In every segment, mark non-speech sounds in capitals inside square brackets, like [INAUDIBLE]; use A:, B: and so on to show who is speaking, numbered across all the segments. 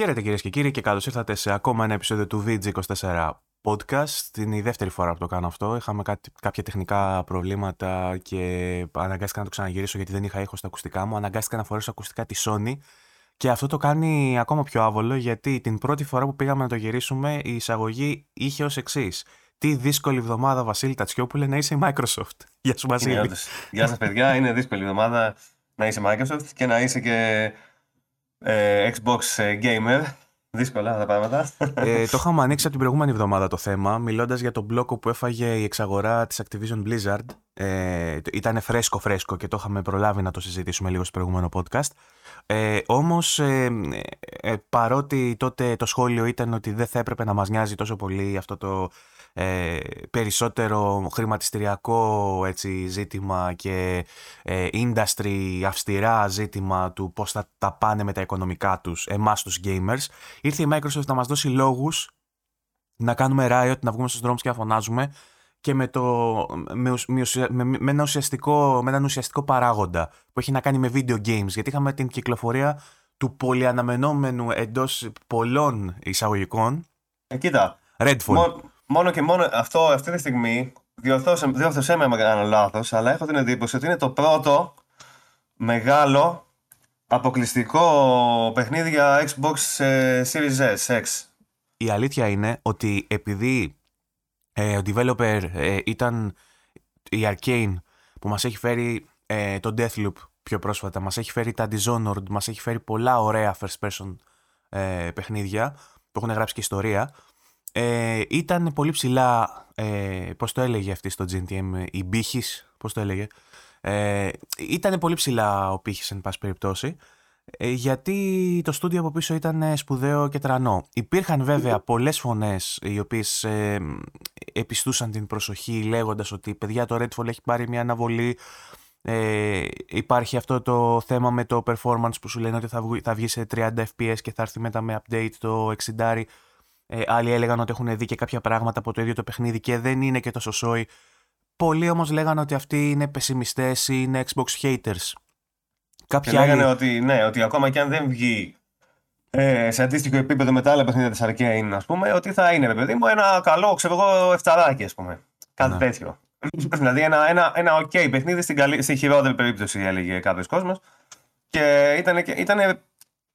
A: Χαίρετε κυρίες και κύριοι και καλώς ήρθατε σε ακόμα ένα επεισόδιο του VG24 Podcast. Είναι η δεύτερη φορά που το κάνω αυτό. Είχαμε κάτι, κάποια τεχνικά προβλήματα και αναγκάστηκα να το ξαναγυρίσω γιατί δεν είχα ήχο στα ακουστικά μου. Αναγκάστηκα να φορέσω ακουστικά τη Sony. Και αυτό το κάνει ακόμα πιο άβολο γιατί την πρώτη φορά που πήγαμε να το γυρίσουμε η εισαγωγή είχε ως εξής. Τι δύσκολη εβδομάδα, Βασίλη Τατσιόπουλε, να είσαι η Microsoft. [LAUGHS] Γεια σου, Βασίλη.
B: Γεια σας, παιδιά. Είναι δύσκολη εβδομάδα να είσαι Microsoft και να είσαι και ε, Xbox ε, Gamer. Δύσκολα τα πράγματα.
A: Ε, το είχαμε ανοίξει από την προηγούμενη εβδομάδα το θέμα, μιλώντας για τον μπλόκο που έφαγε η εξαγορά της Activision Blizzard. Ε, ήταν φρέσκο φρέσκο και το είχαμε προλάβει να το συζητήσουμε λίγο στο προηγούμενο podcast. Ε, Όμως, ε, ε, παρότι τότε το σχόλιο ήταν ότι δεν θα έπρεπε να μας νοιάζει τόσο πολύ αυτό το ε, περισσότερο χρηματιστηριακό έτσι, ζήτημα και ε, industry αυστηρά ζήτημα του πώς θα τα πάνε με τα οικονομικά τους, εμάς τους gamers, ήρθε η Microsoft να μας δώσει λόγους να κάνουμε riot, να βγούμε στους δρόμους και να φωνάζουμε και με, το, με, με, με, ένα ουσιαστικό, με έναν ουσιαστικό παράγοντα που έχει να κάνει με video games. Γιατί είχαμε την κυκλοφορία του πολυαναμενόμενου εντός πολλών εισαγωγικών.
B: Ε, κοίτα,
A: Redfall
B: μόνο και μόνο αυτό αυτή τη στιγμή, διόρθωσέ με αν κάνω λάθος, αλλά έχω την εντύπωση ότι είναι το πρώτο μεγάλο αποκλειστικό παιχνίδι για Xbox ε, Series S, X.
A: Η αλήθεια είναι ότι επειδή ε, ο developer ε, ήταν η Arcane που μας έχει φέρει ε, το Deathloop πιο πρόσφατα, μας έχει φέρει τα Dishonored, μας έχει φέρει πολλά ωραία first person ε, παιχνίδια που έχουν γράψει και ιστορία ε, ήταν πολύ ψηλά, ε, πώς το έλεγε αυτή στο GNTM, η Μπίχης, πώς το έλεγε. Ε, ήταν πολύ ψηλά ο πύχης εν πάση περιπτώσει, ε, γιατί το στούντιο από πίσω ήταν σπουδαίο και τρανό. Υπήρχαν βέβαια πολλές φωνές οι οποίες ε, επιστούσαν την προσοχή λέγοντας ότι παιδιά το Redfall έχει πάρει μια αναβολή, ε, υπάρχει αυτό το θέμα με το performance που σου λένε ότι θα, βγει, θα βγει σε 30 fps και θα έρθει μετά με update το 60 ε, άλλοι έλεγαν ότι έχουν δει και κάποια πράγματα από το ίδιο το παιχνίδι και δεν είναι και τόσο σόι. Πολλοί όμως λέγανε ότι αυτοί είναι πεσημιστές ή είναι Xbox haters.
B: Κάποιοι και λέγανε ότι, ναι, ότι ακόμα και αν δεν βγει ε, σε αντίστοιχο επίπεδο με τα άλλα παιχνίδια της Arcane, ας πούμε, ότι θα είναι, παιδί μου, ένα καλό, ξέρω εγώ, εφταράκι, ας πούμε. Κάτι ναι. τέτοιο. [CLEARS THROAT] δηλαδή ένα, ένα, ένα ok παιχνίδι στην, καλή, στην χειρότερη περίπτωση, έλεγε κάποιος κόσμος. Και ήταν, ήταν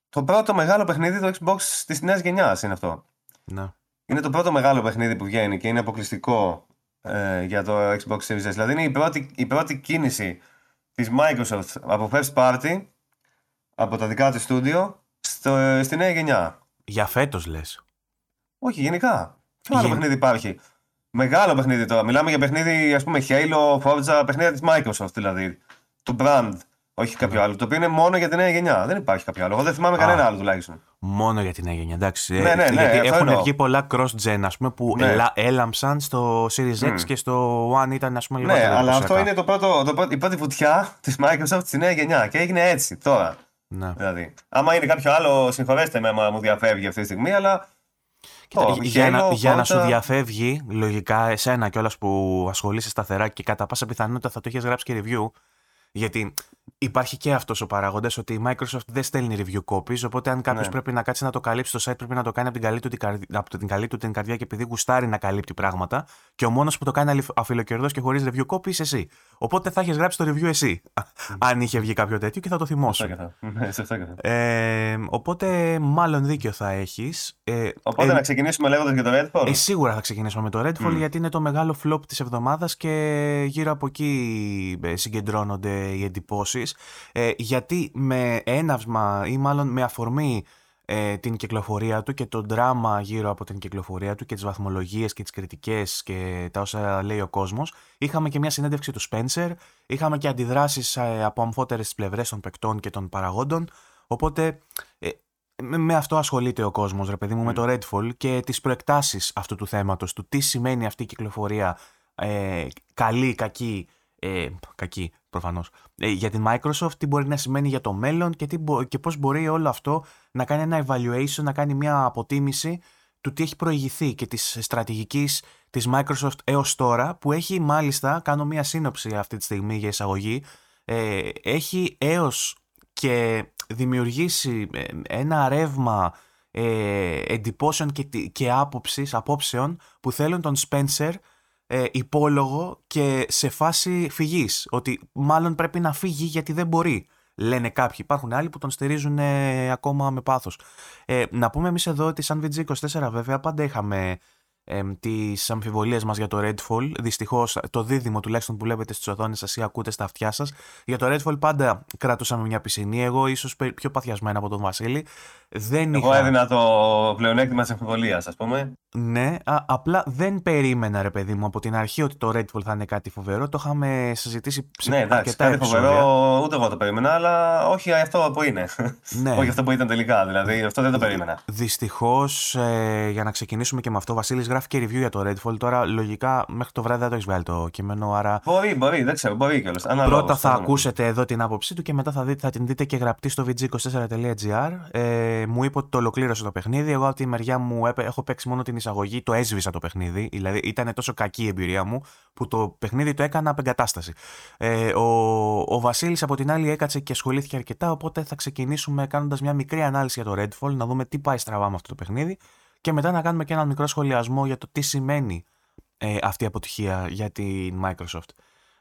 B: το πρώτο μεγάλο παιχνίδι του Xbox της νέας γενιάς είναι αυτό.
A: Ναι.
B: Είναι το πρώτο μεγάλο παιχνίδι που βγαίνει και είναι αποκλειστικό ε, για το Xbox Series S. Δηλαδή είναι η πρώτη, η πρώτη κίνηση της Microsoft από first party, από τα δικά της studio, στο, στη νέα γενιά.
A: Για φέτος λες.
B: Όχι, γενικά. Ποιο άλλο παιχνίδι υπάρχει; Μεγάλο παιχνίδι τώρα. Μιλάμε για παιχνίδι, ας πούμε, Halo, Forza, παιχνίδια της Microsoft δηλαδή. Το brand. Όχι κάποιο άλλο. Το οποίο είναι μόνο για τη νέα γενιά. Δεν υπάρχει κάποιο άλλο. Εγώ δεν θυμάμαι κανένα άλλο τουλάχιστον.
A: Μόνο για τη νέα γενιά, εντάξει.
B: Ναι, ναι, ναι,
A: γιατί έχουν εννοώ. βγει πολλά cross-gen, ας πούμε, που ναι. έλαμψαν στο Series X mm. και στο One ήταν, ας πούμε,
B: λίγο Ναι, αλλά αυτό είναι το πρώτο, το, η πρώτη βουτιά της Microsoft στη νέα γενιά και έγινε έτσι τώρα.
A: Ναι.
B: Δηλαδή. Άμα είναι κάποιο άλλο, συγχωρέστε με, άμα μου διαφεύγει αυτή τη στιγμή, αλλά.
A: Κοίτα, oh, για, να, για να σου διαφεύγει, λογικά, εσένα κιόλας που ασχολείσαι σταθερά και κατά πάσα πιθανότητα θα το έχεις γράψει και review, γιατί υπάρχει και αυτός ο παράγοντας ότι η Microsoft δεν στέλνει review copies. Οπότε, αν κάποιος ναι. πρέπει να κάτσει να το καλύψει το site, πρέπει να το κάνει από την καλή του την, καρδιά, από την, καλή του την καρδιά και επειδή γουστάρει να καλύπτει πράγματα. Και ο μόνος που το κάνει αφιλοκερδό και χωρίς review copy είσαι εσύ. Οπότε θα έχεις γράψει το review εσύ. [LAUGHS] αν είχε βγει κάποιο τέτοιο και θα το θυμώσω.
B: Ναι,
A: ε, οπότε, μάλλον δίκιο θα έχεις.
B: Ε, οπότε, ε, να ξεκινήσουμε λέγοντας για το Redfall;
A: Ε, σίγουρα θα ξεκινήσουμε με το Redfall mm. γιατί είναι το μεγάλο flop της εβδομάδας και γύρω από εκεί ε, συγκεντρώνονται οι εντυπώσεις. Ε, γιατί με έναυσμα ή μάλλον με αφορμή ε, την κυκλοφορία του και το δράμα γύρω από την κυκλοφορία του και τις βαθμολογίες και τις κριτικές και τα όσα λέει ο κόσμος. Είχαμε και μια συνέντευξη του Spencer, είχαμε και αντιδράσεις ε, από αμφότερες πλευρές των παικτών και των παραγόντων, οπότε ε, με αυτό ασχολείται ο κόσμος, ρε παιδί μου, με το Redfall και τις προεκτάσεις αυτού του θέματος, του τι σημαίνει αυτή η κυκλοφορία, ε, καλή, κακή, ε, κακή προφανώς, ε, για την Microsoft, τι μπορεί να σημαίνει για το μέλλον και, τι, και πώς μπορεί όλο αυτό να κάνει ένα evaluation, να κάνει μια αποτίμηση του τι έχει προηγηθεί και της στρατηγικής της Microsoft έως τώρα, που έχει μάλιστα, κάνω μια σύνοψη αυτή τη στιγμή για εισαγωγή, ε, έχει έως και δημιουργήσει ε, ένα ρεύμα ε, εντυπώσεων και, και άποψης, απόψεων που θέλουν τον Spencer ε, υπόλογο και σε φάση φυγής. Ότι μάλλον πρέπει να φύγει γιατί δεν μπορεί. Λένε κάποιοι. Υπάρχουν άλλοι που τον στηρίζουν ε, ακόμα με πάθος. Ε, να πούμε εμείς εδώ ότι σαν VG24 βέβαια πάντα είχαμε ε, τις αμφιβολίες μας για το Redfall. Δυστυχώς το δίδυμο τουλάχιστον που βλέπετε στις οθόνες σας ή ακούτε στα αυτιά σας. Για το Redfall πάντα κρατούσαμε μια πισινή. Εγώ ίσως πιο παθιασμένα από τον Βασίλη. Δεν
B: Εγώ είχα... έδινα το πλεονέκτημα της αμφιβολίας, ας πούμε.
A: Ναι, α, απλά δεν περίμενα, ρε παιδί μου, από την αρχή ότι το Redfall θα είναι κάτι φοβερό. Το είχαμε συζητήσει
B: σε ναι, εντάξει, κάτι φοβερό, ούτε εγώ το περίμενα, αλλά όχι αυτό που είναι. Ναι. όχι αυτό που ήταν τελικά. Δηλαδή, αυτό δεν το περίμενα.
A: Δυστυχώς, ε, για να ξεκινήσουμε και με αυτό, Βασίλης γράφει και review για το Redfall. Τώρα, λογικά, μέχρι το βράδυ δεν το έχεις βγάλει το κείμενο. Άρα...
B: Μπορεί, μπορεί, δεν ξέρω, μπορεί κιόλας.
A: Πρώτα θα ακούσετε εδώ την άποψή του και μετά θα, δείτε, θα την δείτε και γραπτή στο vg24.gr. Ε, μου είπε ότι το ολοκλήρωσε το παιχνίδι. Εγώ από τη μεριά μου έχω παίξει μόνο την εισαγωγή, το έσβησα το παιχνίδι. Δηλαδή ήταν τόσο κακή η εμπειρία μου που το παιχνίδι το έκανα απεγκατάσταση. Ε, ο, ο Βασίλης από την άλλη έκατσε και ασχολήθηκε αρκετά. Οπότε θα ξεκινήσουμε κάνοντας μια μικρή ανάλυση για το Redfall, να δούμε τι πάει στραβά με αυτό το παιχνίδι και μετά να κάνουμε και έναν μικρό σχολιασμό για το τι σημαίνει ε, αυτή η αποτυχία για την Microsoft.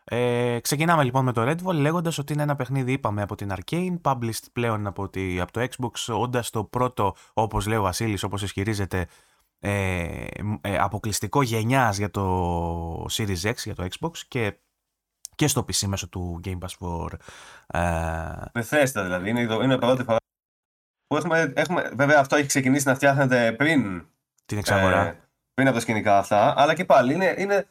A: Ε, ξεκινάμε λοιπόν με το Redfall λέγοντας ότι είναι ένα παιχνίδι, είπαμε, από την Arcane, published πλέον από, τη, από το Xbox, όντας το πρώτο, όπως λέει ο Βασίλης, όπως ισχυρίζεται, ε, ε, αποκλειστικό γενιάς για το Series X, για το Xbox και, και στο PC μέσω του Game Pass for.
B: Ε... δηλαδή. Είναι, είναι η πρώτη φορά που έχουμε, έχουμε. Βέβαια, αυτό έχει ξεκινήσει να φτιάχνεται πριν.
A: Την εξαγορά. Ε,
B: πριν από τα σκηνικά αυτά. Αλλά και πάλι είναι, είναι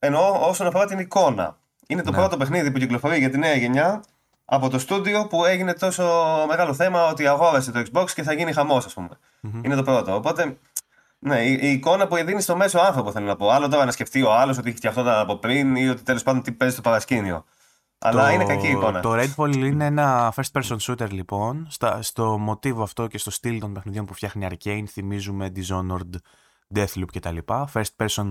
B: εννοώ όσον αφορά την εικόνα. Είναι το ναι. πρώτο παιχνίδι που κυκλοφορεί για τη νέα γενιά από το στούντιο που έγινε τόσο μεγάλο θέμα ότι αγόρασε το Xbox και θα γίνει χαμός, ας πούμε. Mm-hmm. Είναι το πρώτο. Οπότε, ναι, η, η εικόνα που δίνει στο μέσο άνθρωπο θέλω να πω. Άλλο τώρα να σκεφτεί ο άλλος ότι έχει φτιαχτόταν από πριν ή ότι τέλος πάντων τι παίζει στο παρασκήνιο. Αλλά το, είναι κακή εικόνα.
A: Το Redfall είναι ένα first person shooter λοιπόν. Στα, στο μοτίβο αυτό και στο στυλ των παιχνιδιών που φτιάχνει Arcane θυμίζουμε Dishonored, Deathloop κτλ. First person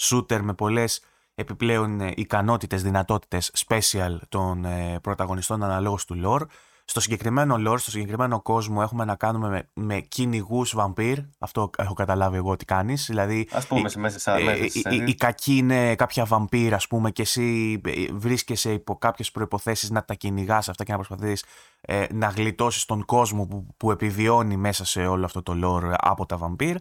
A: shooter με πολλές επιπλέον ε, ικανότητες, δυνατότητες special των ε, πρωταγωνιστών αναλόγως του lore. Στο συγκεκριμένο lore, στο συγκεκριμένο κόσμο έχουμε να κάνουμε με, με κυνηγούς βαμπύρ. Αυτό έχω καταλάβει εγώ ότι κάνεις. Δηλαδή,
B: ας πούμε,
A: η,
B: μέσα σε
A: η, η, η, κακή είναι κάποια βαμπύρ, ας πούμε, και εσύ ε, βρίσκεσαι υπό κάποιες προποθέσει να τα κυνηγάς αυτά και να προσπαθείς ε, να γλιτώσεις τον κόσμο που, που επιβιώνει μέσα σε όλο αυτό το lore από τα βαμπύρ.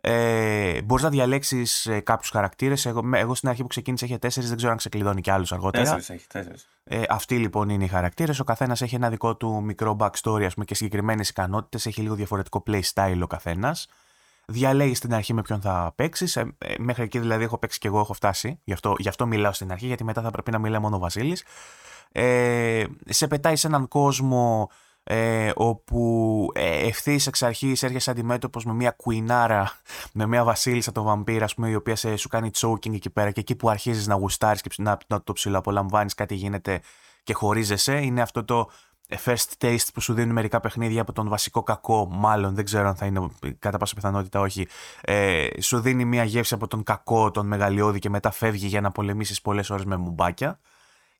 A: Ε, Μπορείς να διαλέξεις ε, κάποιους χαρακτήρες. Εγώ, εγώ στην αρχή που ξεκίνησα είχε τέσσερις, δεν ξέρω αν ξεκλειδώνει και άλλους αργότερα.
B: Τέσσερις έχει, τέσσερις.
A: Ε, αυτοί λοιπόν είναι οι χαρακτήρες. Ο καθένας έχει ένα δικό του μικρό backstory ας πούμε, και συγκεκριμένες ικανότητες. Έχει λίγο διαφορετικό playstyle ο καθένας. Διαλέγεις στην αρχή με ποιον θα παίξεις. Ε, ε, μέχρι εκεί δηλαδή έχω παίξει και εγώ, έχω φτάσει. Γι αυτό, γι' αυτό μιλάω στην αρχή, γιατί μετά θα πρέπει να μιλάει μόνο ο Βασίλης. Ε, σε πετάει σε έναν κόσμο ε, όπου ε, ευθύς εξ αρχής έρχεσαι αντιμέτωπος με μια κουινάρα, με μια βασίλισσα το βαμπύρα, ας πούμε, η οποία σε, σου κάνει choking εκεί πέρα και εκεί που αρχίζεις να γουστάρεις και να, να το ψηλοαπολαμβάνεις, κάτι γίνεται και χωρίζεσαι. Είναι αυτό το first taste που σου δίνουν μερικά παιχνίδια από τον βασικό κακό, μάλλον δεν ξέρω αν θα είναι κατά πάσα πιθανότητα όχι. Ε, σου δίνει μια γεύση από τον κακό, τον μεγαλειώδη και μετά φεύγει για να πολεμήσεις πολλές ώρες με μουμπάκια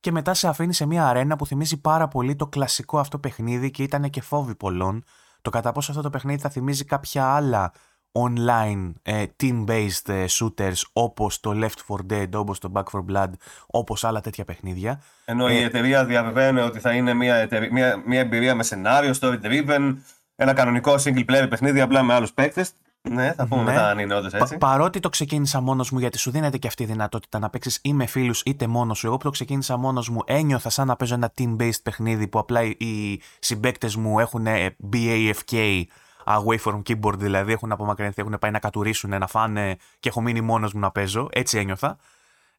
A: και μετά σε αφήνει σε μια αρένα που θυμίζει πάρα πολύ το κλασικό αυτό παιχνίδι και ήταν και φόβη πολλών. Το κατά πόσο αυτό το παιχνίδι θα θυμίζει κάποια άλλα online ε, team-based ε, shooters όπως το Left 4 Dead, όπως το Back 4 Blood, όπως άλλα τέτοια παιχνίδια.
B: Ενώ η ε, εταιρεία διαβεβαίνει ότι θα είναι μια, μια, μια εμπειρία με σενάριο, story-driven, ένα κανονικό single player παιχνίδι απλά με άλλους παίκτες. Ναι, θα πούμε ναι. μετά αν είναι όντως έτσι.
A: Πα, παρότι το ξεκίνησα μόνος μου, γιατί σου δίνεται και αυτή η δυνατότητα να παίξεις ή με φίλους είτε μόνος σου. Εγώ που το ξεκίνησα μόνος μου, ένιωθα σαν να παίζω ένα team-based παιχνίδι που απλά οι συμπαίκτες μου έχουν BAFK away from keyboard δηλαδή, έχουν απομακρυνθεί, έχουν πάει να κατουρίσουν, να φάνε και έχω μείνει μόνος μου να παίζω, έτσι ένιωθα.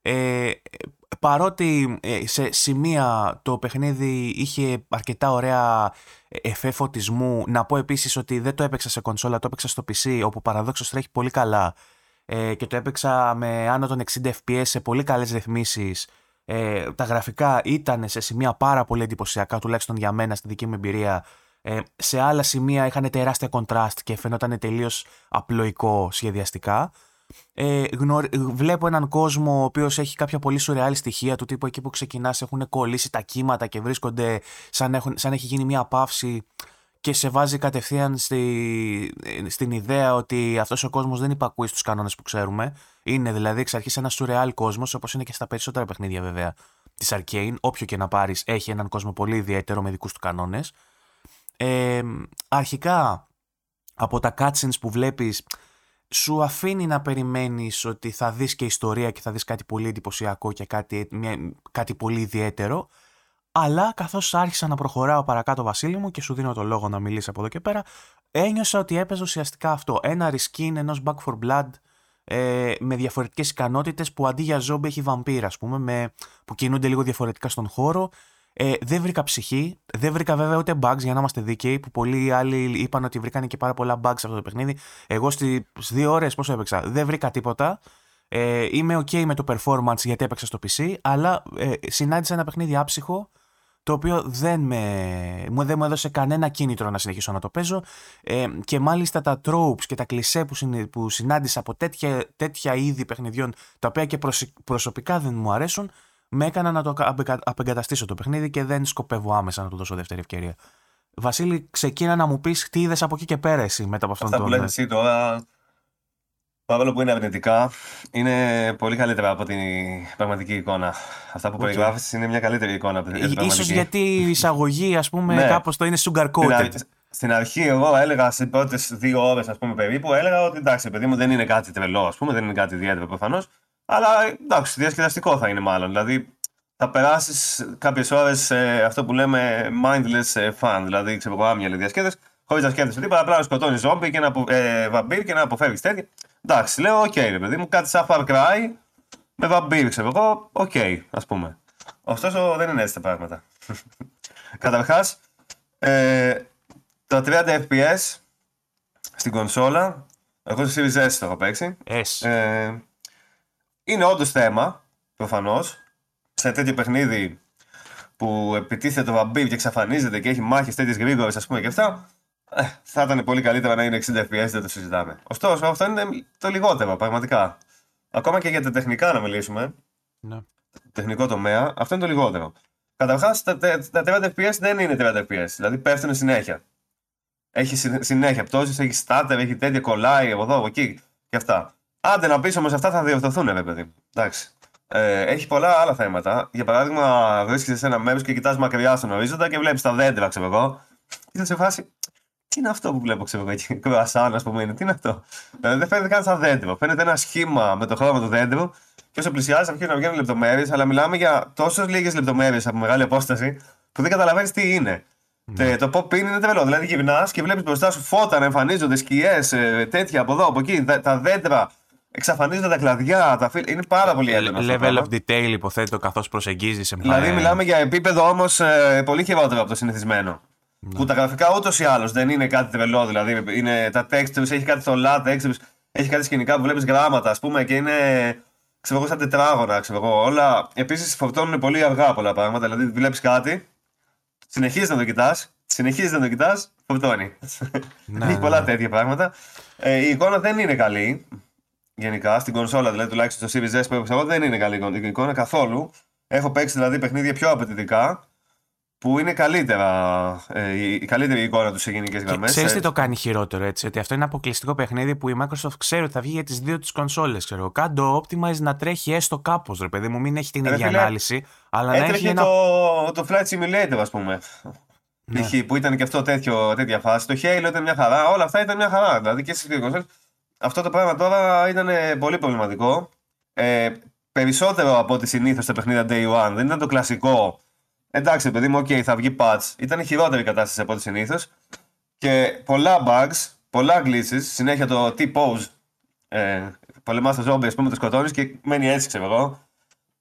A: Ε, παρότι ε, σε σημεία το παιχνίδι είχε αρκετά ωραία εφέ φωτισμού, να πω επίσης ότι δεν το έπαιξα σε κονσόλα, το έπαιξα στο PC, όπου παραδόξως τρέχει πολύ καλά ε, και το έπαιξα με άνω των 60 fps σε πολύ καλές ρυθμίσεις. Ε, τα γραφικά ήταν σε σημεία πάρα πολύ εντυπωσιακά, τουλάχιστον για μένα στη δική μου εμπειρία. Ε, σε άλλα σημεία είχαν τεράστια contrast και φαινόταν τελείως απλοϊκό σχεδιαστικά. Ε, Βλέπω έναν κόσμο ο οποίος έχει κάποια πολύ σουρεάλη στοιχεία του τύπου εκεί που ξεκινάς έχουν κολλήσει τα κύματα και βρίσκονται σαν, έχουν, σαν έχει γίνει μια παύση και σε βάζει κατευθείαν στη, στην ιδέα ότι αυτός ο κόσμος δεν υπακούει στους κανόνες που ξέρουμε. Είναι δηλαδή εξ αρχής ένα σουρεάλ κόσμος όπως είναι και στα περισσότερα παιχνίδια βέβαια της Arcane. Όποιο και να πάρεις έχει έναν κόσμο πολύ ιδιαίτερο με δικούς του κανόνες. Ε, αρχικά από τα cutscenes που βλέπεις σου αφήνει να περιμένεις ότι θα δεις και ιστορία και θα δεις κάτι πολύ εντυπωσιακό και κάτι, μια, κάτι πολύ ιδιαίτερο. Αλλά καθώς άρχισα να προχωράω παρακάτω Βασίλη μου και σου δίνω το λόγο να μιλήσεις από εδώ και πέρα, ένιωσα ότι έπαιζε ουσιαστικά αυτό. Ένα reskin ενός Back for Blood ε, με διαφορετικές ικανότητες που αντί για ζόμπι έχει βαμπύρα, ας πούμε, με, που κινούνται λίγο διαφορετικά στον χώρο ε, δεν βρήκα ψυχή. Δεν βρήκα βέβαια ούτε bugs για να είμαστε δίκαιοι. Που πολλοί άλλοι είπαν ότι βρήκαν και πάρα πολλά bugs σε αυτό το παιχνίδι. Εγώ στι δύο ώρες πόσο έπαιξα, δεν βρήκα τίποτα. Ε, είμαι OK με το performance γιατί έπαιξα στο PC, αλλά ε, συνάντησα ένα παιχνίδι άψυχο το οποίο δεν, με, μου, δεν μου έδωσε κανένα κίνητρο να συνεχίσω να το παίζω ε, και μάλιστα τα tropes και τα κλισέ που, που συνάντησα από τέτοια, τέτοια είδη παιχνιδιών τα οποία και προσωπικά δεν μου αρέσουν με έκανα να το απεγκαταστήσω το παιχνίδι και δεν σκοπεύω άμεσα να του δώσω δεύτερη ευκαιρία. Βασίλη, ξεκίνα να μου πεις τι είδες από εκεί και πέρα εσύ μετά από αυτόν
B: τον Αυτά που λέτε εσύ τώρα, παρόλο που είναι αρνητικά, είναι πολύ καλύτερα από την πραγματική εικόνα. Αυτά που okay. περιγράφεις είναι μια καλύτερη εικόνα από την πραγματική.
A: Ίσως γιατί η εισαγωγή, ας πούμε, ναι. κάπως το είναι sugar coated.
B: Στην αρχή, εγώ έλεγα στι πρώτες δύο ώρες, ας πούμε, περίπου, έλεγα ότι εντάξει, παιδί μου δεν είναι κάτι τρελό, ας πούμε, δεν είναι κάτι ιδιαίτερο προφανώς. Αλλά εντάξει, διασκεδαστικό θα είναι μάλλον. Δηλαδή θα περάσεις κάποιες ώρες ε, αυτό που λέμε mindless ε, fun. Δηλαδή, ξέρω εγώ, άμυαλη διασκέδαση, χωρίς να σκέφτεσαι τίποτα, απλά να σκοτώνεις ζόμπι και να, ε, βαμπύρ και να αποφεύγεις τέτοια. Εντάξει, λέω, okay, ρε παιδί μου, κάτι σαν Far Cry με βαμπίρ, ξέρω εγώ, okay, ας πούμε. Ωστόσο, δεν είναι έτσι τα πράγματα. [LAUGHS] Καταρχάς, ε, τα 30 FPS στην κονσόλα, εγώ στο Series S το έχω παίξει.
A: Ε,
B: είναι όντως θέμα, προφανώς. Σε τέτοιο παιχνίδι που επιτίθεται το βαμπίρ και εξαφανίζεται και έχει μάχες τέτοιες γρήγορες, ας πούμε και αυτά, ε, θα ήταν πολύ καλύτερα να είναι 60 FPS, δεν το συζητάμε. Ωστόσο, αυτό είναι το λιγότερο, πραγματικά. Ακόμα και για τα τεχνικά να μιλήσουμε.
A: Ναι.
B: Τεχνικό τομέα, αυτό είναι το λιγότερο. Καταρχάς, τα, τα 30 FPS δεν είναι 30 FPS, δηλαδή πέφτουν συνέχεια. Έχει συνέχεια πτώσεις, έχει starter, έχει τέτοια κολλάει από εδώ, από εκεί και αυτά. Άντε να πεις όμως αυτά θα διορθωθούν, ρε παιδί. Εντάξει. Ε, έχει πολλά άλλα θέματα. Για παράδειγμα, βρίσκεσαι σε ένα μέρος και κοιτάς μακριά στον ορίζοντα και βλέπεις τα δέντρα, ξέρω εγώ. Και σε φάση. Τι είναι αυτό που βλέπω, ξέρω εγώ, εκεί. [LAUGHS] Κροασάν, ας πούμε, είναι. Τι είναι αυτό. Δηλαδή δεν φαίνεται καν σαν δέντρο. Φαίνεται ένα σχήμα με το χρώμα του δέντρου και όσο πλησιάζει αρχίζουν να βγαίνουν λεπτομέρειες, αλλά μιλάμε για τόσες λίγες λεπτομέρειες από μεγάλη απόσταση που δεν καταλαβαίνεις τι είναι. Ναι. Το pop είναι τρελό. Δηλαδή γυρνάς και βλέπεις μπροστά σου φώτα να εμφανίζονται, σκιές, ε, τέτοια από εδώ, από εκεί, τα δέντρα εξαφανίζονται τα κλαδιά, τα φίλ... Είναι πάρα πολύ έντονο.
A: Level of detail υποθέτω καθώς προσεγγίζει σε
B: Δηλαδή, μιλάμε για επίπεδο όμως ε, πολύ χειρότερο από το συνηθισμένο. Ναι. Που τα γραφικά ούτως ή άλλως δεν είναι κάτι τρελό. Δηλαδή, είναι τα textures, έχει κάτι θολά textures, έχει κάτι σκηνικά που βλέπεις γράμματα, ας πούμε, και είναι. ξέρω εγώ, σαν τετράγωνα, ξέρω εγώ. Όλα. Επίσης, φορτώνουν πολύ αργά πολλά πράγματα. Δηλαδή, βλέπεις κάτι, συνεχίζεις να το κοιτάς, συνεχίζεις να το κοιτάς, φορτώνει. Ναι, έχει [LAUGHS] πολλά ναι. τέτοια πράγματα. Ε, η εικόνα δεν είναι καλή γενικά στην κονσόλα, δηλαδή τουλάχιστον στο Series S που έπαιξα εγώ, δεν είναι καλή εικόνα καθόλου. Έχω παίξει δηλαδή παιχνίδια πιο απαιτητικά που είναι καλύτερα, ε, η καλύτερη εικόνα τους σε γενικές γραμμές.
A: Ξέρεις τι το κάνει χειρότερο έτσι, ότι αυτό είναι αποκλειστικό παιχνίδι που η Microsoft ξέρει ότι θα βγει για τις δύο τη κονσόλες. Ξέρω. Κάντο Optimize να τρέχει έστω κάπως, ρε παιδί μου, μην έχει την ίδια ανάλυση. Αλλά να έχει
B: ένα... το, το Flight Simulator, ας πούμε. Ναι. που ήταν και αυτό τέτοιο, τέτοια φάση. Το Halo ήταν μια χαρά, όλα αυτά ήταν μια χαρά. Δηλαδή και στις δύο κονσόλες αυτό το πράγμα τώρα ήταν πολύ προβληματικό. Ε, περισσότερο από ό,τι συνήθως στα παιχνίδια Day One. Δεν ήταν το κλασικό. Εντάξει, παιδί μου, OK, θα βγει patch. Ήταν χειρότερη κατάσταση από ό,τι συνήθως. Και πολλά bugs πολλά glitches, συνέχεια το T-pose. Ε, πολεμάς το ζόμπι, ας πούμε, το σκοτώνεις και μένει έτσι, ξέρω εγώ.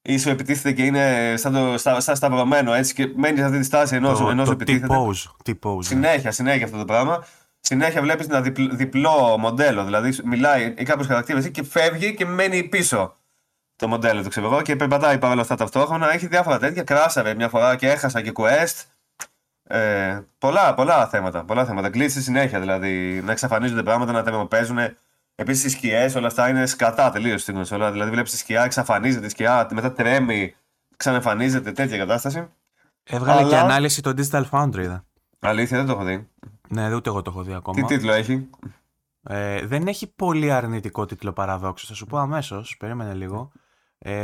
B: Ή σου επιτίθεται και είναι σαν, το, στα, σαν σταυρωμένο έτσι και μένεις σε αυτή τη στάση ενό ενός επιτίθεται.
A: T-pose. T-pose.
B: Συνέχεια, συνέχεια αυτό το πράγμα. Συνέχεια βλέπεις ένα διπλό, διπλό μοντέλο. Δηλαδή μιλάει ή κάποιος χαρακτήρα και φεύγει και μένει πίσω το μοντέλο του, ξέρω εγώ, και περπατάει παρόλα αυτά ταυτόχρονα. Έχει διάφορα τέτοια. Κράσαρε μια φορά και έχασα και quest. Ε, πολλά, πολλά θέματα. Πολλά θέματα. Κλείσει συνέχεια δηλαδή. Να εξαφανίζονται πράγματα, να τα παίζουν. Επίσης οι σκιές, όλα αυτά είναι σκατά τελείως στην κονσόλα. Δηλαδή βλέπεις τη σκιά, εξαφανίζεται η σκιά, μετά τρέμει, ξανεμφανίζεται, τέτοια κατάσταση.
A: Έβγαλε Αλλά... και ανάλυση το Digital Foundry.
B: Αλήθεια, δεν το έχω δει.
A: Ναι, ούτε εγώ το έχω δει ακόμα.
B: Τι τίτλο έχει;
A: Ε, δεν έχει πολύ αρνητικό τίτλο παραδόξως. Θα σου πω αμέσως. Περίμενε λίγο. Ε,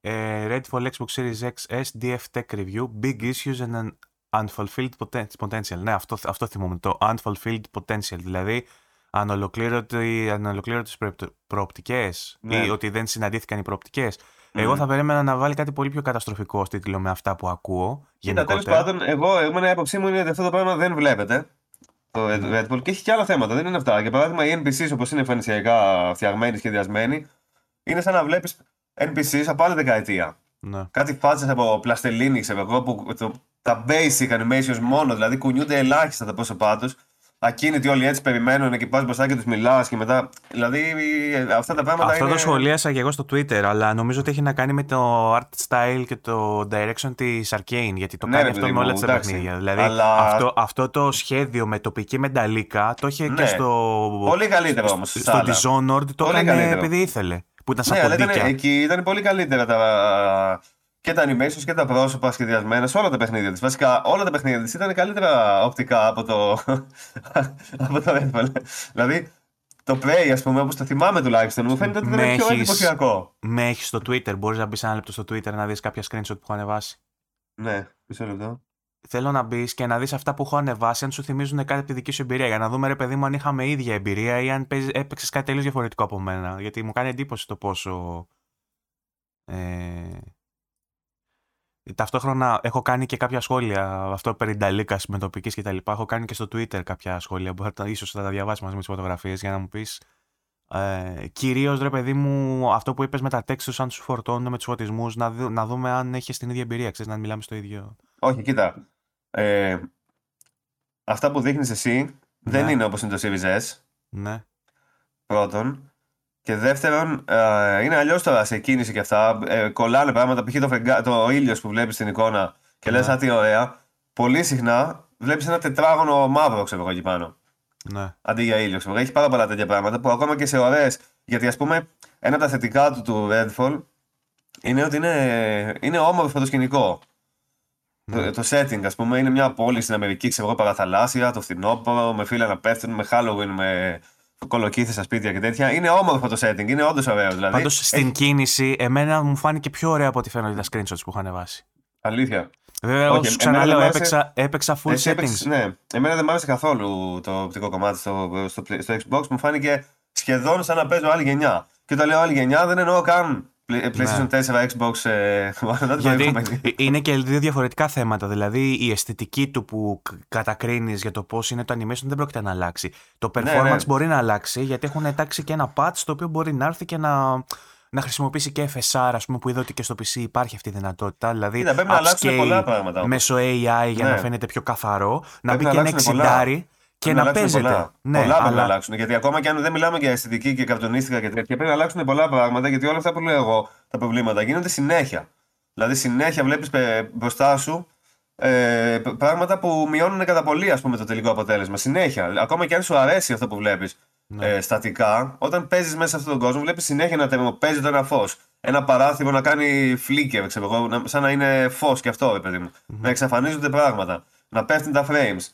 A: ε, Ready for Xbox Series X SDF Tech Review Big Issues and an Unfulfilled Potential. Ναι, αυτό, αυτό θυμόμαι. Το Unfulfilled Potential. Δηλαδή, ανολοκλήρωτες προοπτικές ναι. ή ότι δεν συναντήθηκαν οι προοπτικές. Εγώ θα περίμενα να βάλει κάτι πολύ πιο καταστροφικό ως τίτλο με αυτά που ακούω.
B: Κοίτα, τέλος πάντων, εγώ, εμένα η άποψή μου είναι ότι αυτό το πράγμα δεν βλέπετε το Red Bull και έχει και άλλα θέματα. Δεν είναι αυτά. Για παράδειγμα, οι NPCs όπως είναι εμφανισιακά φτιαγμένοι, σχεδιασμένοι, είναι σαν να βλέπεις NPCs από άλλη δεκαετία. Ναι. Κάτι φάτσες από πλαστελίνη, ξέρω εγώ, που το, τα basic animations μόνο, δηλαδή κουνιούνται ελάχιστα τα πρόσωπά τους ακίνητοι όλοι έτσι περιμένουν και πας μπροστά και τους μιλάς και μετά. Δηλαδή αυτά τα πράγματα.
A: Αυτό
B: είναι...
A: το σχολίασα και εγώ στο Twitter, αλλά νομίζω ότι έχει να κάνει με το art style και το direction της Arcane. Γιατί το ναι, κάνει αυτό με όλα τα παιχνίδια. Δηλαδή αλλά... αυτό, αυτό το σχέδιο με τοπική μενταλίκα το είχε ναι. και στο.
B: Πολύ καλύτερο όμως.
A: Στο Dishonored το έκανε επειδή ήθελε. Που ήταν σαν ναι,
B: ήταν, εκεί ήταν πολύ καλύτερα τα, και τα animations και τα πρόσωπα σχεδιασμένα σε όλα τα παιχνίδια της. Βασικά όλα τα παιχνίδια της ήταν καλύτερα οπτικά από το, [LAUGHS] από το Redfall. δηλαδή το Prey, ας πούμε, όπως το θυμάμαι τουλάχιστον, μου φαίνεται ότι ήταν πιο εντυπωσιακό.
A: Με έχεις στο Twitter, μπορείς να μπεις ένα λεπτό στο Twitter να δεις κάποια screenshot που έχω ανεβάσει.
B: Ναι, μισό λεπτό.
A: Θέλω να μπεις και να δεις αυτά που έχω ανεβάσει, αν σου θυμίζουν κάτι από τη δική σου εμπειρία. Για να δούμε, ρε παιδί μου, αν είχαμε ίδια εμπειρία ή αν έπαιξες κάτι τελείως διαφορετικό από μένα. Γιατί μου κάνει εντύπωση το πόσο. Ε, Ταυτόχρονα έχω κάνει και κάποια σχόλια, αυτό περί Νταλίκα με τοπική κτλ. Έχω κάνει και στο Twitter κάποια σχόλια που ίσως θα τα διαβάσει μαζί με τις φωτογραφίες για να μου πεις. Ε, Κυρίως ρε παιδί μου, αυτό που είπες με τα textures, αν σου φορτώνουν με τους φωτισμούς, να, να δούμε αν έχεις την ίδια εμπειρία, ξέρεις να μιλάμε στο ίδιο.
B: Όχι, κοίτα. Ε, αυτά που δείχνεις εσύ ναι. δεν είναι όπως είναι το Series S.
A: Ναι.
B: Πρώτον. Και δεύτερον, ε, είναι αλλιώς τώρα σε κίνηση και αυτά. Ε, κολλάνε πράγματα. Π.χ. το, φεγγά, το ήλιος που βλέπεις στην εικόνα και λες, ναι. τι ωραία. Πολύ συχνά βλέπεις ένα τετράγωνο μαύρο, ξέρω εγώ εκεί πάνω.
A: Ναι.
B: Αντί για ήλιο, ξέρω Έχει πάρα πολλά τέτοια πράγματα που ακόμα και σε ωραίε. Γιατί ας πούμε, ένα από τα θετικά του του Redfall είναι ότι είναι, είναι όμορφο το σκηνικό. Ναι. Το, το setting, ας πούμε, είναι μια πόλη στην Αμερική, ξέρω εγώ, παραθαλάσσια, το φθινόπωρο, με φίλα να πέφτουν, με Halloween, με κολοκύθια στα σπίτια και τέτοια. Είναι όμορφο το setting, είναι όντως ωραίο. Δηλαδή.
A: Πάντως στην κίνηση, εμένα μου φάνηκε πιο ωραίο από ό,τι φαίνονται τα screenshots που είχα ανεβάσει.
B: Αλήθεια.
A: Βέβαια, εγώ σου ξαναλέω, έπαιξα, έπαιξα full Εσύ settings. Έπαιξε,
B: ναι. Εμένα δεν μου άρεσε καθόλου το οπτικό κομμάτι στο, στο, στο Xbox. Μου φάνηκε σχεδόν σαν να παίζω άλλη γενιά. Και όταν λέω άλλη γενιά δεν εννοώ καν PlayStation 4, ναι. Xbox. Ε, [LAUGHS]
A: Γιατί είναι και δύο διαφορετικά θέματα. Δηλαδή η αισθητική του που κατακρίνεις για το πώς είναι το animation δεν πρόκειται να αλλάξει. Το ναι, performance ναι. μπορεί να αλλάξει γιατί έχουν εντάξει και ένα patch το οποίο μπορεί να έρθει και να να χρησιμοποιήσει και FSR, ας πούμε, που είδα ότι και στο PC υπάρχει αυτή η δυνατότητα. Δηλαδή,
B: Κοίτα, πρέπει να αλλάξουν πολλά πράγματα.
A: Μέσω AI για να φαίνεται πιο καθαρό. Να μπει και ένα εξιντάρι και να, να παίζετε.
B: Πολλά, ναι, πολλά αλλά... πρέπει να αλλάξουν. Γιατί ακόμα και αν δεν μιλάμε για αισθητική και καρτονίστικα και τέτοια, πρέπει να αλλάξουν πολλά πράγματα. Γιατί όλα αυτά που λέω εγώ, τα προβλήματα γίνονται συνέχεια. Δηλαδή, συνέχεια βλέπεις μπροστά σου ε, πράγματα που μειώνουν κατά πολύ ας πούμε, το τελικό αποτέλεσμα. Συνέχεια. Ακόμα και αν σου αρέσει αυτό που βλέπεις ναι. ε, στατικά, όταν παίζεις μέσα σε αυτόν τον κόσμο, βλέπεις συνέχεια να παίζει το ένα φως. Ένα παράθυρο να κάνει φλίκερ, ξέρω εγώ, σαν να είναι φως και αυτό, παιδί μου. Mm-hmm. Να εξαφανίζονται πράγματα. Να πέφτουν τα frames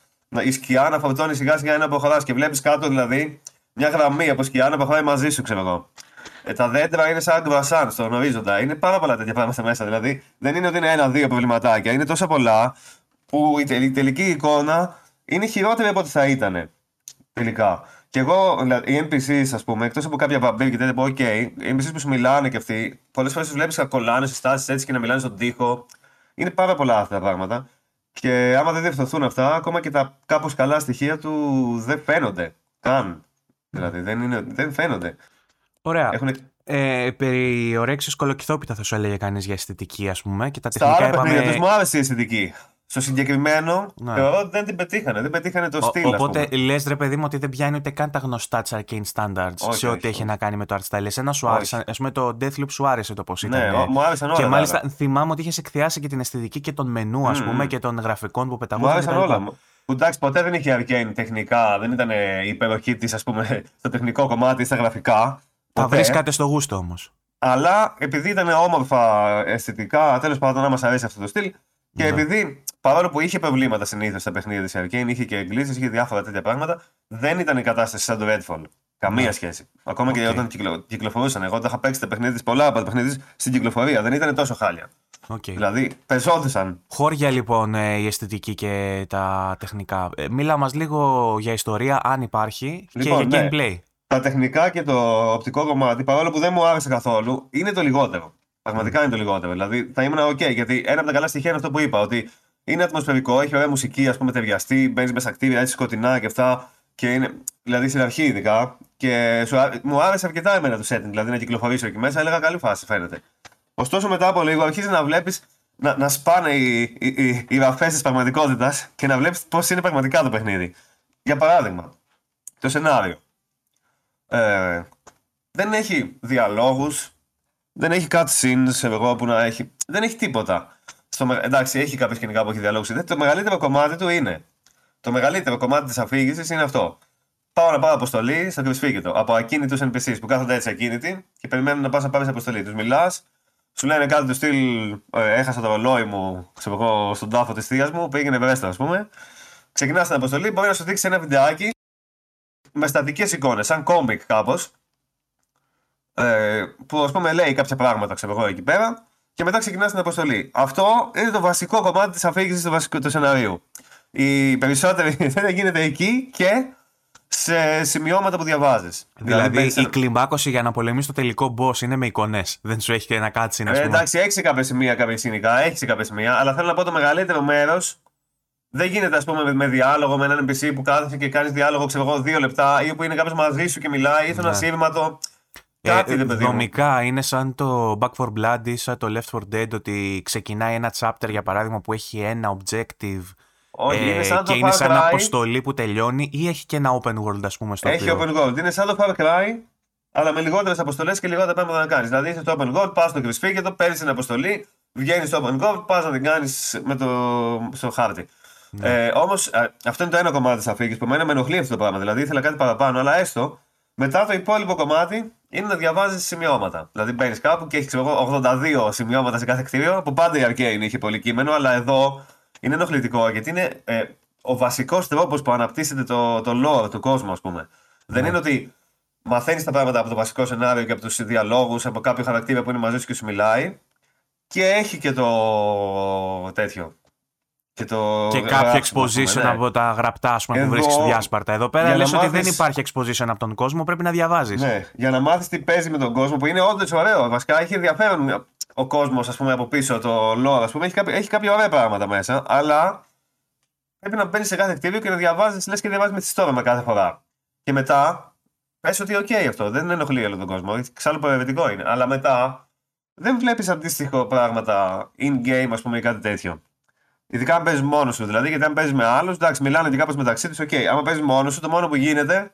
B: η σκιά να φορτώνει σιγά σιγά ένα προχωράς και βλέπεις κάτω δηλαδή μια γραμμή από σκιά να προχωράει μαζί σου, ξέρω εγώ. Ε, τα δέντρα είναι σαν γκρασάν στον ορίζοντα. Είναι πάρα πολλά τέτοια πράγματα μέσα. Δηλαδή δεν είναι ότι είναι ένα-δύο προβληματάκια. Είναι τόσα πολλά που η τελική εικόνα είναι χειρότερη από ό,τι θα ήταν. Τελικά. Και εγώ, δηλαδή, οι NPCs, ας πούμε, εκτός από κάποια βαμπύρ και τέτοια που, OK, οι NPCs που σου μιλάνε και αυτοί, πολλές φορές τους βλέπεις να κολλάνε σε στάσεις έτσι και να μιλάνε στον τοίχο. Είναι πάρα πολλά αυτά τα πράγματα. Και άμα δεν διορθωθούν αυτά, ακόμα και τα κάπως καλά στοιχεία του δεν φαίνονται καν. Δηλαδή δεν, είναι, δεν φαίνονται.
A: Ωραία. Έχουν... Ε, περί ορέξεις κολοκυθόπιτα θα σου έλεγε κανείς για αισθητική ας πούμε και τα τεχνικά Στα
B: άλλα είπαμε... τους μου άρεσε η αισθητική. Στο συγκεκριμένο ναι. θεωρώ ότι δεν την πετύχανε. Δεν πετύχανε το στυλ.
A: Οπότε λες ρε παιδί μου ότι δεν πιάνει ούτε καν τα γνωστά τη Arcane Standards σε ό,τι έχει να κάνει με το art style. Εσένα σου άρεσε. Α πούμε το Deathloop σου άρεσε το πώς
B: ναι, ήταν. Ναι, μου άρεσαν όλα.
A: Και μάλιστα θυμάμαι ότι είχες εκθιάσει και την αισθητική και των μενού, ας mm. πούμε, και των γραφικών που πεταγόταν.
B: Μου άρεσαν όλα. Που εντάξει, ποτέ δεν είχε Arcane τεχνικά. Δεν ήταν η υπεροχή της, ας πούμε, [LAUGHS] στο τεχνικό κομμάτι, στα γραφικά.
A: Τα βρίσκατε στο γούστο όμως.
B: Αλλά επειδή ήταν όμορφα αισθητικά, τέλος πάντων να μα αρέσει αυτό το στυλ. Και ναι. επειδή παρόλο που είχε προβλήματα συνήθως στα παιχνίδια της Arcane, είχε και εγκλήσει, είχε διάφορα τέτοια πράγματα, δεν ήταν η κατάσταση σαν το Redfall. Καμία ναι. σχέση. Ακόμα okay. και όταν κυκλο, κυκλοφορούσαν. Εγώ τα είχα παίξει τα παιχνίδια της, πολλά από τα παιχνίδια στην κυκλοφορία. Δεν ήταν τόσο χάλια. Okay. Δηλαδή, πεζόντουσαν.
A: Χώρια λοιπόν ε, η αισθητική και τα τεχνικά. Ε, μίλα μας λίγο για ιστορία, αν υπάρχει, λοιπόν, και για ναι. gameplay.
B: Τα τεχνικά και το οπτικό κομμάτι, παρόλο που δεν μου άρεσε καθόλου, είναι το λιγότερο. Πραγματικά είναι το λιγότερο. Δηλαδή θα ήμουν OK, γιατί ένα από τα καλά στοιχεία είναι αυτό που είπα. Ότι είναι ατμοσφαιρικό, έχει ωραία μουσική, ας πούμε, ταιριαστή, μπαίνεις μέσα κτίρια, έτσι σκοτεινά και αυτά. Και είναι, δηλαδή στην αρχή ειδικά. Και σου, μου άρεσε αρκετά εμένα το setting, δηλαδή να κυκλοφορήσω εκεί μέσα, έλεγα καλή φάση φαίνεται. Ωστόσο μετά από λίγο αρχίζεις να βλέπεις να, να σπάνε οι, οι, οι, οι βαφέ της πραγματικότητας και να βλέπεις πώς είναι πραγματικά το παιχνίδι. Για παράδειγμα, το σενάριο. Ε, δεν έχει διαλόγους, δεν έχει cutscenes εγώ που να έχει. Δεν έχει τίποτα. Στο, εντάξει, έχει κάποια σκηνικά που έχει διαλόγου. Το μεγαλύτερο κομμάτι του είναι. Το μεγαλύτερο κομμάτι της αφήγησης είναι αυτό. Πάω να πάω αποστολή στο κρυσφύγετο από ακίνητους NPCs που κάθονται έτσι ακίνητοι και περιμένουν να πας να πάρεις αποστολή. Τους μιλάς, σου λένε κάτι του στυλ. Ε, έχασα το ρολόι μου ξέρω εγώ, στον τάφο της θείας μου, πήγαινε βρέστα, ας πούμε. Ξεκινάς την αποστολή, μπορεί να σου δείξει ένα βιντεάκι με στατικές εικόνες, σαν κόμικ κάπως, ε, που ας πούμε λέει κάποια πράγματα, ξέρω εγώ εκεί πέρα, και μετά ξεκινάς την αποστολή. Αυτό είναι το βασικό κομμάτι της αφήγησης του βασικού του σενάριου. Οι περισσότεροι [LAUGHS] δεν γίνεται εκεί και σε σημειώματα που διαβάζεις.
A: Δηλαδή, δηλαδή η κλιμάκωση για να πολεμήσει το τελικό boss είναι με εικονές. Δεν σου έχει και ένα κάτσι να
B: ε, Εντάξει, έχει κάποια σημεία κάποια σκηνικά, έχει κάποια σημεία, αλλά θέλω να πω το μεγαλύτερο μέρος δεν γίνεται, ας πούμε, με, διάλογο με έναν NPC που κάθεσαι και κάνεις διάλογο, ξέρω εγώ, δύο λεπτά ή που είναι κάποιος μαζί σου και μιλάει ή ναι. ένα σύρματο.
A: Κάτι ε, δομικά είναι σαν το Back for Blood ή σαν το Left 4 Dead ότι ξεκινάει ένα chapter για παράδειγμα που έχει ένα objective
B: όχι, ε, είναι σαν
A: και
B: το
A: είναι
B: σαν
A: Cry. αποστολή που τελειώνει ή έχει και ένα open world ας πούμε στο
B: Έχει open world, είναι σαν το Far Cry αλλά με λιγότερες αποστολές και λιγότερα πράγματα να κάνεις. Δηλαδή είσαι στο open world, πας στο κρυσφύγετο, παίρνεις την αποστολή, βγαίνεις στο open world, πας να την κάνεις το... στο χάρτη. Ναι. Ε, Όμως αυτό είναι το ένα κομμάτι της αφήγησης που εμένα με ενοχλεί αυτό το πράγμα. Δηλαδή ήθελα κάτι παραπάνω, αλλά έστω μετά το υπόλοιπο κομμάτι είναι να διαβάζεις σημειώματα. Δηλαδή μπαίνεις κάπου και έχεις 82 σημειώματα σε κάθε κτίριο, που πάντα η Arcane είχε πολύ κείμενο, αλλά εδώ είναι ενοχλητικό γιατί είναι ε, ο βασικός τρόπος που αναπτύσσεται το, το lore του κόσμου, ας πούμε. Δεν ναι. είναι ότι μαθαίνεις τα πράγματα από το βασικό σενάριο και από τους διαλόγους, από κάποιο χαρακτήρα που είναι μαζί σου και σου μιλάει. Και έχει και το τέτοιο.
A: Και, το και κάποιο exposition ναι. από τα γραπτά ας πούμε, Εδώ... που βρίσκει διάσπαρτα. Εδώ πέρα λες ότι δεν υπάρχει exposition από τον κόσμο, πρέπει να διαβάζεις.
B: Ναι, για να μάθεις τι παίζει με τον κόσμο που είναι όντως ωραίο. Βασικά έχει ενδιαφέρον ο κόσμος από πίσω, το lore, ας πούμε. Έχει κάποια, έχει κάποια ωραία πράγματα μέσα, αλλά πρέπει να μπαίνεις σε κάθε κτίριο και να διαβάζεις, λες και διαβάζεις με τη με κάθε φορά. Και μετά πες ότι okay, αυτό, δεν ενοχλεί όλο τον κόσμο. Εξάλλου προαιρετικό είναι. Αλλά μετά δεν βλέπεις αντίστοιχο πράγματα in-game, ας πούμε, ή κάτι τέτοιο. Ειδικά αν παίζεις μόνος σου. Δηλαδή, γιατί αν παίζεις με άλλους, εντάξει, μιλάνε και κάπως μεταξύ τους. Okay. άμα παίζεις μόνος σου, το μόνο που γίνεται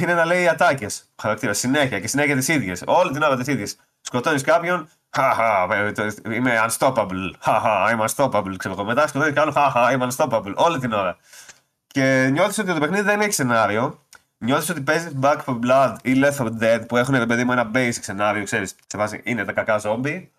B: είναι να λέει ατάκες. Χαρακτήρα συνέχεια και συνέχεια τις ίδιες. Όλη την ώρα τις ίδιες. Σκοτώνεις κάποιον, χαχα, είμαι unstoppable. Χαχα, είμαι unstoppable. Ξέρω εγώ. Μετά σκοτώνεις κάποιον, χαχα, είμαι unstoppable. Όλη την ώρα. Και νιώθεις ότι το παιχνίδι δεν έχει σενάριο. Νιώθεις ότι παίζεις Back for Blood ή Left 4 Dead που έχουν παιδί μου ένα basic σενάριο, ξέρεις. Σε βάση είναι τα κακά ζόμπι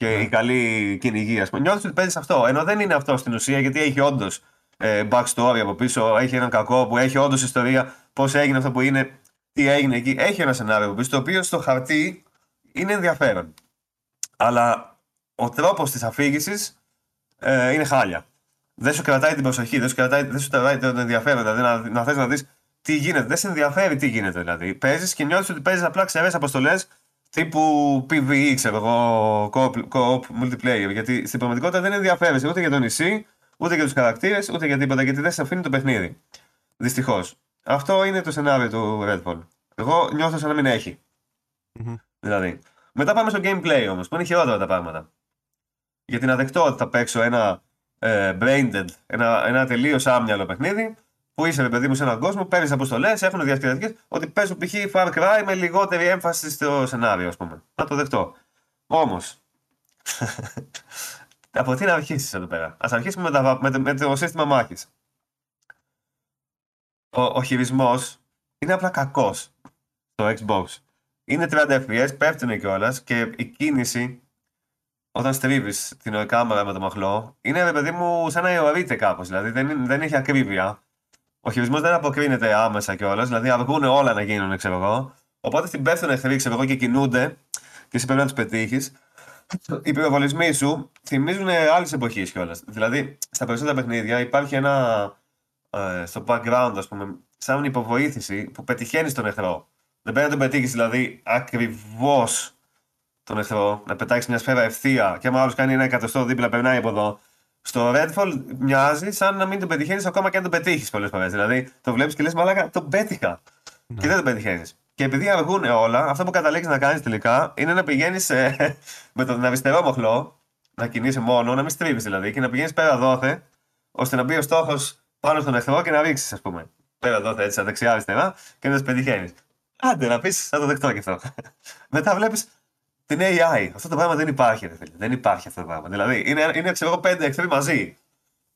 B: και η καλή κυνηγή, ας πούμε. Νιώθεις ότι παίζεις αυτό. Ενώ δεν είναι αυτό στην ουσία, γιατί έχει όντως ε, backstory από πίσω, έχει έναν κακό που έχει όντως ιστορία, πώς έγινε αυτό που είναι, τι έγινε εκεί. Έχει ένα σενάριο από πίσω, το οποίο στο χαρτί είναι ενδιαφέρον. Αλλά ο τρόπος της αφήγησης ε, είναι χάλια. Δεν σου κρατάει την προσοχή, δεν σου κρατάει, δεν σου κρατάει το ενδιαφέρον. Δηλαδή να, να θες να δεις τι γίνεται. Δεν σε ενδιαφέρει τι γίνεται δηλαδή. Παίζεις και νιώθεις ότι παίζεις απλά ξερές αποστολές τύπου PvE, ξέρω εγώ, co-op, multiplayer. Γιατί στην πραγματικότητα δεν ενδιαφέρεσαι ούτε για το νησί, ούτε για τους χαρακτήρες, ούτε για τίποτα, γιατί δεν σε αφήνει το παιχνίδι. Δυστυχώς. Αυτό είναι το σενάριο του Redfall. Εγώ νιώθω σαν να μην εχει Δηλαδή. Μετά πάμε στο gameplay όμως, που είναι χειρότερα τα πράγματα. Γιατί να δεχτώ ότι θα παίξω ένα ε, brain ένα, ένα τελείως άμυαλο παιχνίδι, που είσαι, παιδί μου, σε έναν κόσμο, παίρνεις αποστολές, έχουν διασκεδαστικέ, ότι παίζουν π.χ. Far Cry με λιγότερη έμφαση στο σενάριο, ας πούμε. Να το δεχτώ. Όμως. [LAUGHS] από τι να αρχίσεις εδώ πέρα; Α αρχίσουμε με, με, με, το σύστημα μάχης. Ο, ο χειρισμός είναι απλά κακός στο Xbox. Είναι 30 FPS, πέφτουν κιόλας και η κίνηση όταν στρίβεις την κάμερα με το μαχλό είναι ρε παιδί μου σαν να αιωρείται κάπως. Δηλαδή δεν, δεν έχει ακρίβεια. Ο χειρισμό δεν αποκρίνεται άμεσα κιόλας, δηλαδή αργούν όλα να γίνουν, ξέρω εγώ. Οπότε στην πέφτουν εχθροί, ξέρω εγώ, και κινούνται και εσύ πρέπει να του πετύχεις. Οι πυροβολισμοί σου θυμίζουν άλλες εποχές κιόλας. Δηλαδή, στα περισσότερα παιχνίδια υπάρχει ένα ε, στο background, ας πούμε, σαν υποβοήθηση που πετυχαίνεις τον εχθρό. Δεν πρέπει να τον πετύχεις δηλαδή ακριβώς τον εχθρό, να πετάξεις μια σφαίρα ευθεία και άμα άλλος κάνει ένα εκατοστό δίπλα, περνάει από εδώ. Στο Redfall μοιάζει σαν να μην τον πετυχαίνεις ακόμα και αν τον πετύχεις πολλές φορές. Δηλαδή το βλέπεις και λες, Μαλάκα, τον πέτυχα. Ναι. Και δεν τον πετυχαίνεις. Και επειδή αργούν όλα, αυτό που καταλήξει να κάνεις τελικά είναι να πηγαίνεις ε, [LAUGHS] με τον αριστερό μοχλό, να κινείσαι μόνο, να μην στρίβεις δηλαδή, και να πηγαίνεις πέρα δόθε, ώστε να μπει ο στόχος πάνω στον εχθρό και να ρίξεις, ας πούμε. Πέρα δόθε έτσι, δεξιά-αριστερά και να τους πετυχαίνεις. Άντε να πεις, θα το δεχτώ και αυτό. [LAUGHS] Μετά βλέπεις την AI. Αυτό το πράγμα δεν υπάρχει, ρε φίλε. Δεν υπάρχει αυτό το πράγμα. Δηλαδή, είναι, είναι ξέρω εγώ, πέντε εχθροί μαζί.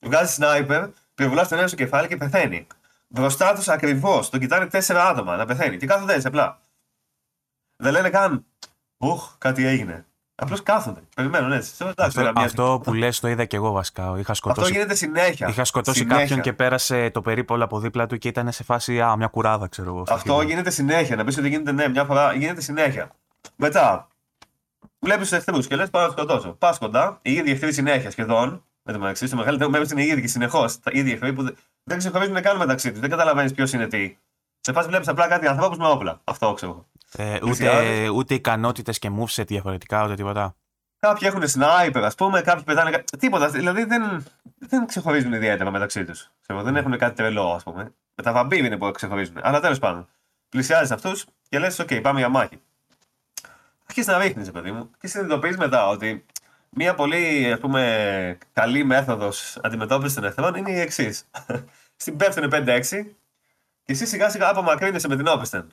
B: Βγάζει σνάιπερ, πυροβολάς τον ένα στο κεφάλι και πεθαίνει. Μπροστά τους ακριβώς. Τον κοιτάνε τέσσερα άτομα να πεθαίνει. Και κάθονται έτσι απλά. Δεν λένε καν. Ουχ, κάτι έγινε. Απλώς κάθονται. Περιμένουν έτσι.
A: Αυτό, αυτό που λες το είδα και εγώ βασικά. Είχα σκοτώσει,
B: αυτό γίνεται συνέχεια.
A: Είχα σκοτώσει συνέχεια. κάποιον και πέρασε το περίπολο από δίπλα του και ήταν σε φάση Α, μια κουράδα, ξέρω εγώ.
B: Αυτό γίνεται συνέχεια. Να πεις ότι γίνεται ναι, μια φορά γίνεται συνέχεια. Μετά, βλέπεις τους εχθρού και λες: Πάω να σκοτώσω. Πας κοντά, οι ίδιοι εχθροί συνέχεια σχεδόν. Με το μεταξύ, στο μεγαλύτερο μέρος είναι οι ίδιοι συνεχώς. Τα ίδια εχθροί που δεν ξεχωρίζουν καν μεταξύ τους. Δεν καταλαβαίνεις ποιος είναι τι. Σε φάση βλέπεις απλά κάτι ανθρώπους με όπλα. Αυτό ξέρω.
A: Ε, ούτε, ούτε ικανότητες και moveset διαφορετικά, ούτε τίποτα.
B: Κάποιοι έχουν sniper, ας πούμε, κάποιοι πετάνε. Τίποτα. Δηλαδή δεν, δεν ξεχωρίζουν ιδιαίτερα μεταξύ τους. Δεν έχουν κάτι τρελό, ας πούμε. Με τα βαμπύρ είναι που ξεχωρίζουν. Αλλά τέλος πάντων. Πλησιάζεις αυτούς και λες: OK, πάμε για μάχη αρχίσει να ρίχνεις, παιδί μου, και συνειδητοποιείς μετά ότι μια πολύ ας πούμε, καλή μέθοδος αντιμετώπισης των εχθρών είναι η εξής. [LAUGHS] Στην πέφτουν 5-6 και εσύ σιγά σιγά απομακρύνεσαι με την όπισθεν.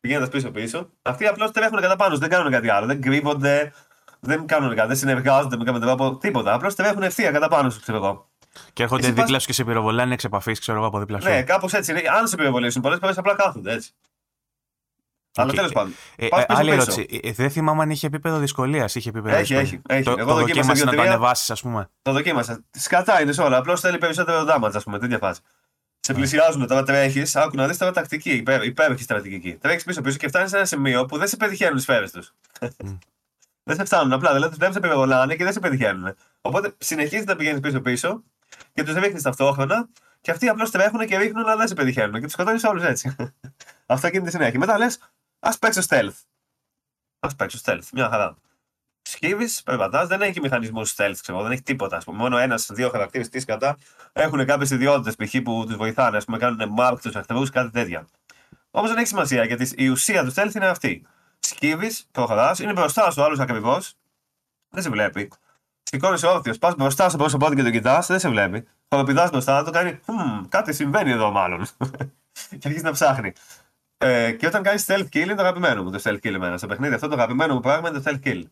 B: Πηγαίνοντας πίσω-πίσω, αυτοί απλώς τρέχουν κατά πάνω, δεν κάνουν κάτι άλλο. Δεν κρύβονται, δεν κάνουν κάτι, δεν συνεργάζονται με κάποιο τρόπο, τίποτα. Απλώς τρέχουν ευθεία κατά πάνω σου, ξέρω εγώ.
A: Και έρχονται δίπλα σου και σε πυροβολάνε εξ επαφής, ξέρω εγώ από δίπλα σου.
B: Ναι, κάπως έτσι. Αν σε πυροβολήσουν, πολλές φορές απλά κάθονται έτσι. Αλλά τέλος πάντων. Ε, ε,
A: άλλη ερώτηση. Ε, δεν θυμάμαι αν είχε επίπεδο δυσκολίας. Είχε επίπεδο
B: έχει, έχει, έχει.
A: Το, Εγώ το δοκίμασα να το ανεβάσεις, ας πούμε.
B: Το δοκίμασα. Σκατά είναι όλα. Απλώς θέλει περισσότερο damage, ας πούμε. Τέτοια φάση. Σε ναι. πλησιάζουν τώρα, τρέχεις. Άκου να δεις τώρα τακτική. Υπέρ, υπέροχη στρατηγική. Τρέχεις πίσω-πίσω και φτάνεις σε ένα σημείο που δεν σε πετυχαίνουν τι σφαίρες τους. [LAUGHS] δεν σε φτάνουν απλά. Δηλαδή τους βλέπεις σε περιβολάνε και δεν σε πετυχαίνουν. Οπότε συνεχίζεις να πηγαίνεις πίσω-πίσω και τους ρίχνεις ταυτόχρονα και αυτοί απλώς τρέχουν και ρίχνουν αλλά δεν σε πετυχαίνουν. Και τους σκοτώνεις όλους έτσι. [LAUGHS] Αυτό γίνεται συνέχεια. Μετά λες, Α παίξω stealth. Α παίξω stealth. Μια χαρά. Σκύβεις, περπατάς, δεν έχει μηχανισμούς stealth, ξέρω, δεν έχει τίποτα. Ας πούμε. Μόνο ένα-δύο χαρακτήρες τη κατά έχουν κάποιες ιδιότητες π.χ. που τους βοηθάνε, ας πούμε, κάνουν mark τους εχθρού, κάτι τέτοια. Όμως δεν έχει σημασία γιατί η ουσία του stealth είναι αυτή. Σκύβεις, προχωρά, είναι μπροστά σου άλλος ακριβώς, δεν σε βλέπει. Σηκώνει όρθιος, πας μπροστά στο πρόσωπό του και τον κοιτάς, δεν σε βλέπει. Χοροπηδά μπροστά, το κάνει, κάτι συμβαίνει εδώ μάλλον. [LAUGHS] και αρχίζει να ψάχνει. Ε, και όταν κάνεις stealth kill είναι το αγαπημένο μου το stealth kill εμένα. Στο παιχνίδι αυτό το αγαπημένο μου πράγμα είναι το stealth kill.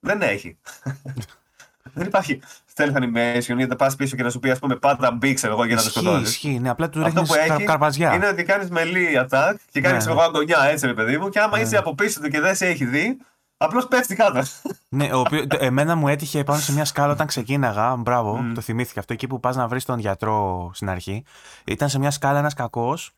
B: Δεν έχει. [LAUGHS] Δεν υπάρχει stealth animation για να πας πίσω και να σου πει ας πούμε πάντα μπει ξέρω εγώ για να το σκοτώσει.
A: Ισχύει, ναι, απλά του ρίχνεις καρπαζιά.
B: Είναι ότι κάνεις μελή attack και κάνεις ναι, ναι. αγωνιά έτσι ρε παιδί μου και άμα ναι. είσαι από πίσω του και δεν σε έχει δει, Απλώς πέφτει κάτω. [LAUGHS]
A: ναι, ο οποίος, εμένα μου έτυχε πάνω σε μια σκάλα όταν ξεκίναγα. Μπράβο, mm. το θυμήθηκα αυτό. Εκεί που πας να βρεις τον γιατρό στην αρχή. Ήταν σε μια σκάλα ένας κακός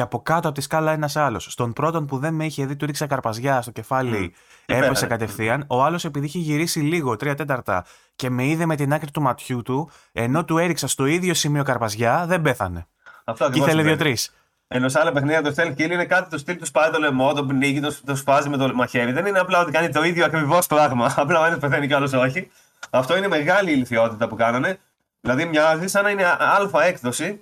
A: και από κάτω από τη σκάλα ένας άλλος. Στον πρώτον που δεν με είχε δει, του ρίξα καρπαζιά στο κεφάλι, mm. έπεσε κατευθείαν. Ο άλλος, επειδή είχε γυρίσει λίγο, τρία τέταρτα, και με είδε με την άκρη του ματιού του, ενώ του έριξα στο ίδιο σημείο καρπαζιά, δεν πέθανε. Αυτό και ήθελε δύο-τρεις.
B: Ενώ σε άλλα παιχνίδια το stealth kill είναι κάτι το στυλ του σπάει το λαιμό, το πνίγει, το, το σπάζει με το μαχαίρι. Δεν είναι απλά ότι κάνει το ίδιο ακριβώς πράγμα. [LAUGHS] Απλά ο ένας πεθαίνει και ο άλλος όχι. Αυτό είναι μεγάλη ηλιθιότητα που κάνανε. Δηλαδή μοιάζει σαν να είναι άλφα έκδοση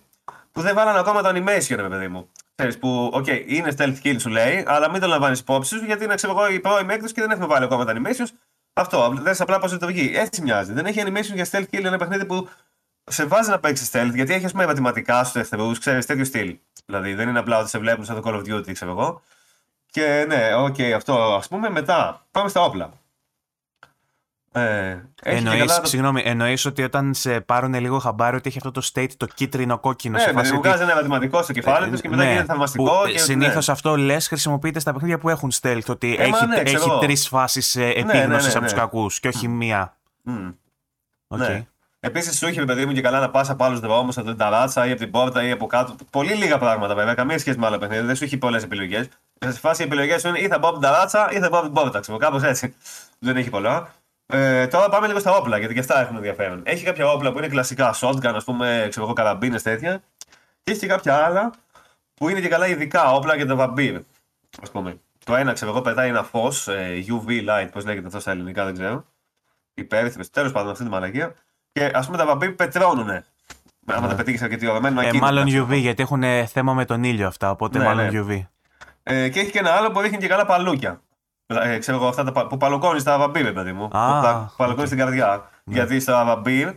B: που δεν βάλανε ακόμα το animation, ρε παιδί μου. Ξέρεις, που, okay, είναι stealth kill σου λέει, αλλά μην το λαμβάνεις υπόψη σου γιατί είναι ξέρω εγώ η πρώιμη έκδοση και δεν έχουμε βάλει ακόμα τα animation. Αυτό, δεν απλά πώ λειτουργεί. Έτσι μοιάζει. Δεν έχει animation για stealth kill, ένα παιχνίδι που σε βάζει να παίξεις stealth γιατί έχει ας πούμε μαθηματικά στους εχθρού, ξέρεις τέτοιο στυλ. Δηλαδή δεν είναι απλά ότι σε βλέπουν σαν το Call of Duty, ξέρω εγώ. Και ναι, okay, αυτό ας πούμε. Μετά πάμε στα όπλα.
A: Ε, εννοείς, το... συγγνώμη, εννοείς ότι όταν σε πάρουν λίγο χαμπάρι ότι έχει αυτό το state, το κίτρινο κόκκινο.
B: Ναι, σε φάση μου βγάζει ένα μαθηματικό στο κεφάλι ε, τους και μετά ναι, γίνεται θαυμαστικό.
A: Και... Συνήθως ναι. αυτό λες χρησιμοποιείται στα παιχνίδια που έχουν stealth. Ότι ε, έχει, ναι, έχει τρεις φάσεις ε, επίγνωση ναι, ναι, από τους κακούς και όχι μία.
B: Mm. Okay. Ναι. Επίσης, σου είχε παιδί μου και καλά να πας από άλλους δρόμους, από την ταράτσα ή από την πόρτα ή από κάτω. Πολύ λίγα πράγματα βέβαια, καμία σχέση με άλλα παιχνίδια. Δεν σου έχει πολλές επιλογές. Σε φάση οι επιλογές σου είναι ή θα πάω από την ταράτσα ή θα πάω από την πόρτα. Ξέρω, κάπως έτσι. Δεν έχει πολλά. Ε, τώρα πάμε λίγο στα όπλα, γιατί και αυτά έχουν ενδιαφέρον. Έχει κάποια όπλα που είναι κλασικά shotgun, ας πούμε, ξέρω εγώ, καραμπίνες τέτοια. Και έχει και κάποια άλλα που είναι και καλά ειδικά όπλα για το βαμπύρ. Α πούμε. Το ένα, ξέρω εγώ, πετάει ένα φως, ε, UV light, πώς λέγεται αυτό στα ελληνικά, δεν ξέρω. Υπέρυθμες, τέλος πάντων αυτή τη μαλακία. Και ας πούμε τα βαμπύρ πετρώνουν. Άμα τα ναι. πετύχεις αρκετή ώρα, μένουν
A: ε, Μάλλον UV, γιατί έχουν θέμα με τον ήλιο αυτά, οπότε ναι, μάλλον ναι. UV.
B: Ε, και έχει και ένα άλλο που ρίχνει και καλά παλούκια. Ε, ξέρω εγώ, αυτά τα, που παλοκώνεις στα βαμπύρ, παιδί μου. Ah, που παλοκώνεις okay. στην καρδιά. Ναι. Γιατί στα βαμπύρ,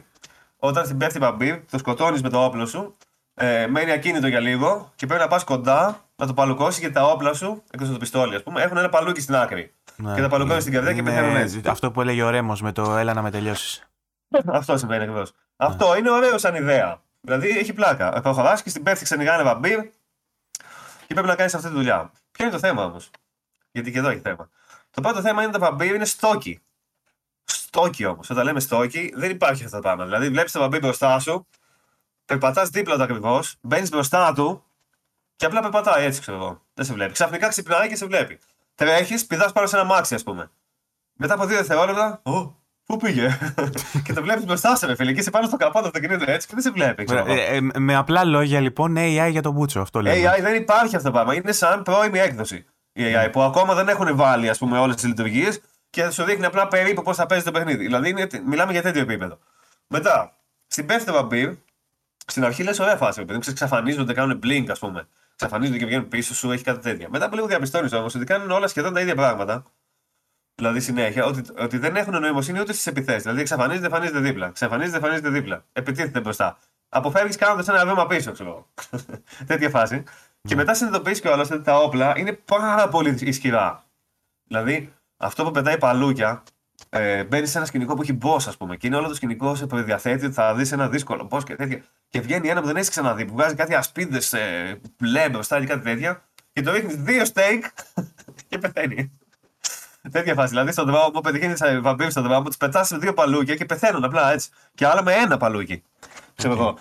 B: όταν στην πέφτει βαμπύρ, το σκοτώνεις με το όπλο σου, ε, μένει ακίνητο για λίγο και πρέπει να πας κοντά να το παλουκώσει γιατί τα όπλα σου, εκτός από το πιστόλι, ας πούμε, έχουν ένα παλούκι στην άκρη. Ναι, και τα παλουκώνει ναι, στην καρδιά και πεθαίνουν έτσι.
A: Αυτό που έλεγε ο Ρέμος με το έλα να με τελειώσεις.
B: Αυτό συμβαίνει ακριβώς. Αυτό είναι ωραίο σαν ιδέα. Δηλαδή έχει πλάκα. Προχωρά και στην πέφτει ξενιγά ένα βαμπύρ και πρέπει να κάνεις αυτή τη δουλειά. Ποιο είναι το θέμα όμως; Γιατί και εδώ έχει θέμα. Το πρώτο θέμα είναι ότι τα βαμπύρ είναι στόκι. Στόκι όμως. Όταν λέμε στόκι, δεν υπάρχει αυτό το πράγμα. Δηλαδή, βλέπεις το βαμπύρ μπροστά σου, περπατάς δίπλα του ακριβώς, μπαίνεις μπροστά του και απλά περπατάει έτσι, ξέρω εγώ. Δεν σε βλέπει. Ξαφνικά ξυπνάει και σε βλέπει. Τρέχεις, πηδάς πάνω σε ένα μάξι, ας πούμε. Μετά από δύο δευτερόλεπτα, Ω, Πού πήγε; [LAUGHS] και το βλέπεις μπροστά σε, φίλε. Και είσαι πάνω στο καπάτο αυτοκινήτου έτσι και δεν σε βλέπει.
A: Ε, ε, με απλά λόγια λοιπόν, AI για τον Μπούτσο. Αυτό λέμε.
B: AI δεν υπάρχει αυτό το πράγμα. Είναι σαν πρώιμη έκδοση η AI που ακόμα δεν έχουν βάλει ας πούμε, όλες τις λειτουργίες και σου δείχνει απλά περίπου πώς θα παίζει το παιχνίδι. Δηλαδή είναι, μιλάμε για τέτοιο επίπεδο. Μετά, στην πέφτει βαμπύρ, στην αρχή λες: Ωραία φάση, επειδή ξαφανίζονται, κάνουν blink, ας πούμε. Ξαφανίζονται και βγαίνουν πίσω σου, έχει κάτι τέτοια. Μετά από λίγο διαπιστώνεις όμως ότι κάνουν όλα σχεδόν τα ίδια πράγματα. Δηλαδή συνέχεια, ότι, ότι δεν έχουν νοημοσύνη ούτε στις επιθέσεις. Δηλαδή εξαφανίζεται, εμφανίζεται δίπλα. Ξαφανίζεται, εμφανίζεται δίπλα. Επιτίθεται μπροστά. Αποφεύγεις κάνοντας ένα βήμα πίσω, ξέρω [LAUGHS] Τέτοια φάση. Και μετά συνειδητοποιείς κιόλας ότι τα όπλα είναι πάρα πολύ ισχυρά. Δηλαδή, αυτό που πετάει παλούκια, ε, μπαίνει σε ένα σκηνικό που έχει boss, ας πούμε, και είναι όλο το σκηνικό σε προδιαθέτει ότι θα δεις ένα δύσκολο boss και τέτοια. Και βγαίνει ένα που δεν έχεις ξαναδεί, που βγάζει κάτι ασπίδες ε, μπλε μπροστά και κάτι τέτοια, και το ρίχνεις δύο steak [LAUGHS] και πεθαίνει. τέτοια φάση. Δηλαδή, στον δρόμο, πετυχαίνει βαμπύρι στον δρόμο, τους πετάς δύο παλούκια και πεθαίνουν απλά έτσι. Και άλλα με ένα παλούκι. Ξέρω εγώ.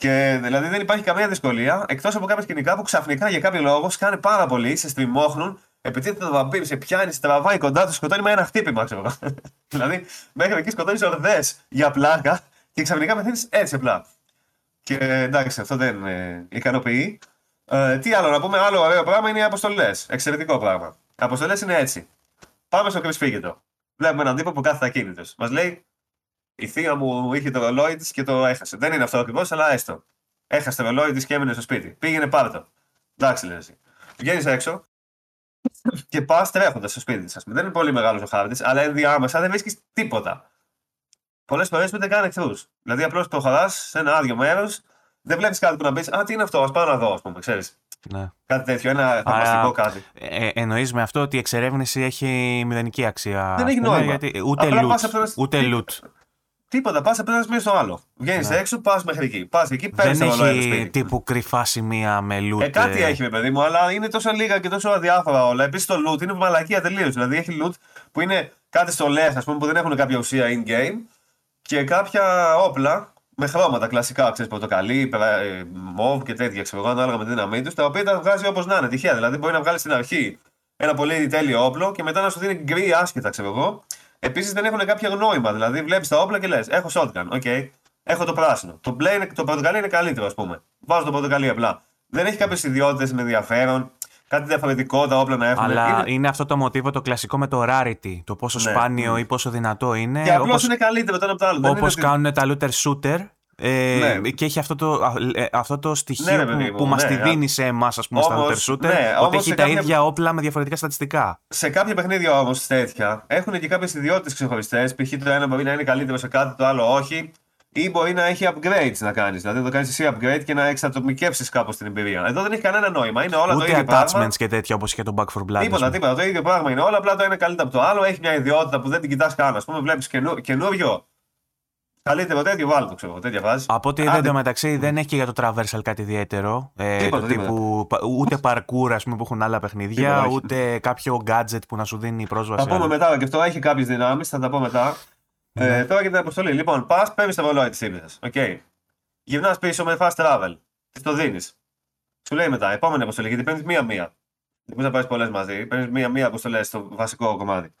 B: Και δηλαδή δεν υπάρχει καμία δυσκολία εκτός από κάποια σκηνικά που ξαφνικά για κάποιο λόγο σκάνε πάρα πολύ, σε στριμώχνουν, επιτίθεται το βαμπύρι, σε πιάνει, σε τραβάει κοντά του, σκοτώνει με ένα χτύπημα, ξέρω [LAUGHS] Δηλαδή μέχρι εκεί σκοτώνεις ορδές για πλάκα και ξαφνικά πεθαίνεις έτσι απλά. Και εντάξει, αυτό δεν ε, ικανοποιεί. Ε, τι άλλο να πούμε, άλλο ωραίο πράγμα είναι οι αποστολές. Εξαιρετικό πράγμα. Οι αποστολές είναι έτσι. Πάμε στο κρυσφύγετο. Βλέπουμε έναν τύπο που κάθεται ακίνητος. Μας λέει η θεία μου είχε το ρολόι της και το έχασε. Δεν είναι αυτό ακριβώς, αλλά έστω. Έχασε το ρολόι της και έμεινε στο σπίτι. Πήγαινε πάρτο. Εντάξει, λέει εσύ. Βγαίνεις έξω και πας τρέχοντας στο σπίτι τη. Δεν είναι πολύ μεγάλος ο χάρτης, αλλά ενδιάμεσα δεν βρίσκεις τίποτα. Πολλές φορές δεν κάνει εχθρούς. Δηλαδή απλώς προχωρά σε ένα άδειο μέρος, δεν βλέπεις κάτι που να πεις Α, τι είναι αυτό, ας πάω να δω, ας πούμε, ξέρεις. Ναι. Κάτι τέτοιο, ένα θαυμαστικό κάτι.
A: Ε, ε Εννοείς με αυτό ότι η εξερεύνηση έχει μηδενική αξία.
B: Δεν έχει νόημα.
A: Γιατί ούτε loot. Ούτε loot.
B: Τίποτα, πας από ένα σημείο στο άλλο. Βγαίνεις ναι. έξω, πας μέχρι εκεί. Πας εκεί, παίρνεις
A: Δεν έχει τύπου κρυφά σημεία με loot.
B: Ε, κάτι έχει, παιδί μου, αλλά είναι τόσο λίγα και τόσο αδιάφορα όλα. Επίσης το loot είναι μαλακία τελείως. Δηλαδή έχει loot που είναι κάτι στολέ, ας πούμε, που δεν έχουν κάποια ουσία in-game και κάποια όπλα με χρώματα κλασικά, ξέρεις, πορτοκαλί, ε, μοβ και τέτοια, ξέρω εγώ, ανάλογα με τη δύναμή τους, τα οποία τα βγάζει όπως να είναι, τυχαία. Δηλαδή μπορεί να βγάλεις στην αρχή ένα πολύ τέλειο όπλο και μετά να σου δίνει γκρι άσχετα, ξέρω εγώ, Επίσης δεν έχουν κάποιο νόημα. Δηλαδή βλέπεις τα όπλα και λες: Έχω shotgun, okay. Έχω το πράσινο. Το, μπλε είναι, το πορτοκαλί είναι καλύτερο, ας πούμε. Βάζω το πορτοκαλί απλά. Δεν έχει κάποιες ιδιότητες με ενδιαφέρον. Κάτι διαφορετικό τα όπλα να έχουν.
A: Αλλά είναι, είναι αυτό το μοτίβο το κλασικό με το rarity. Το πόσο ναι. σπάνιο ή πόσο δυνατό είναι.
B: Και απλώς όπως... είναι καλύτερο το ένα από το άλλο.
A: Όπως κάνουν τα looter shooter Ε, ναι. Και έχει αυτό το, ε, αυτό το στοιχείο ναι, που, που μας τη δίνει σε εμάς, ας πούμε, στα shooter. Ναι, ότι έχει τα κάποια... ίδια όπλα με διαφορετικά στατιστικά.
B: Σε κάποια παιχνίδια όμως τέτοια έχουν και κάποιες ιδιότητες ξεχωριστές. Π.χ. το ένα μπορεί να είναι καλύτερο σε κάτι, το άλλο όχι. Ή μπορεί να έχει upgrades να κάνεις. Δηλαδή να το κάνεις εσύ upgrade και να εξατομικεύσεις κάπως την εμπειρία. Εδώ δεν έχει κανένα νόημα. Είναι όλα
A: Ούτε
B: το ίδιο
A: attachments
B: πράγμα.
A: και τέτοια όπως και το Back for Blood.
B: Τίποτα, τίποτα. Το ίδιο πράγμα είναι όλα. Απλά το ένα καλύτερο από το άλλο. Έχει μια ιδιότητα που δεν την κοιτάς καν. Α πούμε, βλέπεις καινούριο. Καλύτερο τέτοιο, βάλω το ξέρω. Τέτοια βάζει.
A: Από ό,τι είδα μεταξύ δεν έχει και για το traversal κάτι ιδιαίτερο. Ε, τίποτα, το τύπου, ούτε parkour ας πούμε, που έχουν άλλα παιχνίδια, τίποτα, ούτε κάποιο gadget που να σου δίνει πρόσβαση.
B: Θα πούμε μετά και αυτό έχει κάποιες δυνάμεις, θα τα πω μετά. Ε, ναι. τώρα για την αποστολή. Λοιπόν, πας, παίρνεις το βολόι της ύπηδα. Okay. Γυρνάς πίσω με fast travel. Τι το δίνεις; Σου λέει μετά, επόμενη αποστολή, γιατί παίρνεις μία-μία. Δεν μπορείς να πάρεις πολλές μαζί. Παίρνεις μία-μία αποστολές στο βασικό κομμάτι.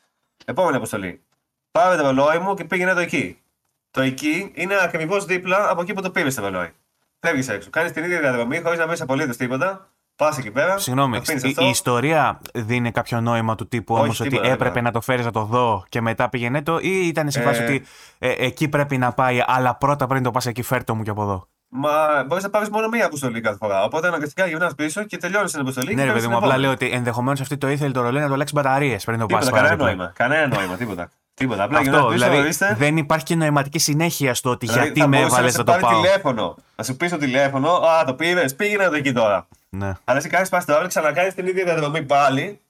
B: Επόμενη αποστολή. Πάρε το βολόι μου και πήγαινε το εκεί. Το εκεί είναι ακριβώς δίπλα από εκεί που το πήρες το βολόι. Φεύγεις έξω. Κάνεις την ίδια διαδρομή χωρίς να βρεις απολύτως τίποτα. Πας εκεί πέρα.
A: Συγγνώμη, η, η, ιστορία δίνει κάποιο νόημα του τύπου όμως ότι τίποτα, έπρεπε τίποτα. να το φέρεις να το δω και μετά πήγαινε το, ή ήταν σε φάση ε... ότι ε, εκεί πρέπει να πάει, αλλά πρώτα πριν το πας εκεί, φέρτο μου και από εδώ.
B: Μα μπορείς να πάρεις μόνο μία αποστολή κάθε φορά. Οπότε αναγκαστικά γυρνάς πίσω και τελειώνεις την αποστολή.
A: Ναι, ρε παιδί μου, απλά λέω ότι ενδεχομένως αυτή το ήθελε το ρολόι να το αλλάξει μπαταρίες πριν το πας.
B: Κανένα νόημα. Κανένα νόημα, τίποτα. Τίποτα. Απλά
A: Αυτό, δηλαδή, ορίστε. δεν υπάρχει και νοηματική συνέχεια στο ότι δηλαδή, γιατί με έβαλες να το πάω.
B: τηλέφωνο. Να σου πεις το τηλέφωνο, Α, το πήρες, πήγαινε το εκεί τώρα. Ναι. Αλλά εσύ κάνεις πας τώρα, ξανακάνεις την ίδια διαδρομή πάλι.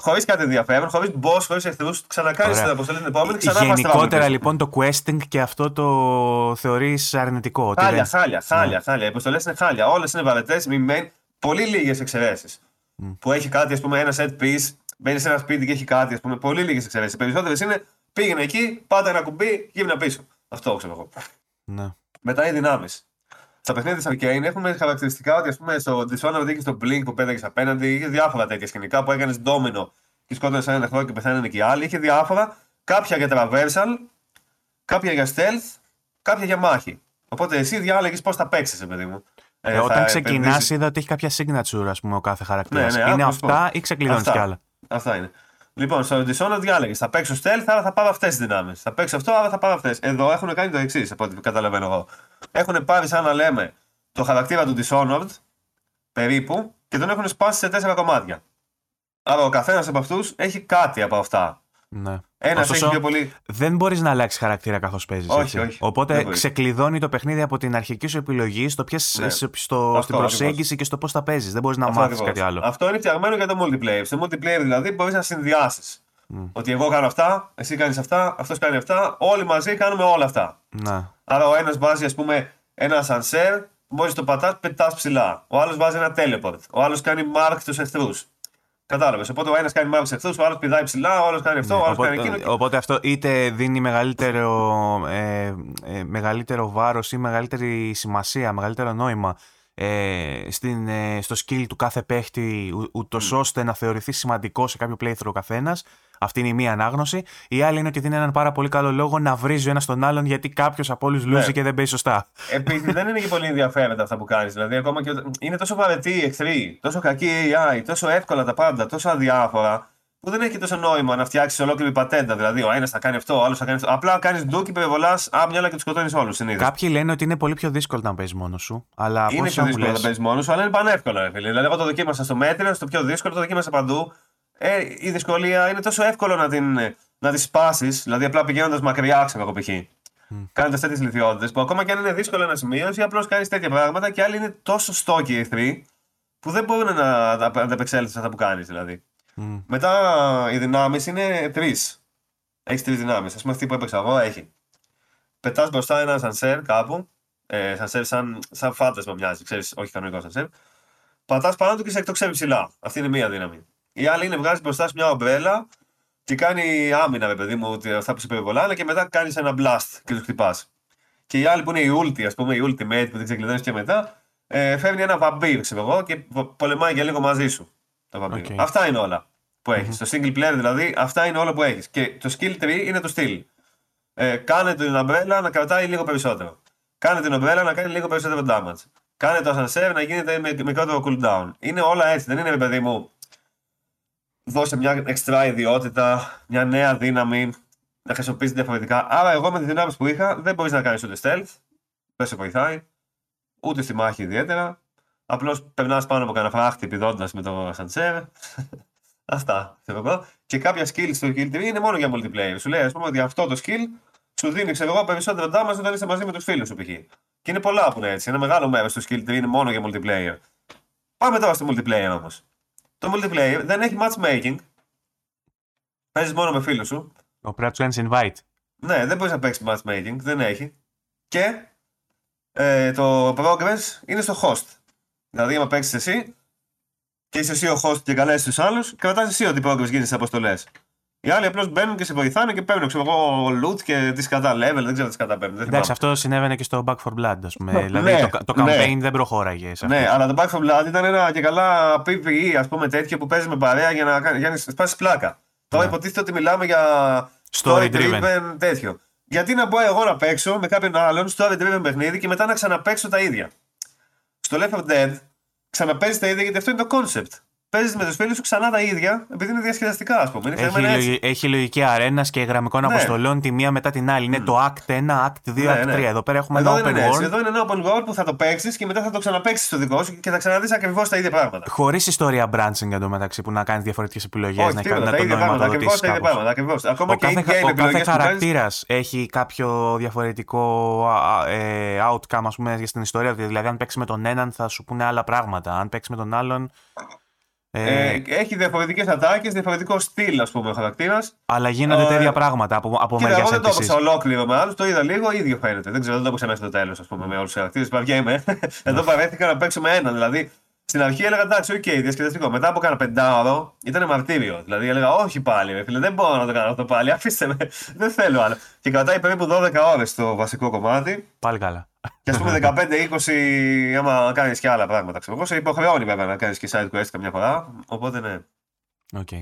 B: Χωρίς κάτι ενδιαφέρον, χωρίς boss, χωρίς εχθρού, ξανακάνεις την αποστολή την επόμενη. Ξανά
A: Γενικότερα λοιπόν το questing και αυτό το θεωρείς αρνητικό.
B: Χάλια, δεν... χάλια, χάλια, ναι. χάλια. Οι αποστολές είναι χάλια. Όλες είναι βαρετές, μη Πολύ λίγες εξαιρέσεις. Mm. Που έχει κάτι, ας πούμε, ένα set piece μπαίνει σε ένα σπίτι και έχει κάτι, ας πούμε, πολύ λίγες εξαιρέσεις. Οι περισσότερες είναι πήγαινε εκεί, πάτα ένα κουμπί, γύρνα πίσω. Αυτό ξέρω εγώ.
A: Ναι.
B: Μετά οι δυνάμεις. Στα παιχνίδια της Arcane έχουμε χαρακτηριστικά ότι ας πούμε, στο Dishonored είχε στο Blink που πέταγες απέναντι, είχε διάφορα τέτοια σκηνικά που έκανες ντόμινο και σκότωνες έναν εχθρό και πεθαίνανε και οι άλλοι. Είχε διάφορα, κάποια για traversal, κάποια για stealth, κάποια για μάχη. Οπότε εσύ διάλεγες πώς θα παίξεις, παιδί μου.
A: Ε, όταν ξεκινάς, είδα ότι έχει κάποια signature, ας πούμε, ο κάθε χαρακτήρας. Ναι, ναι, είναι αυτά ή ξεκλειδώνεις κι άλλα;
B: Αυτά είναι. Λοιπόν, στο Dishonored διάλεγε. Θα παίξω stealth, άρα θα πάρω αυτές τις δυνάμεις. Θα παίξω αυτό, άρα θα πάρω αυτές. Εδώ έχουν κάνει το εξής, από ό,τι καταλαβαίνω εγώ. Έχουν πάρει, σαν να λέμε, το χαρακτήρα του Dishonored περίπου και τον έχουν σπάσει σε τέσσερα κομμάτια. Άρα ο καθένας από αυτούς έχει κάτι από αυτά.
A: Ναι.
B: Ένας έχει πιο πολύ.
A: Δεν μπορείς να αλλάξεις χαρακτήρα καθώς παίζεις.
B: Όχι, όχι.
A: Οπότε ξεκλειδώνει το παιχνίδι από την αρχική σου επιλογή στο ποιες, ναι. στο, στην προσέγγιση και στο πώς θα παίζεις. Δεν μπορείς να μάθεις κάτι άλλο.
B: Αυτό είναι φτιαγμένο για το multiplayer. Στο multiplayer δηλαδή μπορείς να συνδυάσεις. Mm. Ότι εγώ κάνω αυτά, εσύ κάνεις αυτά, αυτός κάνει αυτά, όλοι μαζί κάνουμε όλα αυτά.
A: Να.
B: Άρα ο ένας βάζει, ας πούμε, ένα σανσέρ, μόλις το πατάς, πετάς ψηλά. Ο άλλος βάζει ένα teleport. Ο άλλος κάνει mark του εχθρούς. Κατάλαβες. Οπότε ο ένας κάνει μάλλον εχθρούς, ο άλλος πηδάει ψηλά, ο άλλος κάνει αυτό, ναι, ο άλλος κάνει εκείνο.
A: Οπότε αυτό είτε δίνει μεγαλύτερο, ε, ε, μεγαλύτερο βάρος ή μεγαλύτερη σημασία, μεγαλύτερο νόημα ε, στην, ε, στο skill του κάθε παίχτη, ούτως mm. ώστε να θεωρηθεί σημαντικό σε κάποιο playthrough ο καθένας. Αυτή είναι η μία ανάγνωση. Η άλλη είναι ότι δίνει έναν πάρα πολύ καλό λόγο να βρίζει ο ένας τον άλλον γιατί κάποιος από όλους λούζει ναι. και δεν παίζει σωστά.
B: Επίσης δεν είναι και πολύ ενδιαφέροντα αυτά που κάνεις. Δηλαδή, ακόμα και είναι τόσο βαρετοί οι εχθροί, τόσο κακή AI, τόσο εύκολα τα πάντα, τόσο αδιάφορα, που δεν έχει τόσο νόημα να φτιάξεις ολόκληρη πατέντα. Δηλαδή, ο ένας θα κάνει αυτό, ο άλλος θα κάνει αυτό. Απλά κάνεις ντούκι, περιβολά, άμυαλα και τους σκοτώνεις όλους συνήθως.
A: Κάποιοι λένε ότι είναι πολύ πιο δύσκολο να παίζεις μόνος σου. Αλλά
B: είναι πιο δύσκολο να παίζεις μόνος σου, αλλά είναι πανεύκολο. Φίλε. Δηλαδή, εγώ το δοκίμασα στο μέτριο, στο πιο δύσκολο, το δοκίμασα παντού. Ε, η δυσκολία είναι τόσο εύκολο να, την, να τη σπάσεις, δηλαδή απλά πηγαίνοντας μακριά, ξέρω εγώ π.χ. Mm. Κάνοντας τέτοιες λιθιότητες που ακόμα και αν είναι δύσκολο ένα σημείο, ή απλώς κάνεις τέτοια πράγματα και άλλοι είναι τόσο στόκοι εχθροί που δεν μπορούν να ανταπεξέλθουν σε αυτά που κάνεις δηλαδή. Mm. Μετά οι δυνάμεις είναι τρεις. Έχεις τρεις δυνάμεις. Α πούμε αυτή που έπαιξα εγώ έχει. Πετάς μπροστά ένα σανσέρ κάπου. Ε, σανσέρ σαν, σαν φάντασμα μοιάζει, ξέρεις, όχι κανονικό σανσέρ. Πατάς πάνω του και σε εκτοξεύει ψηλά. Αυτή είναι μία δύναμη. Η άλλη είναι βγάζεις μπροστά σε μια ομπρέλα και κάνει άμυνα, με παιδί μου, ότι αυτά που σε περιβολάνε και μετά κάνεις ένα blast και τους χτυπάς. Και η άλλη που είναι η ulti, ας πούμε, η ultimate που δεν ξεκλειδώνεις και μετά, ε, φέρνει ένα βαμπύρ, ξέρω εγώ, και πολεμάει για λίγο μαζί σου. Το Okay. Αυτά είναι όλα που έχεις. Mm-hmm. Στο single player δηλαδή, αυτά είναι όλα που έχεις. Και το skill 3 είναι το style. Ε, κάνε την ομπρέλα να κρατάει λίγο περισσότερο. Κάνε την ομπρέλα να κάνει λίγο περισσότερο damage. Κάνε το ascensor να γίνεται με μικρότερο cooldown. Είναι όλα έτσι. Δεν είναι, παιδί μου, δώσε μια εξτρά ιδιότητα, μια νέα δύναμη, να χρησιμοποιήσεις διαφορετικά. Άρα, εγώ με τις δυνάμεις που είχα δεν μπορείς να κάνεις ούτε stealth, δεν σε βοηθάει, ούτε στη μάχη ιδιαίτερα. Απλώς περνάς πάνω από κανένα φράχτη πηδώντας με το Σαντσέρ. Αυτά θέλω εγώ. Και κάποια skill στο Kill TV είναι μόνο για multiplayer. Σου λέει, ας πούμε, ότι αυτό το skill σου δίνει ξέρω εγώ, περισσότερο damage όταν είσαι μαζί με τους φίλους σου π.χ. Και είναι πολλά που είναι έτσι. Ένα μεγάλο μέρος του skill TV είναι μόνο για multiplayer. Πάμε τώρα στο multiplayer όμως. Το multiplayer δεν έχει matchmaking. Παίζεις μόνο με φίλους σου.
A: Ο πρέπει να invite.
B: Ναι, δεν μπορείς να παίξεις matchmaking. Δεν έχει. Και ε, το progress είναι στο host. Δηλαδή, άμα παίξεις εσύ και είσαι εσύ ο host και καλέσει του άλλους, κρατάς εσύ ότι progress γίνεις στι αποστολές. Οι άλλοι απλώς μπαίνουν και σε βοηθάνε και παίρνουν ξέρω εγώ loot και τις κατά level, δεν ξέρω τις κατά παίρνουν.
A: Εντάξει, αυτό συνέβαινε και στο Back for Blood, ας πούμε. Ναι, δηλαδή το, το ναι. campaign δεν προχώραγε.
B: Σε ναι, αλλά το Back for Blood ήταν ένα και καλά PvE, ας πούμε τέτοιο που παίζεις με παρέα για να, για να σπάσει πλάκα. Τώρα ναι. υποτίθεται ότι μιλάμε για story driven τέτοιο. Γιατί να πω εγώ να παίξω με κάποιον άλλον story driven παιχνίδι και μετά να ξαναπαίξω τα ίδια. Στο Left 4 Dead ξαναπέζεις τα ίδια γιατί αυτό είναι το concept παίζεις με του φίλου σου ξανά τα ίδια, επειδή είναι διασκεδαστικά, ας πούμε.
A: έχει, λογι... έχει λογική αρένας και γραμμικών ναι. αποστολών τη μία μετά την άλλη. Mm. Είναι το Act 1, Act 2, ναι, Act 3. Ναι. Εδώ πέρα έχουμε
B: Εδώ
A: ένα open
B: world. Εδώ είναι ένα open world που θα το παίξεις και μετά θα το ξαναπέξει στο δικό σου και θα ξαναδείς ακριβώς τα ίδια πράγματα.
A: Χωρίς ιστορία branching εντωμεταξύ που να κάνεις διαφορετικές επιλογές.
B: Να κάνει τα ίδια πράγματα. Ακριβώς τα ίδια πράγματα. Ακριβώς. Ακόμα ο και κάθε,
A: ο κάθε χαρακτήρας έχει κάποιο διαφορετικό ε, outcome, ας πούμε, στην ιστορία. Δηλαδή, αν παίξεις με τον έναν θα σου πούνε άλλα πράγματα. Αν παίξεις με τον άλλον
B: ε, ε, έχει διαφορετικές ατάκες, διαφορετικό στυλ, ας πούμε, ο χαρακτήρας.
A: Αλλά γίνονται ε, τέτοια πράγματα από, από μερικές
B: Εγώ δεν το έπαιξα ολόκληρο με άλλους, το είδα λίγο, ίδιο φαίνεται. Δεν ξέρω, δεν το έπαιξα μέχρι το τέλος, ας πούμε, με όλους τους χαρακτήρες. Βαριέμαι. [LAUGHS] Εδώ παρέθηκα να παίξω με έναν. Δηλαδή, στην αρχή έλεγα εντάξει, okay, διασκεδαστικό. Μετά από κάνα πεντάωρο ήταν μαρτύριο. Δηλαδή έλεγα, Όχι πάλι, φίλε, δεν μπορώ να το κάνω αυτό πάλι. Αφήστε με, [LAUGHS] δεν θέλω άλλο. Και κρατάει περίπου 12 ώρες το βασικό κομμάτι.
A: Πάλι καλά.
B: Και ας πούμε [LAUGHS] 15-20, άμα κάνεις και άλλα πράγματα. Ξέρω. Εγώ σε υποχρεώνει βέβαια να κάνεις και side quest καμιά φορά. Οπότε ναι.
A: Okay.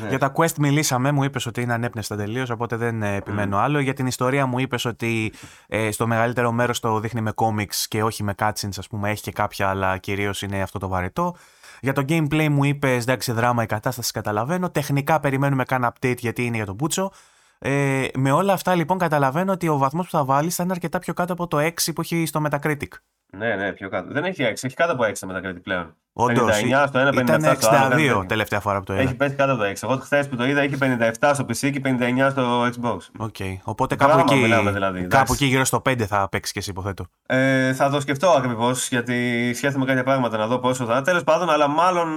A: Ναι. Για τα quest μιλήσαμε, μου είπες ότι είναι ανέμπνευστα τελείως, οπότε δεν ε, επιμένω άλλο. Για την ιστορία μου είπες ότι ε, στο μεγαλύτερο μέρος το δείχνει με comics και όχι με cutscenes, ας πούμε. Έχει και κάποια, αλλά κυρίως είναι αυτό το βαρετό. Για το gameplay μου είπες εντάξει, δράμα η κατάσταση καταλαβαίνω. Τεχνικά περιμένουμε κάνα update γιατί είναι για τον μπούτσο. Ε, με όλα αυτά λοιπόν καταλαβαίνω ότι ο βαθμός που θα βάλεις θα είναι αρκετά πιο κάτω από το 6 που έχει στο Metacritic.
B: Ναι, ναι, πιο κάτω. Δεν έχει 6, έχει κάτω από 6 το Metacritic πλέον.
A: Όντως. 59 στο 1, 57 στο άλλο. 62 τελευταία φορά που το είδα.
B: Έχει πέσει κάτω από το 6. Εγώ χθες που το είδα έχει 57 στο PC και 59 στο Xbox.
A: Οκ. Okay. Οπότε κάπου εκεί, δηλαδή, κάπου εκεί γύρω στο 5 θα παίξεις και εσύ υποθέτω.
B: Ε, θα το σκεφτώ ακριβώς γιατί σκέφτομαι κάποια πράγματα να δω πόσο θα. Τέλος πάντων, αλλά μάλλον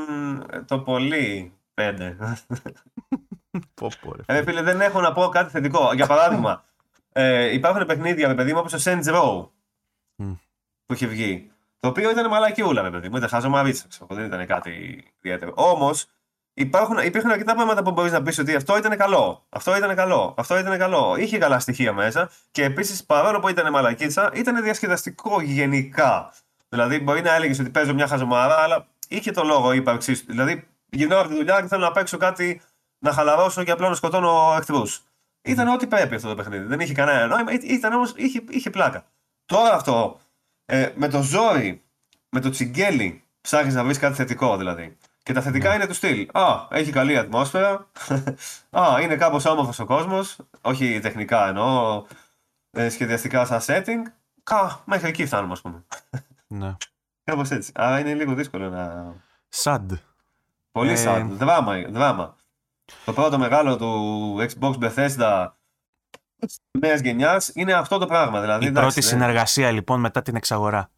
B: το πολύ 5.
A: πω, πω,
B: ε, φίλε, δεν έχω να πω κάτι θετικό. Για παράδειγμα, ε, υπάρχουν παιχνίδια με παιδί μου όπως το Saints Row mm. Που είχε βγει. Το οποίο ήταν μαλακιούλα, με παιδί μου. Ήταν χάζο μαρίτσα, δεν ήταν κάτι ιδιαίτερο. Όμως υπάρχουν, υπήρχαν αρκετά πράγματα που μπορείς να πεις ότι αυτό ήταν καλό. Αυτό ήταν καλό. Αυτό ήταν καλό. Είχε καλά στοιχεία μέσα και επίσης παρόλο που ήταν μαλακίτσα, ήταν διασκεδαστικό γενικά. Δηλαδή, μπορεί να έλεγες ότι παίζω μια χαζομάρα, αλλά είχε το λόγο ύπαρξής του. Δηλαδή, γυρνάω από τη δουλειά και θέλω να παίξω κάτι να χαλαρώσω και απλά να σκοτώνω εχθρούς. Ήταν ό,τι πρέπει αυτό το παιχνίδι. Δεν είχε κανένα νόημα, ήταν όμως, είχε, είχε πλάκα. Τώρα αυτό, ε, με το ζόρι, με το τσιγκέλι, ψάχνεις να βρεις κάτι θετικό δηλαδή. Και τα θετικά ναι. είναι του στυλ. Α, έχει καλή ατμόσφαιρα. [LAUGHS] Α, είναι κάπως όμορφος ο κόσμος. Όχι τεχνικά εννοώ. Ε, σχεδιαστικά σαν setting. Κα, μέχρι εκεί φτάνουμε, ας πούμε.
A: Ναι. [LAUGHS]
B: Κάπως έτσι. Άρα είναι λίγο δύσκολο να.
A: Sad.
B: Πολύ ε... sad. Δράμα, δράμα. Το πρώτο μεγάλο του Xbox Bethesda νέας γενιάς είναι αυτό το πράγμα. Δηλαδή,
A: Η πρώτη συνεργασία λοιπόν μετά την εξαγορά.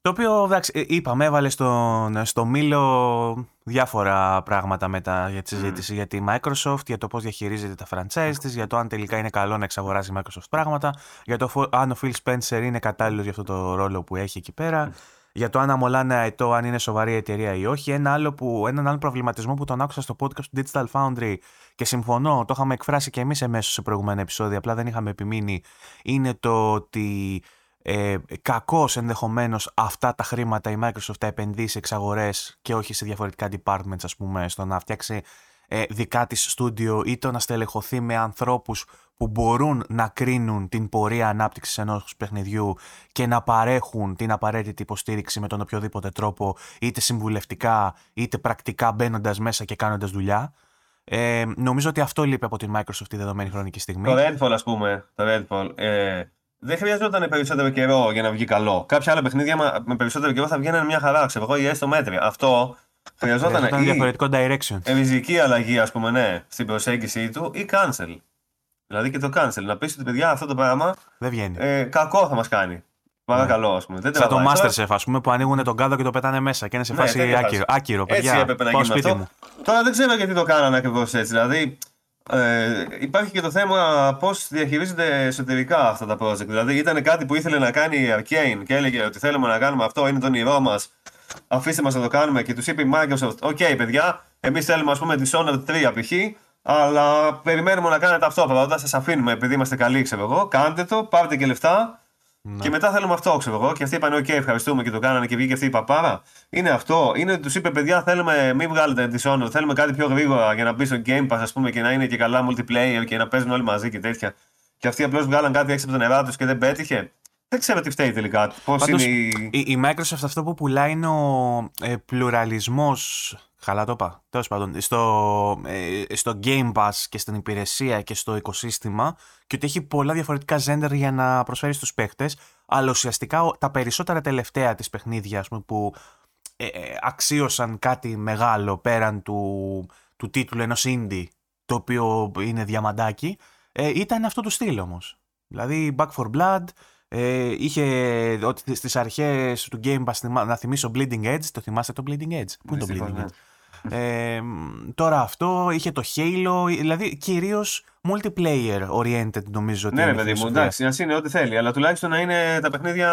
A: Το οποίο εντάξει, ε, είπαμε, έβαλε στον, στο μήλο διάφορα πράγματα μετά για τη συζήτηση για τη Microsoft, για το πώς διαχειρίζεται τα franchise τη, για το αν τελικά είναι καλό να εξαγοράζει η Microsoft πράγματα, για το αν ο Phil Spencer είναι κατάλληλος για αυτό το ρόλο που έχει εκεί πέρα για το αν αμολάνε αετό, αν είναι σοβαρή εταιρεία ή όχι. Ένα άλλο που, έναν άλλο προβληματισμό που τον άκουσα στο podcast του Digital Foundry και συμφωνώ, το είχαμε εκφράσει και εμείς εμέσως σε προηγούμενα επεισόδια, απλά δεν είχαμε επιμείνει, είναι το ότι ε, κακώς ενδεχομένως αυτά τα χρήματα η Microsoft τα επενδύσει σε εξαγορές και όχι σε διαφορετικά departments, ας πούμε, στο να φτιάξει ε, δικά της στούντιο ή το να στελεχωθεί με ανθρώπους που μπορούν να κρίνουν την πορεία ανάπτυξης ενός παιχνιδιού και να παρέχουν την απαραίτητη υποστήριξη με τον οποιοδήποτε τρόπο, είτε συμβουλευτικά είτε πρακτικά μπαίνοντας μέσα και κάνοντας δουλειά. Ε, νομίζω ότι αυτό λείπει από την Microsoft τη δεδομένη χρονική στιγμή.
B: Το Redfall, ας πούμε, το Redfall, ε, δεν χρειαζόταν περισσότερο καιρό για να βγει καλό. Κάποια άλλα παιχνίδια με περισσότερο καιρό θα βγαίνουν μια χαρά, ξέρω εγώ, ή έστω μέτρια. Αυτό χρειαζόταν
A: ή διαφορετικό direction.
B: Ριζική αλλαγή, ας πούμε, ναι, στην προσέγγιση του ή cancel. Δηλαδή και το cancel. Να πεις ότι παιδιά αυτό το πράγμα.
A: Δεν βγαίνει.
B: Ε, κακό θα μας κάνει. Παρακαλώ, ας πούμε.
A: Δεν Σαν το Masterchef, ας πούμε, που ανοίγουν τον κάδο και το πετάνε μέσα και είναι σε ναι, φάση άκυρο. άκυρο παιδιά, έτσι έπρεπε να γίνει αυτό. Μου.
B: Τώρα δεν ξέρω γιατί το κάνανε ακριβώς έτσι. Δηλαδή, ε, υπάρχει και το θέμα πώς διαχειρίζονται εσωτερικά αυτά τα project. Δηλαδή, ήταν κάτι που ήθελε να κάνει η Arkane και έλεγε ότι θέλουμε να κάνουμε αυτό, είναι το όνειρό μας. Αφήστε μας να το κάνουμε και τους είπε η Microsoft: OK, okay, παιδιά, εμείς θέλουμε ας πούμε Dishonored 3 π.χ. Αλλά περιμένουμε να κάνετε αυτό. Πρώτα σας αφήνουμε επειδή είμαστε καλοί, ξέρω εγώ. Κάντε το, πάρτε και λεφτά ναι. Και μετά θέλουμε αυτό, ξέρω εγώ. Και αυτοί είπαν: OK, ευχαριστούμε και το κάνανε και βγήκε αυτή η παπάρα. Είναι αυτό. Είναι ότι τους είπε: Παιδιά, θέλουμε, μην βγάλετε Dishonored. Θέλουμε κάτι πιο γρήγορα για να μπει στο Game Pass, ας πούμε, και να είναι και καλά multiplayer και να παίζουν όλοι μαζί και τέτοια. Και αυτοί απλώς βγάλαν κάτι έξω από τα νερά τους και δεν πέτυχε. Δεν ξέρω τι φταίει τελικά. Πώς είναι η...
A: η... η. Microsoft αυτό που πουλάει είναι ο ε, πλουραλισμός Καλά το είπα. Τέλος πάντων, στο, ε, στο Game Pass και στην υπηρεσία και στο οικοσύστημα και ότι έχει πολλά διαφορετικά ζέντερ για να προσφέρει στους παίχτες, αλλά ουσιαστικά τα περισσότερα τελευταία της παιχνίδια πούμε, που ε, ε, αξίωσαν κάτι μεγάλο πέραν του, του τίτλου ενός indie, το οποίο είναι διαμαντάκι, ε, ήταν αυτό του στυλ όμως. Δηλαδή Back for Blood, ε, είχε ότι στις αρχές του Game Pass να θυμίσω Bleeding Edge, το θυμάστε το Bleeding Edge; Πού είναι το Bleeding ναι. Edge; Ε, τώρα αυτό είχε το Halo, δηλαδή κυρίως multiplayer oriented νομίζω.
B: Ναι, παιδί μου, εντάξει, α είναι ό,τι θέλει, αλλά τουλάχιστον να είναι τα παιχνίδια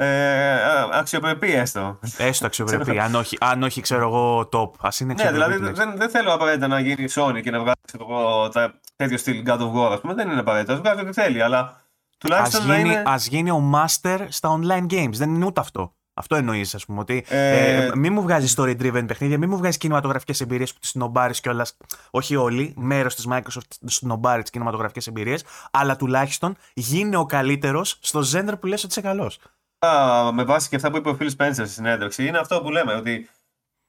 B: ε, αξιοπρεπή έστω.
A: Έστω αξιοπρεπή, [LAUGHS] αν, όχι, αν όχι ξέρω εγώ top. Α είναι
B: Ναι, δηλαδή δεν, δεν θέλω απαραίτητα να γίνει Sony και να βγάλει εγώ, τα, τέτοιο στυλ God of War, ας πούμε. Δεν είναι απαραίτητο. Α βγάλει ό,τι θέλει, αλλά τουλάχιστον. Ας γίνει,
A: είναι... ας γίνει ο master στα online games. Δεν είναι ούτε αυτό. Αυτό εννοείς, ας πούμε. Ότι ε... Ε, μην μου βγάζει story driven παιχνίδια, μην μου βγάζει κινηματογραφικές εμπειρίες που τις σνομπάρεις κιόλας. Όχι όλοι, μέρος της Microsoft σνομπάρει τις κινηματογραφικές εμπειρίες, αλλά τουλάχιστον γίνε ο καλύτερος στο ζέντρ που λες ότι είσαι καλός.
B: Με βάση και αυτά που είπε ο Phil Spencer στη συνέντευξη, είναι αυτό που λέμε, ότι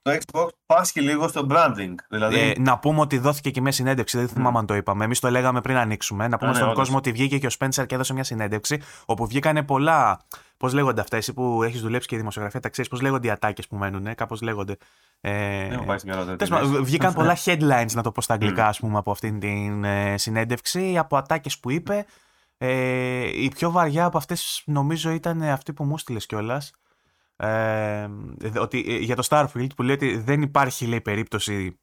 B: το Xbox πάσχει λίγο στο branding. Δηλαδή...
A: Ε, να πούμε ότι δόθηκε και μια συνέντευξη, δεν θυμάμαι mm. αν το είπαμε. Εμείς το λέγαμε πριν ανοίξουμε. Να πούμε ναι, στον κόσμο ότι βγήκε και ο Spencer και έδωσε μια συνέντευξη όπου βγήκανε πολλά Πώς λέγονται αυτά, εσύ που έχεις δουλέψει και η δημοσιογραφία, τα ξέρεις, πώς λέγονται οι ατάκες που μένουν, ε, κάπως λέγονται.
B: Ε,
A: βγήκαν πολλά [LAUGHS] headlines, να το πω στα αγγλικά, ας πούμε, από αυτήν την ε, συνέντευξη, από ατάκες που είπε. Ε, η πιο βαριά από αυτές νομίζω ήταν αυτή που μου στείλες κιόλας. Ε, ότι, ε, για το Starfield που λέει ότι δεν υπάρχει λέει, περίπτωση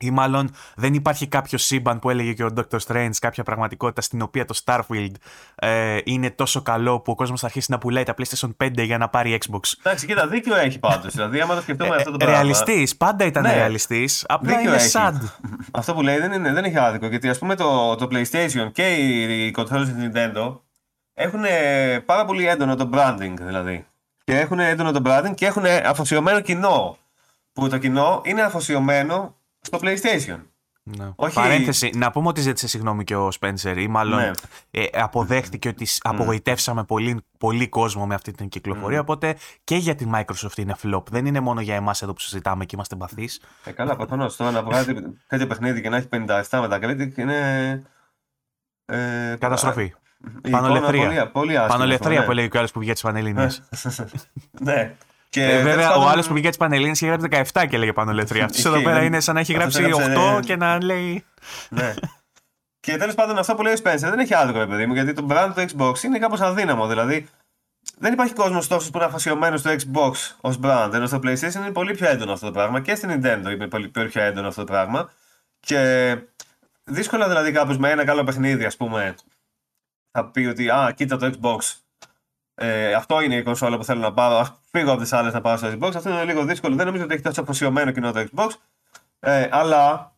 A: ή μάλλον δεν υπάρχει κάποιο σύμπαν που έλεγε και ο Dr. Strange, κάποια πραγματικότητα στην οποία το Starfield ε, είναι τόσο καλό που ο κόσμος θα αρχίσει να πουλάει τα PlayStation 5 για να πάρει Xbox.
B: Εντάξει, κοίτα, δίκιο έχει πάντως. Δηλαδή, άμα το σκεφτούμε ε, αυτό το πράγμα.
A: Ρεαλιστής, πάντα ήταν ναι. ρεαλιστής. Απλά δίκιο είναι sad.
B: αυτό που λέει δεν, είναι, δεν έχει άδικο. Γιατί ας πούμε το, το PlayStation και οι controllers της Nintendo έχουν πάρα πολύ έντονο το branding δηλαδή. Και έχουν έντονο το branding και έχουν αφοσιωμένο κοινό. Που το κοινό είναι αφοσιωμένο στο PlayStation.
A: Ναι. Όχι... Παρένθεση, να πούμε ότι ζήτησε συγγνώμη και ο Σπένσερ ή μάλλον ναι. ε, αποδέχτηκε ότι mm. απογοητεύσαμε πολύ, πολύ κόσμο με αυτή την κυκλοφορία. Mm. Οπότε και για τη Microsoft είναι flop. Δεν είναι μόνο για εμάς εδώ που συζητάμε και είμαστε μπαθεί.
B: Ε, καλά, προφανώς. Τώρα να βγάζει τέτοιο παιχνίδι και να έχει 57 μετακρίτη είναι.
A: Ε, Καταστροφή. Πανολεθρία. Πολύ, πολύ Πανολεθρία ναι. που λέει και ο άλλος που βγαίνει τι Πανελλήνιε. [LAUGHS]
B: ναι.
A: Και ε, βέβαια, ο άλλος που πήγε τι Πανελλήνε είχε γράψει 17 και έλεγε πάνω λετρία. [LAUGHS] Αυτός εδώ πέρα είναι σαν να έχει γράψει 8 και να λέει.
B: Ναι. Και τέλος πάντων, αυτό που λέει ο Spencer δεν έχει άδικο, παιδί μου, γιατί το brand του Xbox είναι κάπως αδύναμο. Δηλαδή, δεν υπάρχει κόσμος τόσο που είναι αφοσιωμένος στο Xbox ως brand. Ενώ στο PlayStation είναι πολύ πιο έντονο αυτό το πράγμα και στην Nintendo είναι πολύ πιο έντονο αυτό το πράγμα. Και δύσκολα δηλαδή κάποιος με ένα καλό παιχνίδι, ας πούμε, θα πει ότι Α, κοίτα το Xbox ε, αυτό είναι η κονσόλα που θέλω να πάρω. [LAUGHS] Φύγω από τις άλλες να πάω στο Xbox. Αυτό είναι λίγο δύσκολο. Δεν νομίζω ότι έχει τόσο αφοσιωμένο κοινό το Xbox. Ε, αλλά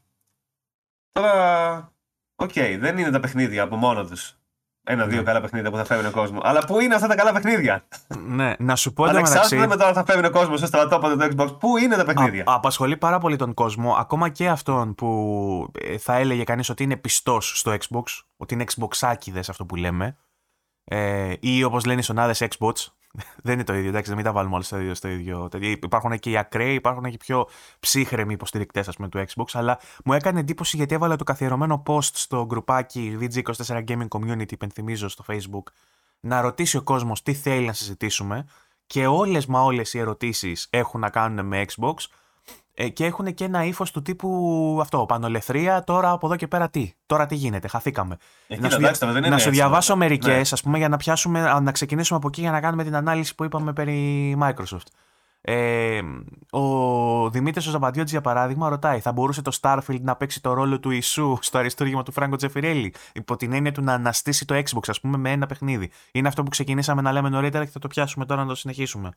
B: τώρα. OK, okay, δεν είναι τα παιχνίδια από μόνο τους. Ένα-δύο ναι. καλά παιχνίδια που θα φέρουν ο κόσμος. Αλλά πού είναι αυτά τα καλά παιχνίδια;
A: Ναι, να σου πω
B: Ανεξάρτητα με το αν θα φέρουν ο κόσμος στο στρατόπεδο το Xbox, πού είναι τα παιχνίδια;
A: Α, απασχολεί πάρα πολύ τον κόσμο, ακόμα και αυτόν που ε, θα έλεγε κανείς ότι είναι πιστός στο Xbox, ότι είναι Xboxάκιδες αυτό που λέμε ε, ή όπως λένε οι σονάδες Xbox, δεν είναι το ίδιο, εντάξει, μην τα βάλουμε όλα στο ίδιο. Στο ίδιο. Υπάρχουν και οι ακραίοι, υπάρχουν και πιο ψύχρεμοι υποστηρικτές του Xbox, αλλά μου έκανε εντύπωση γιατί έβαλα το καθιερωμένο post στο γκρουπάκι VG24 Gaming Community, υπενθυμίζω στο Facebook, να ρωτήσει ο κόσμος τι θέλει να συζητήσουμε και όλες μα όλες οι ερωτήσεις έχουν να κάνουν με Xbox ε, και έχουν και ένα ύφος του τύπου αυτό, πανολεθρία, τώρα από εδώ και πέρα τι, τώρα τι γίνεται, χαθήκαμε.
B: Ε, να, σου, δεν
A: να σου διαβάσω μερικές, ναι. ας πούμε, για να πιάσουμε, να ξεκινήσουμε από εκεί για να κάνουμε την ανάλυση που είπαμε περί Microsoft. Ε, ο Δημήτρης ο για παράδειγμα, ρωτάει: Θα μπορούσε το Starfield να παίξει το ρόλο του Ιησού στο αριστούργημα του Φράγκο Τζεφιρέλη, υπό την έννοια του να αναστήσει το Xbox, ας πούμε, με ένα παιχνίδι. Είναι αυτό που ξεκινήσαμε να λέμε νωρίτερα και θα το πιάσουμε τώρα να το συνεχίσουμε.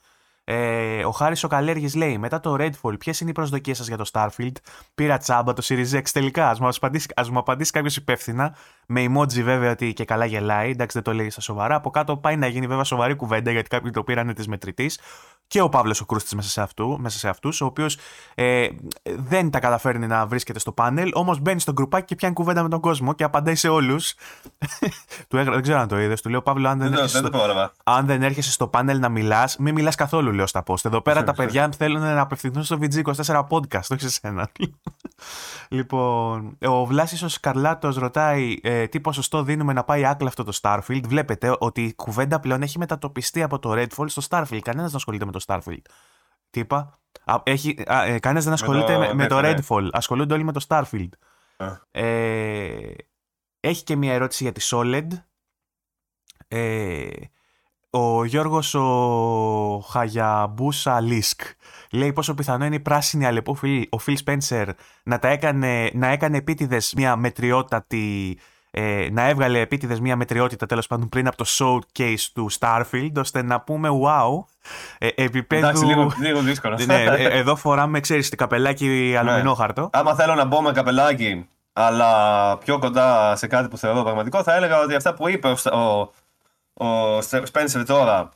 A: Ε, ο Χάρης ο Καλέργη λέει: Μετά το Redfall, ποιες είναι οι προσδοκίες σας για το Starfield; Πήρα τσάμπα το Series X τελικά. Α μου απαντήσει, απαντήσει κάποιος υπεύθυνα. Με emoji βέβαια ότι και καλά γελάει. Εντάξει, δεν το λέει στα σοβαρά. Από κάτω πάει να γίνει βέβαια σοβαρή κουβέντα γιατί κάποιοι το πήραν της μετρητής και ο Παύλος ο Κρούστης μέσα σε, αυτού, μέσα σε αυτούς, ο οποίος ε, δεν τα καταφέρνει να βρίσκεται στο πάνελ, όμως μπαίνει στο γκρουπάκι και πιάνει κουβέντα με τον κόσμο και απαντάει σε όλους. [LAUGHS] του έγρα... Δεν ξέρω αν το είδες. Του λέω Παύλο, αν δεν,
B: δεν, έρχεσαι, στο...
A: αν δεν έρχεσαι στο πάνελ να μιλάς, μην μιλάς καθόλου, λέω στα post. Εδώ πέρα τα παιδιά θέλουν να απευθυνθούν στο VG24 podcast, όχι σε σένα. [LAUGHS] λοιπόν, ο Βλάσιο ο Σκαρλάτος ρωτάει ε, τι ποσοστό δίνουμε να πάει άκλα αυτό το Starfield. Βλέπετε ότι η κουβέντα πλέον έχει μετατοπιστεί από το Redfall στο Starfield. Κανένας δεν ασχολείται με το Starfield. Τι είπα. Έχει, ε, κανένας δεν ασχολείται με, με το, Redfall. Ασχολούνται όλοι με το Starfield. Ε, έχει και μια ερώτηση για τη Solid. Ε, ο Γιώργος ο Χαγιαμπούσα Λίσκ λέει πόσο πιθανό είναι η πράσινη αλεπού ο Φιλ Σπένσερ να, τα έκανε, να έκανε επίτηδες μια μετριότατη ε, να έβγαλε επίτηδες μια μετριότητα τέλος πάντων πριν από το showcase του Starfield ώστε να πούμε wow ε, επίπεδου...
B: Εντάξει, λίγο, λίγο δύσκολο.
A: ναι, ε, εδώ φοράμε, ξέρεις, το καπελάκι ναι. αλουμινόχαρτο.
B: Άμα θέλω να μπω με καπελάκι, αλλά πιο κοντά σε κάτι που θεωρώ πραγματικό, θα έλεγα ότι αυτά που είπε ο, ο, ο Spencer τώρα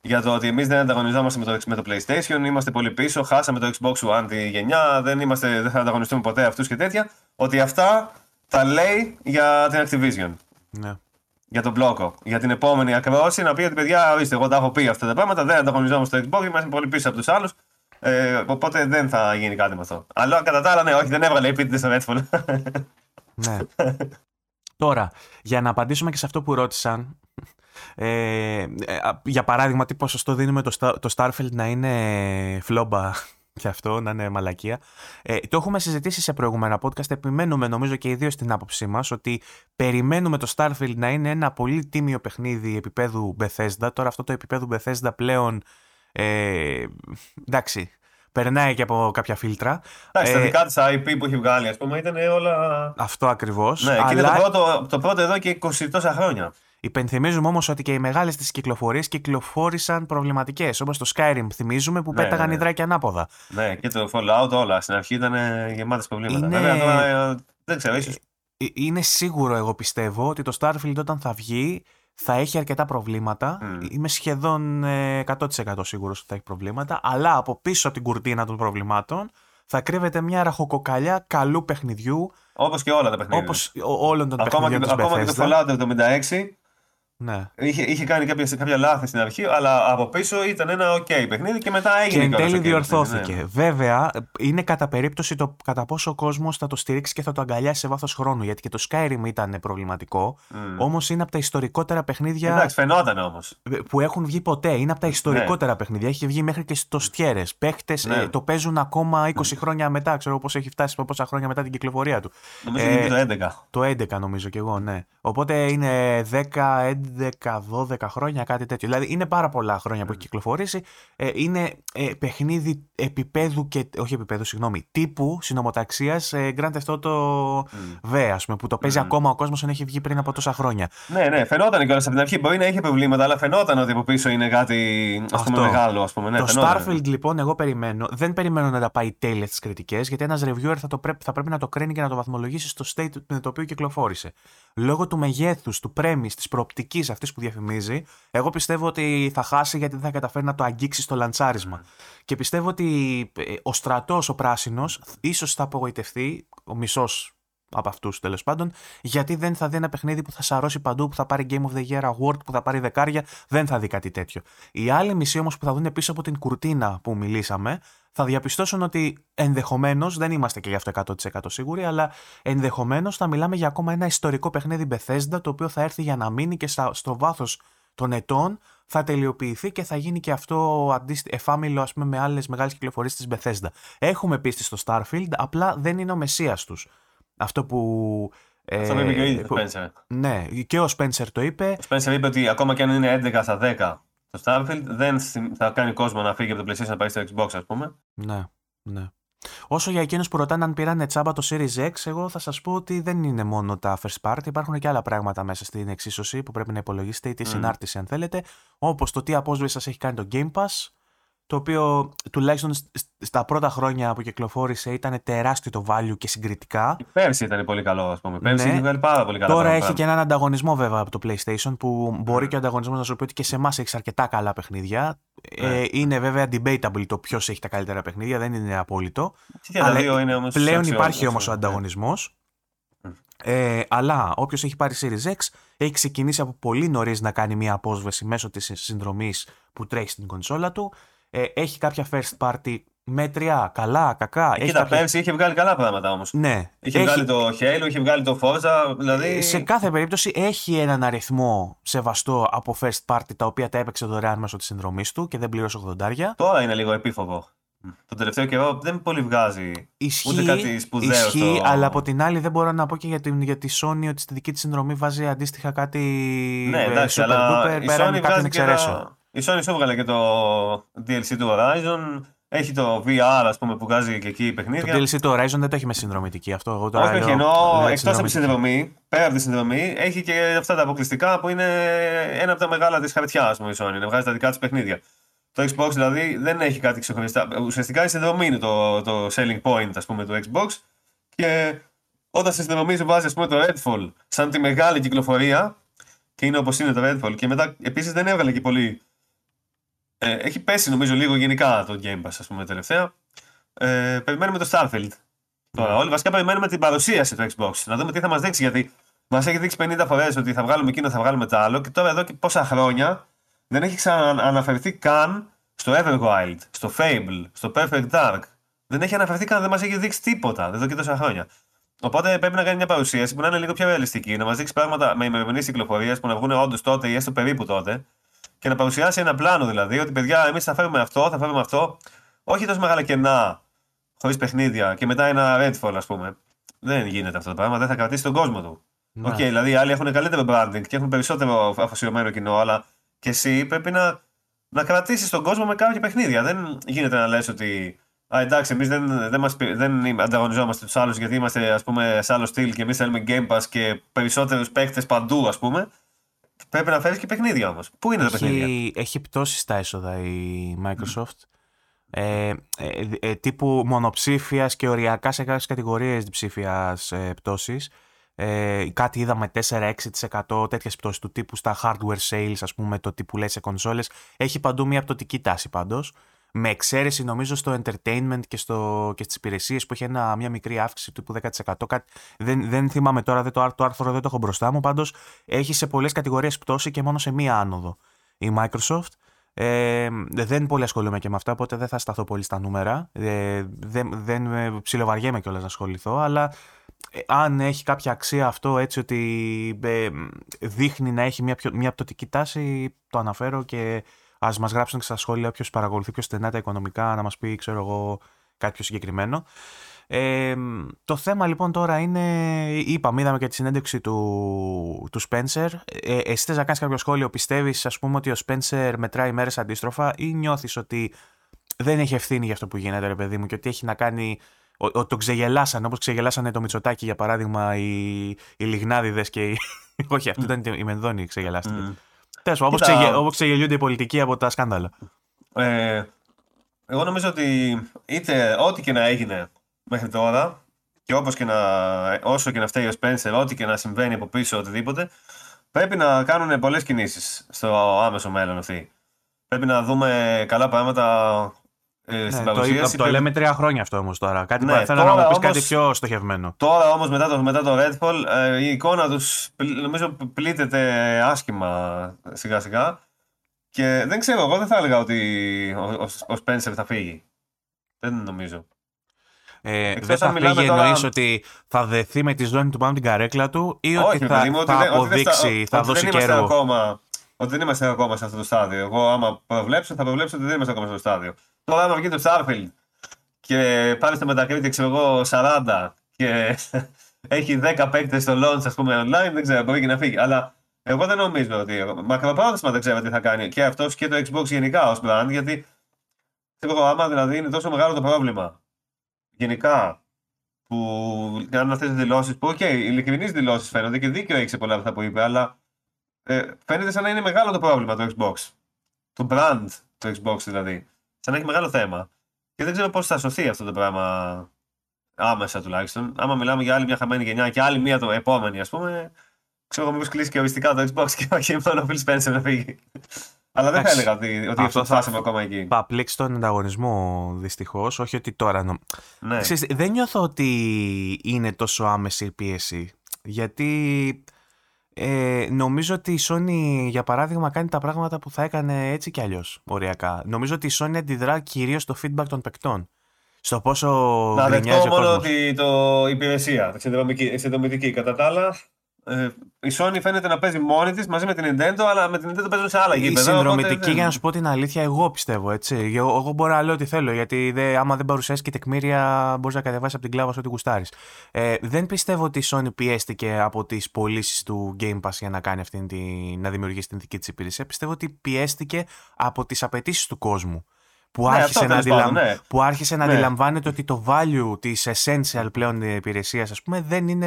B: για το ότι εμείς δεν ανταγωνιζόμαστε με το, με το PlayStation, είμαστε πολύ πίσω, χάσαμε το Xbox One τη γενιά, δεν, είμαστε, δεν θα ανταγωνιστούμε ποτέ αυτούς και τέτοια. Ότι αυτά τα λέει για την Activision.
A: Ναι.
B: Για τον μπλόκο. Για την επόμενη ακρόαση να πει ότι παιδιά, ορίστε, εγώ τα έχω πει αυτά τα πράγματα, δεν ανταγωνιζόμαστε στο Xbox, είμαστε πολύ πίσω από τους άλλους. Ε, οπότε δεν θα γίνει κάτι με αυτό. Αλλά κατά τα άλλα, ναι, όχι, δεν έβγαλε επίτηδε στο Redfall.
A: ναι. Τώρα, για να απαντήσουμε και σε αυτό που ρώτησαν, ε, ε για παράδειγμα, τι ποσοστό δίνουμε το, το Starfield να είναι φλόμπα; Και αυτό, να είναι μαλακία. Ε, το έχουμε συζητήσει σε προηγούμενα podcast. Επιμένουμε, νομίζω και ιδίω στην άποψή μας, ότι περιμένουμε το Starfield να είναι ένα πολύ τίμιο παιχνίδι επίπεδου Bethesda. Τώρα, αυτό το επίπεδο Bethesda πλέον. Ε, εντάξει, περνάει και από κάποια φίλτρα.
B: Εντάξει, τα ε, δικά της IP που έχει βγάλει, ας πούμε, ήταν όλα.
A: Αυτό ακριβώς.
B: Ναι, αλλά... και είναι το πρώτο, το πρώτο εδώ και 20 τόσα χρόνια.
A: Υπενθυμίζουμε όμως ότι και οι μεγάλες τη κυκλοφορίες κυκλοφόρησαν προβληματικές. Όπως το Skyrim, θυμίζουμε, που ναι, πέταγαν ναι. υδράκια ανάποδα.
B: Ναι, και το Fallout όλα. Στην αρχή ήταν γεμάτες προβλήματα. Είναι... Βέβαια, τώρα, ε, δεν ξέρω, ίσω.
A: Ε, είναι σίγουρο, εγώ πιστεύω, ότι το Starfield όταν θα βγει θα έχει αρκετά προβλήματα. Mm. Είμαι σχεδόν 100% σίγουρος ότι θα έχει προβλήματα. Αλλά από πίσω από την κουρτίνα των προβλημάτων θα κρύβεται μια ραχοκοκαλιά καλού παιχνιδιού.
B: Όπως και όλα τα παιχνίδια.
A: Όπως όλων των ακόμα παιχνιδιών.
B: Και, ακόμα και το Fallout 76
A: ναι.
B: Είχε, είχε κάνει κάποια, κάποια λάθη στην αρχή, αλλά από πίσω ήταν ένα OK παιχνίδι και μετά έγινε
A: Και εν τέλει διορθώθηκε. Ναι. Βέβαια, είναι κατά περίπτωση το κατά πόσο ο κόσμος θα το στηρίξει και θα το αγκαλιάσει σε βάθος χρόνου. Γιατί και το Skyrim ήταν προβληματικό. Mm. Όμως είναι από τα ιστορικότερα παιχνίδια.
B: Εντάξει, φαινόταν όμως.
A: Που έχουν βγει ποτέ. Είναι από τα ιστορικότερα ναι. παιχνίδια. Έχει βγει μέχρι και στο Στιέρες. Παίχτες ναι. ε, το παίζουν ακόμα 20 χρόνια μετά. Ξέρω πώς έχει φτάσει πόσα χρόνια μετά την κυκλοφορία του.
B: Νομίζω ε, είναι
A: το 11. Το 11 νομίζω κι εγώ, ναι. Οπότε είναι 10, 11-12 χρόνια, κάτι τέτοιο. Δηλαδή είναι πάρα πολλά χρόνια που έχει κυκλοφορήσει. Ε, είναι ε, παιχνίδι επίπεδου και. Όχι επίπεδου, συγγνώμη. Τύπου συνομοταξίας ε, Grand Theft Auto mm. V, ας πούμε, που το παίζει ακόμα ο κόσμος αν έχει βγει πριν από τόσα χρόνια.
B: Ναι, ναι, φαινόταν κιόλα από την αρχή. Μπορεί να είχε προβλήματα, αλλά φαινόταν ότι από πίσω είναι κάτι ας πούμε, μεγάλο. Ας πούμε. Ναι,
A: το Starfield λοιπόν, εγώ περιμένω. Δεν περιμένω να τα πάει τέλεια στις κριτικές, γιατί ένας reviewer θα, το πρέπει, θα πρέπει να το κρίνει και να το βαθμολογήσει στο state με το οποίο κυκλοφόρησε. Λόγω του μεγέθους, του πρέμι, της προοπτικής αυτής που διαφημίζει, εγώ πιστεύω ότι θα χάσει γιατί δεν θα καταφέρει να το αγγίξει στο λαντσάρισμα. Και πιστεύω ότι ε, ο στρατός, ο πράσινος, ίσως θα απογοητευτεί, ο μισός από αυτούς τέλος πάντων, γιατί δεν θα δει ένα παιχνίδι που θα σαρώσει παντού, που θα πάρει Game of the Year Award, που θα πάρει δεκάρια. Δεν θα δει κάτι τέτοιο. Οι άλλοι μισοί όμως που θα δουν πίσω από την κουρτίνα που μιλήσαμε, θα διαπιστώσουν ότι ενδεχομένως, δεν είμαστε και γι' αυτό 100% σίγουροι, αλλά ενδεχομένως θα μιλάμε για ακόμα ένα ιστορικό παιχνίδι Bethesda, το οποίο θα έρθει για να μείνει και στο βάθος των ετών θα τελειοποιηθεί και θα γίνει και αυτό εφάμιλο ας πούμε, με άλλες μεγάλες κυκλοφορίες της Bethesda. Έχουμε πίστη στο Starfield, απλά δεν είναι ο μεσίας τους. Αυτό που.
B: Αυτό ε, είπε και ο Spencer.
A: Ναι, και ο Spencer το είπε.
B: Ο Spencer είπε ότι ακόμα και αν είναι 11 στα 10 το Starfield, δεν θα κάνει κόσμο να φύγει από το PlayStation να πάει στο Xbox, ας πούμε.
A: Ναι, ναι. Όσο για εκείνους που ρωτάνε αν πήραν τσάμπα το Series X, εγώ θα σας πω ότι δεν είναι μόνο τα first party. Υπάρχουν και άλλα πράγματα μέσα στην εξίσωση που πρέπει να υπολογίσετε ή τη συνάρτηση, αν θέλετε. Όπως το τι απόσβεση σας έχει κάνει το Game Pass, το οποίο τουλάχιστον στα πρώτα χρόνια που κυκλοφόρησε ήταν τεράστιο το value και συγκριτικά.
B: Πέρσι ήταν πολύ καλό, ας πούμε. Πέρσι ναι. είχε πάρα πολύ καλά.
A: Τώρα έχει και έναν ανταγωνισμό βέβαια από το PlayStation που μπορεί ναι. και ο ανταγωνισμός να σου πει ότι και σε εμάς έχει αρκετά καλά παιχνίδια. Ναι. Ε, είναι βέβαια debatable το ποιος έχει τα καλύτερα παιχνίδια, δεν είναι απόλυτο.
B: αλλά είναι όμως
A: πλέον υπάρχει όμως ο ανταγωνισμός. Ε, αλλά όποιος έχει πάρει Series X έχει ξεκινήσει από πολύ νωρίς να κάνει μια απόσβεση μέσω της συνδρομής που τρέχει στην κονσόλα του ε, έχει κάποια first party μέτρια, καλά, κακά.
B: Ε, κοίτα, κάποια... πέρσι είχε βγάλει καλά πράγματα όμως.
A: Ναι.
B: Είχε έχει... βγάλει το Halo, είχε βγάλει το Forza. Δηλαδή...
A: Σε κάθε περίπτωση έχει έναν αριθμό σεβαστό από first party τα οποία τα έπαιξε δωρεάν μέσω της συνδρομής του και δεν πλήρωσε 80.
B: Τώρα είναι λίγο επίφοβο. Το τελευταίο καιρό δεν πολύ βγάζει
A: ισχύει,
B: ούτε κάτι σπουδαίο.
A: Ισχύει, στο... αλλά από την άλλη δεν μπορώ να πω και για, την, για τη Sony ότι στη δική της συνδρομή βάζει αντίστοιχα κάτι
B: ναι, εντάξει, super αλλά duper πέραν κάποιων εξαιρέσεων. Η Sony σου έβγαλε και το DLC του Horizon. Έχει το VR, ας πούμε, που βγάζει και εκεί παιχνίδια.
A: Το DLC του Horizon δεν το έχει με συνδρομητική αυτό. Εγώ
B: το όχι, όχι, ενώ εκτός από τη συνδρομή, πέρα από τη συνδρομή, έχει και αυτά τα αποκλειστικά που είναι ένα από τα μεγάλα της χαρτιά, ας πούμε, η Sony. Να βγάζει τα δικά της παιχνίδια. Το Xbox δηλαδή δεν έχει κάτι ξεχωριστά. Ουσιαστικά η συνδρομή είναι το, το selling point, ας πούμε, του Xbox. Και όταν στη συνδρομή σου βάζει, ας πούμε, το Redfall σαν τη μεγάλη κυκλοφορία, και είναι όπως είναι το Redfall, και μετά επίσης δεν έβγαλε και πολύ ε, έχει πέσει νομίζω λίγο γενικά το Game Pass, ας πούμε, τελευταία. Ε, περιμένουμε το Starfield. Τώρα, ναι. όλοι βασικά περιμένουμε την παρουσίαση του Xbox. Να δούμε τι θα μας δείξει. Γιατί μας έχει δείξει 50 φορές ότι θα βγάλουμε εκείνο, θα βγάλουμε το άλλο. Και τώρα εδώ και πόσα χρόνια δεν έχει ξανααναφερθεί καν στο Everwild, στο Fable, στο Perfect Dark. Δεν έχει αναφερθεί καν, δεν μας έχει δείξει τίποτα εδώ και τόσα χρόνια. Οπότε πρέπει να κάνει μια παρουσίαση που να είναι λίγο πιο ρεαλιστική, να μας δείξει πράγματα με ημερομηνίες κυκλοφορίας που να βγουν όντως τότε ή έστω περίπου τότε και να παρουσιάσει ένα πλάνο δηλαδή. Ότι παιδιά, εμείς θα φέρουμε αυτό, θα φέρουμε αυτό. Όχι τόσο μεγάλα κενά χωρίς παιχνίδια και μετά ένα Redfall, ας πούμε. Δεν γίνεται αυτό το πράγμα, δεν θα κρατήσει τον κόσμο του. Ναι. OK, okay, δηλαδή οι άλλοι έχουν καλύτερο branding και έχουν περισσότερο αφοσιωμένο κοινό, αλλά και εσύ πρέπει να, να κρατήσεις τον κόσμο με κάποια παιχνίδια. Δεν γίνεται να λες ότι. Α, εντάξει, εμείς δεν, δεν, μας, δεν ανταγωνιζόμαστε τους άλλους γιατί είμαστε ας πούμε, σε άλλο στυλ και εμείς θέλουμε Game Pass και περισσότερους παίχτε παντού, ας πούμε. Πρέπει να φέρεις και παιχνίδια όμως. Πού είναι
A: έχει,
B: τα παιχνίδια;
A: Έχει πτώσει στα έσοδα η Microsoft. Ε, ε, ε, τύπου μονοψήφιας και οριακά σε κάποιες κατηγορίες διψήφιας ε, πτώσει. Ε, κάτι είδαμε 4-6% τέτοιες πτώσεις του τύπου στα hardware sales, ας πούμε, το τύπου λέει σε κονσόλες. Έχει παντού μια πτωτική τάση πάντως με εξαίρεση νομίζω στο entertainment και, στο, και στις υπηρεσίες που έχει ένα, μια μικρή αύξηση του 10%. Κάτι, δεν, δεν θυμάμαι τώρα, δεν το, το άρθρο δεν το έχω μπροστά μου, πάντως έχει σε πολλές κατηγορίες πτώση και μόνο σε μία άνοδο η Microsoft. Ε, δεν πολύ ασχολούμαι και με αυτά, οπότε δεν θα σταθώ πολύ στα νούμερα. Ε, δεν, δεν ψιλοβαριέμαι κιόλας να ασχοληθώ, αλλά ε, αν έχει κάποια αξία αυτό έτσι ότι ε, δείχνει να έχει μια, μια πτωτική τάση, το αναφέρω και Α μας γράψουν και στα σχόλια όποιο παρακολουθεί πιο στενά τα οικονομικά, να μας πει, ξέρω εγώ, κάτι πιο συγκεκριμένο. Ε, το θέμα λοιπόν τώρα είναι, είπαμε, είδαμε και τη συνέντευξη του, του Spencer. Ε, εσύ θες να κάνεις κάποιο σχόλιο, πιστεύεις, ας πούμε, ότι ο Spencer μετράει μέρες αντίστροφα ή νιώθεις ότι δεν έχει ευθύνη για αυτό που γίνεται, ρε παιδί μου, και ότι έχει να κάνει. Ότι το ξεγελάσανε, όπως ξεγελάσανε το Μητσοτάκι για παράδειγμα, οι, οι Λιγνάδιδες και οι. [LAUGHS] Όχι, αυτή ήταν η Μενδόνη ξεγελάστηκε. Mm. Τέλος όπως ξεγε, ξεγελιούνται οι πολιτικοί από τα σκάνδαλα.
B: Ε, εγώ νομίζω ότι είτε ό,τι και να έγινε μέχρι τώρα και όπως και να, όσο και να φταίει ο Σπένσερ, ό,τι και να συμβαίνει από πίσω, οτιδήποτε, πρέπει να κάνουν πολλές κινήσεις στο άμεσο μέλλον αυτή. Πρέπει να δούμε καλά πράγματα ε, ναι, στην
A: παρουσίαση. Το, το λέμε τρία χρόνια αυτό όμως τώρα. Κάτι ναι, θέλω να μου πεις κάτι πιο στοχευμένο.
B: Τώρα όμως μετά το, μετά το Redfall ε, η εικόνα τους νομίζω πλήττεται άσχημα σιγά σιγά. Και δεν ξέρω, εγώ δεν θα έλεγα ότι ο, ο, ο Spencer θα φύγει. Δεν νομίζω.
A: Ε, δεν θα φύγει τώρα... εννοείς ότι θα δεθεί με τη ζώνη του πάνω την καρέκλα του ή
B: Όχι,
A: ότι θα,
B: παιδί,
A: θα ότι αποδείξει,
B: ότι
A: θα ότι δώσει καιρό.
B: Ακόμα, ότι δεν είμαστε ακόμα σε αυτό το στάδιο. Εγώ άμα προβλέψω θα προβλέψω ότι δεν είμαστε ακόμα σε αυτό το στάδιο. Τώρα άμα βγει το Starfield και πάρει στο Metacritic ξέρω εγώ 40 και έχει 10 παίκτες στο launch ας πούμε online, δεν ξέρω, μπορεί και να φύγει. Αλλά εγώ δεν νομίζω ότι. Μακροπρόθεσμα δεν ξέρω τι θα κάνει και αυτός και το Xbox γενικά ως brand, γιατί ξέρω εγώ, άμα δηλαδή είναι τόσο μεγάλο το πρόβλημα γενικά που κάνουν αυτές τις δηλώσεις που, OK, okay, ειλικρινείς δηλώσεις φαίνονται και δίκιο έχει σε πολλά αυτά που είπε, αλλά ε, φαίνεται σαν να είναι μεγάλο το πρόβλημα το Xbox. Το brand το Xbox δηλαδή. Σαν να έχει μεγάλο θέμα. Και δεν ξέρω πώς θα σωθεί αυτό το πράγμα άμεσα τουλάχιστον. Άμα μιλάμε για άλλη μια χαμένη γενιά και άλλη μια το επόμενη, ας πούμε, ξέρω εγώ μήπως κλείσει και οριστικά το Xbox και όχι μόνο ο Phil Spencer να φύγει. Αλλά δεν θα έλεγα ότι, ότι αυτό θα φτάσαμε ακόμα εκεί.
A: Θα πλήξει τον ανταγωνισμό δυστυχώς. Όχι ότι τώρα. Ναι. Ξέρεις, δεν νιώθω ότι είναι τόσο άμεση η πίεση. Γιατί ε, νομίζω ότι η Sony, για παράδειγμα, κάνει τα πράγματα που θα έκανε έτσι κι αλλιώς. Οριακά. Νομίζω ότι η Sony αντιδρά κυρίως στο feedback των παικτών. Στο πόσο.
B: Να δεχτώ μόνο ότι το υπηρεσία, συνδρομητική. Κατά τα άλλα, ε, η Sony φαίνεται να παίζει μόνη της μαζί με την Nintendo, αλλά με την Nintendo παίζουν σε άλλα γήπεδα.
A: Η συνδρομητική, για να σου πω την αλήθεια, εγώ πιστεύω έτσι. Εγώ, εγώ μπορώ να λέω ό,τι θέλω, γιατί δε, άμα δεν παρουσιάσει και τεκμήρια, μπορείς να κατεβάσεις από την κλάβα σου ό,τι γουστάρεις. Ε, δεν πιστεύω ότι η Sony πιέστηκε από τις πωλήσεις του Game Pass για να κάνει αυτή τη, να δημιουργήσει την δική της υπηρεσία. Πιστεύω ότι πιέστηκε από τις απαιτήσεις του κόσμου που, ναι, άρχισε, να αντιλαμ... ναι. που άρχισε να ναι. αντιλαμβάνεται ότι το value της essential πλέον υπηρεσίας, ας πούμε δεν είναι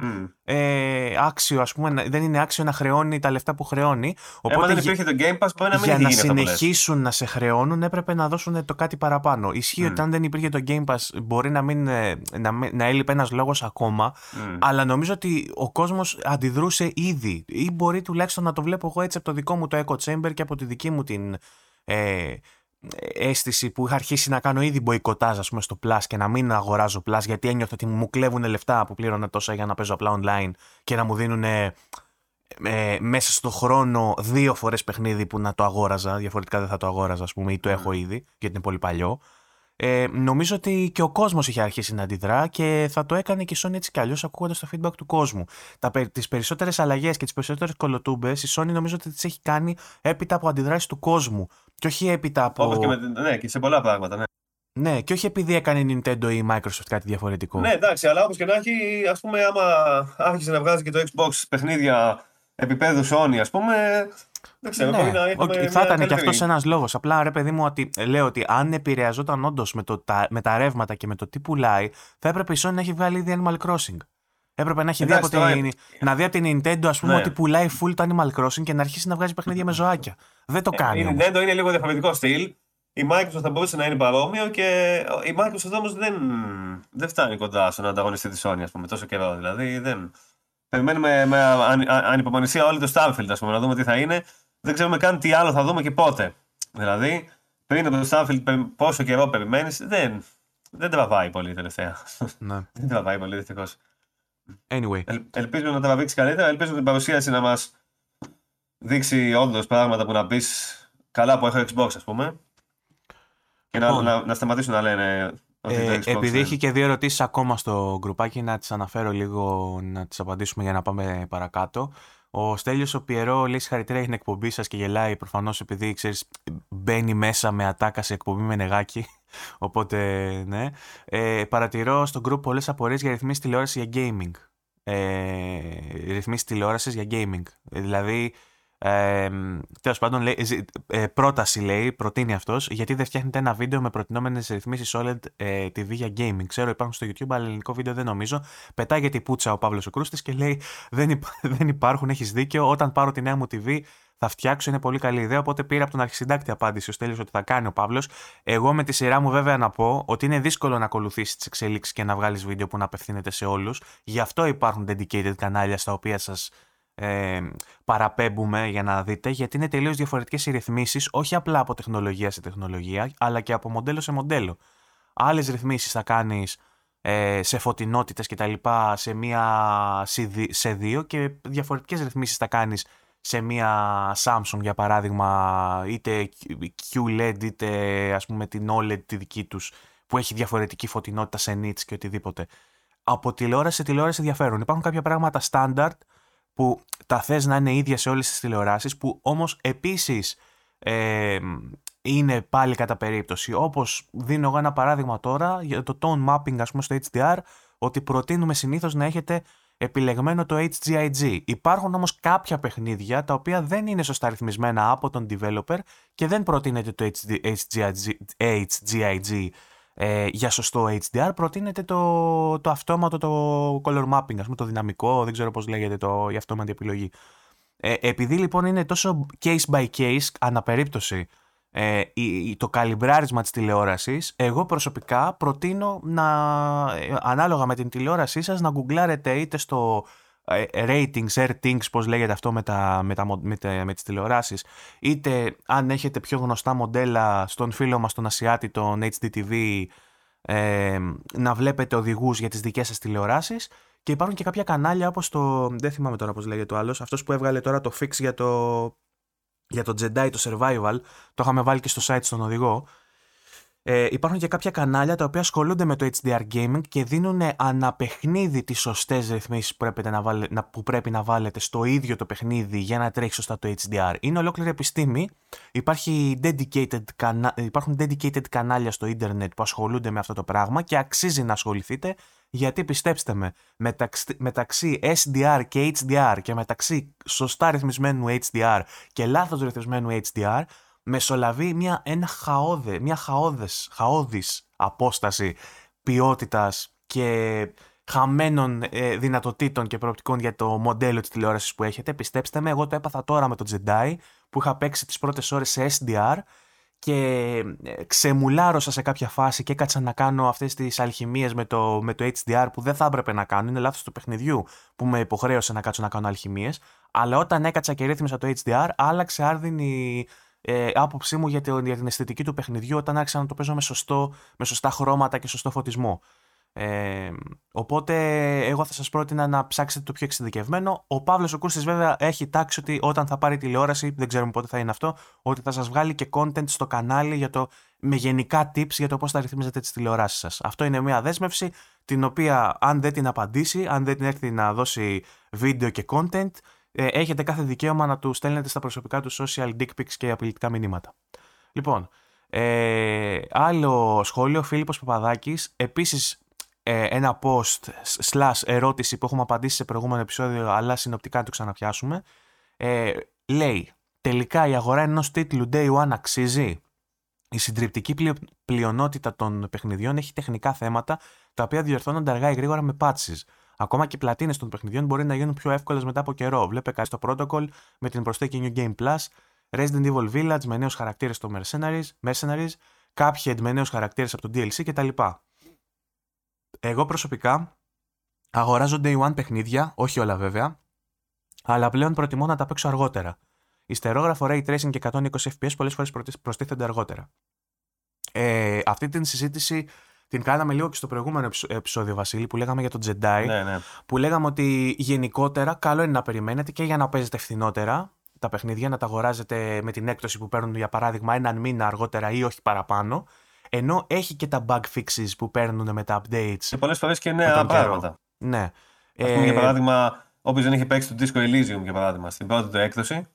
A: mm. ε, άξιο ας πούμε, δεν είναι άξιο να χρεώνει τα λεφτά που χρεώνει
B: οπότε Έμα δεν υπήρχε το Game Pass μπορεί να
A: μην για να συνεχίσουν να σε χρεώνουν έπρεπε να δώσουν το κάτι παραπάνω ισχύει mm. ότι αν δεν υπήρχε το Game Pass μπορεί να, μην, ε, να, να έλειπε ένας λόγος ακόμα mm. αλλά νομίζω ότι ο κόσμος αντιδρούσε ήδη ή μπορεί τουλάχιστον να το βλέπω εγώ έτσι από το δικό μου το Echo Chamber και από τη δική μου την ε, αίσθηση που είχα αρχίσει να κάνω ήδη μποϊκοτάζ ας πούμε, στο Plus και να μην αγοράζω Plus γιατί ένιωθα ότι μου κλέβουν λεφτά που πλήρωνα τόσα για να παίζω απλά online και να μου δίνουν ε, μέσα στο χρόνο δύο φορές παιχνίδι που να το αγόραζα, διαφορετικά δεν θα το αγόραζα ας πούμε ή το έχω ήδη γιατί είναι πολύ παλιό. Ε, νομίζω ότι και ο κόσμος είχε αρχίσει να αντιδρά και θα το έκανε και η Sony έτσι κι αλλιώς ακούγοντας το feedback του κόσμου. Τις περισσότερες αλλαγές και τις περισσότερες κολοτούμπες η Sony νομίζω ότι τις έχει κάνει έπειτα από αντιδράσεις του κόσμου. Και όχι έπειτα από.
B: Όπως και με, ναι, και σε πολλά πράγματα, ναι.
A: Ναι, και όχι επειδή έκανε η Nintendo ή η Microsoft κάτι διαφορετικό.
B: Ναι, εντάξει, αλλά όπως και να έχει, ας πούμε, άμα άρχισε να βγάζει και το Xbox παιχνίδια επίπεδου Sony, ας πούμε, δεν ξέρω, ναι, να okay,
A: θα ήταν και αυτός ένας λόγος. Απλά ρε παιδί μου, ότι, λέω ότι αν επηρεαζόταν όντως με, με τα ρεύματα και με το τι πουλάει, θα έπρεπε η Sony να έχει βγάλει ήδη Animal Crossing. Έπρεπε να έχει δει από την, να δει από την Nintendo ας πούμε, ναι. ότι πουλάει full το Animal Crossing και να αρχίσει να βγάζει παιχνίδια με ζωάκια. Δεν το ε, κάνει.
B: Η Nintendo είναι λίγο διαφορετικό στυλ. Η Microsoft θα μπορούσε να είναι παρόμοιο και η Microsoft όμως δεν, δεν φτάνει κοντά στον ανταγωνιστή της Sony, ας πούμε, τόσο καιρό. Δηλαδή δεν. Περιμένουμε με ανυπομονησία όλοι το Starfield, ας πούμε, να δούμε τι θα είναι. Δεν ξέρουμε καν τι άλλο θα δούμε και πότε. Δηλαδή, πριν από το Starfield, πόσο καιρό περιμένεις, δεν, δεν τραβάει πολύ τελευταία. Ναι. [LAUGHS] δεν τραβάει πολύ, δυστυχώς.
A: Anyway.
B: Ε, ελπίζουμε να τραβήξει καλύτερα. Ελπίζουμε την παρουσίαση να μας δείξει όντως πράγματα που να πεις καλά που έχω Xbox, ας πούμε. Και να, λοιπόν. να, να σταματήσουν να λένε
A: ε, επειδή έχει και δύο ερωτήσεις ακόμα στο γκρουπάκι, να τις αναφέρω λίγο να τις απαντήσουμε για να πάμε παρακάτω. Ο Στέλιος ο Πιερό λέει συγχαρητήρια για την εκπομπή σας και γελάει προφανώς επειδή ξέρεις, μπαίνει μέσα με ατάκα σε εκπομπή με νεγάκι. [LAUGHS] Οπότε, ναι. Ε, παρατηρώ στο group πολλές απορίες για ρυθμίσεις τηλεόρασης για gaming. Ε, ρυθμίσεις τηλεόρασης για gaming. Ε, δηλαδή, ε, Τέλος πάντων, λέει, ε, πρόταση λέει, προτείνει αυτός, γιατί δεν φτιάχνετε ένα βίντεο με προτινόμενες ρυθμίσεις OLED ε, TV για gaming. Ξέρω, υπάρχουν στο YouTube, αλλά ελληνικό βίντεο δεν νομίζω. Πετάει για την πούτσα ο Παύλος ο Κρούστη και λέει: δεν, [LAUGHS] δεν υπάρχουν, έχεις δίκιο. Όταν πάρω τη νέα μου TV, θα φτιάξω, είναι πολύ καλή ιδέα. Οπότε πήρα από τον αρχισυντάκτη απάντηση ο Στέλιος ότι θα κάνει ο Παύλος. Εγώ με τη σειρά μου βέβαια να πω ότι είναι δύσκολο να ακολουθήσεις τις εξελίξεις και να βγάλεις βίντεο που να απευθύνεται σε όλους. Γι' αυτό υπάρχουν dedicated κανάλια στα οποία σας ε, παραπέμπουμε για να δείτε, γιατί είναι τελείως διαφορετικές οι ρυθμίσεις, όχι απλά από τεχνολογία σε τεχνολογία, αλλά και από μοντέλο σε μοντέλο. Άλλες ρυθμίσεις θα κάνεις ε, σε φωτεινότητες κτλ. σε μία σε δύο και διαφορετικές ρυθμίσεις θα κάνεις σε μία Samsung για παράδειγμα είτε QLED είτε ας πούμε την OLED τη δική τους που έχει διαφορετική φωτεινότητα σε nits και οτιδήποτε. Από τηλεόραση σε τηλεόραση διαφέρουν. Υπάρχουν κάποια πράγματα standard που τα θες να είναι ίδια σε όλες τις τηλεοράσεις που όμως επίσης ε, είναι πάλι κατά περίπτωση. Όπως δίνω εγώ ένα παράδειγμα τώρα για το tone mapping ας πούμε στο HDR ότι προτείνουμε συνήθως να έχετε επιλεγμένο το HGIG. Υπάρχουν όμως κάποια παιχνίδια τα οποία δεν είναι σωστά ρυθμισμένα από τον developer και δεν προτείνεται το HGIG, HGIG ε, για σωστό HDR προτείνεται το, το αυτόματο το color mapping, ας πούμε το δυναμικό, δεν ξέρω πώς λέγεται το, η αυτόματη επιλογή. Ε, επειδή λοιπόν είναι τόσο case by case, αναπερίπτωση, ε, το καλυμπράρισμα της τηλεόρασης, εγώ προσωπικά προτείνω να, ε, ανάλογα με την τηλεόρασή σας, να γκουγκλάρετε είτε στο ε, ratings, airtings, πώς λέγεται αυτό με, τα, με, τα, με, τα, με τις τηλεοράσεις, είτε αν έχετε πιο γνωστά μοντέλα στον φίλο μας τον Ασιάτη, τον HDTV, ε, να βλέπετε οδηγούς για τις δικές σας τηλεοράσεις. Και υπάρχουν και κάποια κανάλια όπως το, δεν θυμάμαι τώρα πώς λέγεται το άλλος, αυτός που έβγαλε τώρα το fix για το, για το Jedi, το Survival, το είχαμε βάλει και στο site στον οδηγό, ε, υπάρχουν και κάποια κανάλια τα οποία ασχολούνται με το HDR gaming και δίνουν αναπαιχνίδι τις σωστές ρυθμίσεις που, να που πρέπει να βάλετε στο ίδιο το παιχνίδι για να τρέχει σωστά το HDR. Είναι ολόκληρη επιστήμη. Υπάρχει dedicated, υπάρχουν dedicated κανάλια στο ίντερνετ που ασχολούνται με αυτό το πράγμα και αξίζει να ασχοληθείτε γιατί πιστέψτε με, μεταξύ, μεταξύ SDR και HDR και μεταξύ σωστά ρυθμισμένου HDR και λάθος ρυθμισμένου HDR μεσολαβεί μια, ένα χαόδε, μια χαόδες, χαόδης απόσταση ποιότητας και χαμένων ε, δυνατοτήτων και προοπτικών για το μοντέλο της τηλεόρασης που έχετε. Πιστέψτε με, εγώ το έπαθα τώρα με το Jedi που είχα παίξει τις πρώτες ώρες σε SDR και ε, ξεμουλάρωσα σε κάποια φάση και έκατσα να κάνω αυτές τις αλχημίες με το, με το HDR που δεν θα έπρεπε να κάνω, είναι λάθος του παιχνιδιού που με υποχρέωσε να κάτσω να κάνω αλχημίες, αλλά όταν έκατσα και ρύθμισα το HDR άλλαξε άρδινη ε, άποψή μου για, για την αισθητική του παιχνιδιού όταν άρχισα να το παίζω με, σωστό, με σωστά χρώματα και σωστό φωτισμό. Ε, οπότε εγώ θα σας πρότεινα να ψάξετε το πιο εξειδικευμένο. Ο Παύλος ο Κούρστης βέβαια έχει τάξει ότι όταν θα πάρει τηλεόραση, δεν ξέρουμε πότε θα είναι αυτό, ότι θα σας βγάλει και content στο κανάλι για το, με γενικά tips για το πώς θα ρυθμίζετε τις τηλεοράσεις σας. Αυτό είναι μια δέσμευση την οποία αν δεν την απαντήσει, αν δεν την έρθει να δώσει βίντεο και content, ε, έχετε κάθε δικαίωμα να του στέλνετε στα προσωπικά του social dick pics και απειλητικά μηνύματα. Λοιπόν, ε, άλλο σχόλιο, Φίλιππος Παπαδάκης, επίσης ε, ένα post slash ερώτηση που έχουμε απαντήσει σε προηγούμενο επεισόδιο, αλλά συνοπτικά το ξαναπιάσουμε. Ε, λέει, τελικά η αγορά ενός τίτλου Day One αξίζει; Η συντριπτική πλειονότητα των παιχνιδιών έχει τεχνικά θέματα τα οποία διορθώνονται αργά ή γρήγορα με patches. Ακόμα και οι πλατίνες των παιχνιδιών μπορεί να γίνουν πιο εύκολες μετά από καιρό. Βλέπε κάτι στο Protocol με την προσθήκη New Game Plus, Resident Evil Village με νέους χαρακτήρες στο Mercenaries, Mercenaries Cuphead με νέους χαρακτήρες από το DLC κτλ. Εγώ προσωπικά αγοράζω day one παιχνίδια, όχι όλα βέβαια, αλλά πλέον προτιμώ να τα παίξω αργότερα. Ιστερόγραφο Ray Tracing και 120 FPS πολλές φορές προστίθενται αργότερα. Ε, αυτή την συζήτηση την κάναμε λίγο και στο προηγούμενο επεισόδιο, Βασίλη, που λέγαμε για τον Jedi.
B: Ναι, ναι.
A: Που λέγαμε ότι γενικότερα καλό είναι να περιμένετε και για να παίζετε φθηνότερα τα παιχνίδια, να τα αγοράζετε με την έκπτωση που παίρνουν για παράδειγμα έναν μήνα αργότερα ή όχι παραπάνω. Ενώ έχει και τα bug fixes που παίρνουν με τα updates.
B: Και πολλές φορές και νέα πράγματα.
A: Ναι.
B: Ας πούμε, για ε, παράδειγμα, όποιος δεν είχε παίξει το Disco Elysium, για παράδειγμα, στην πρώτη του έκδοση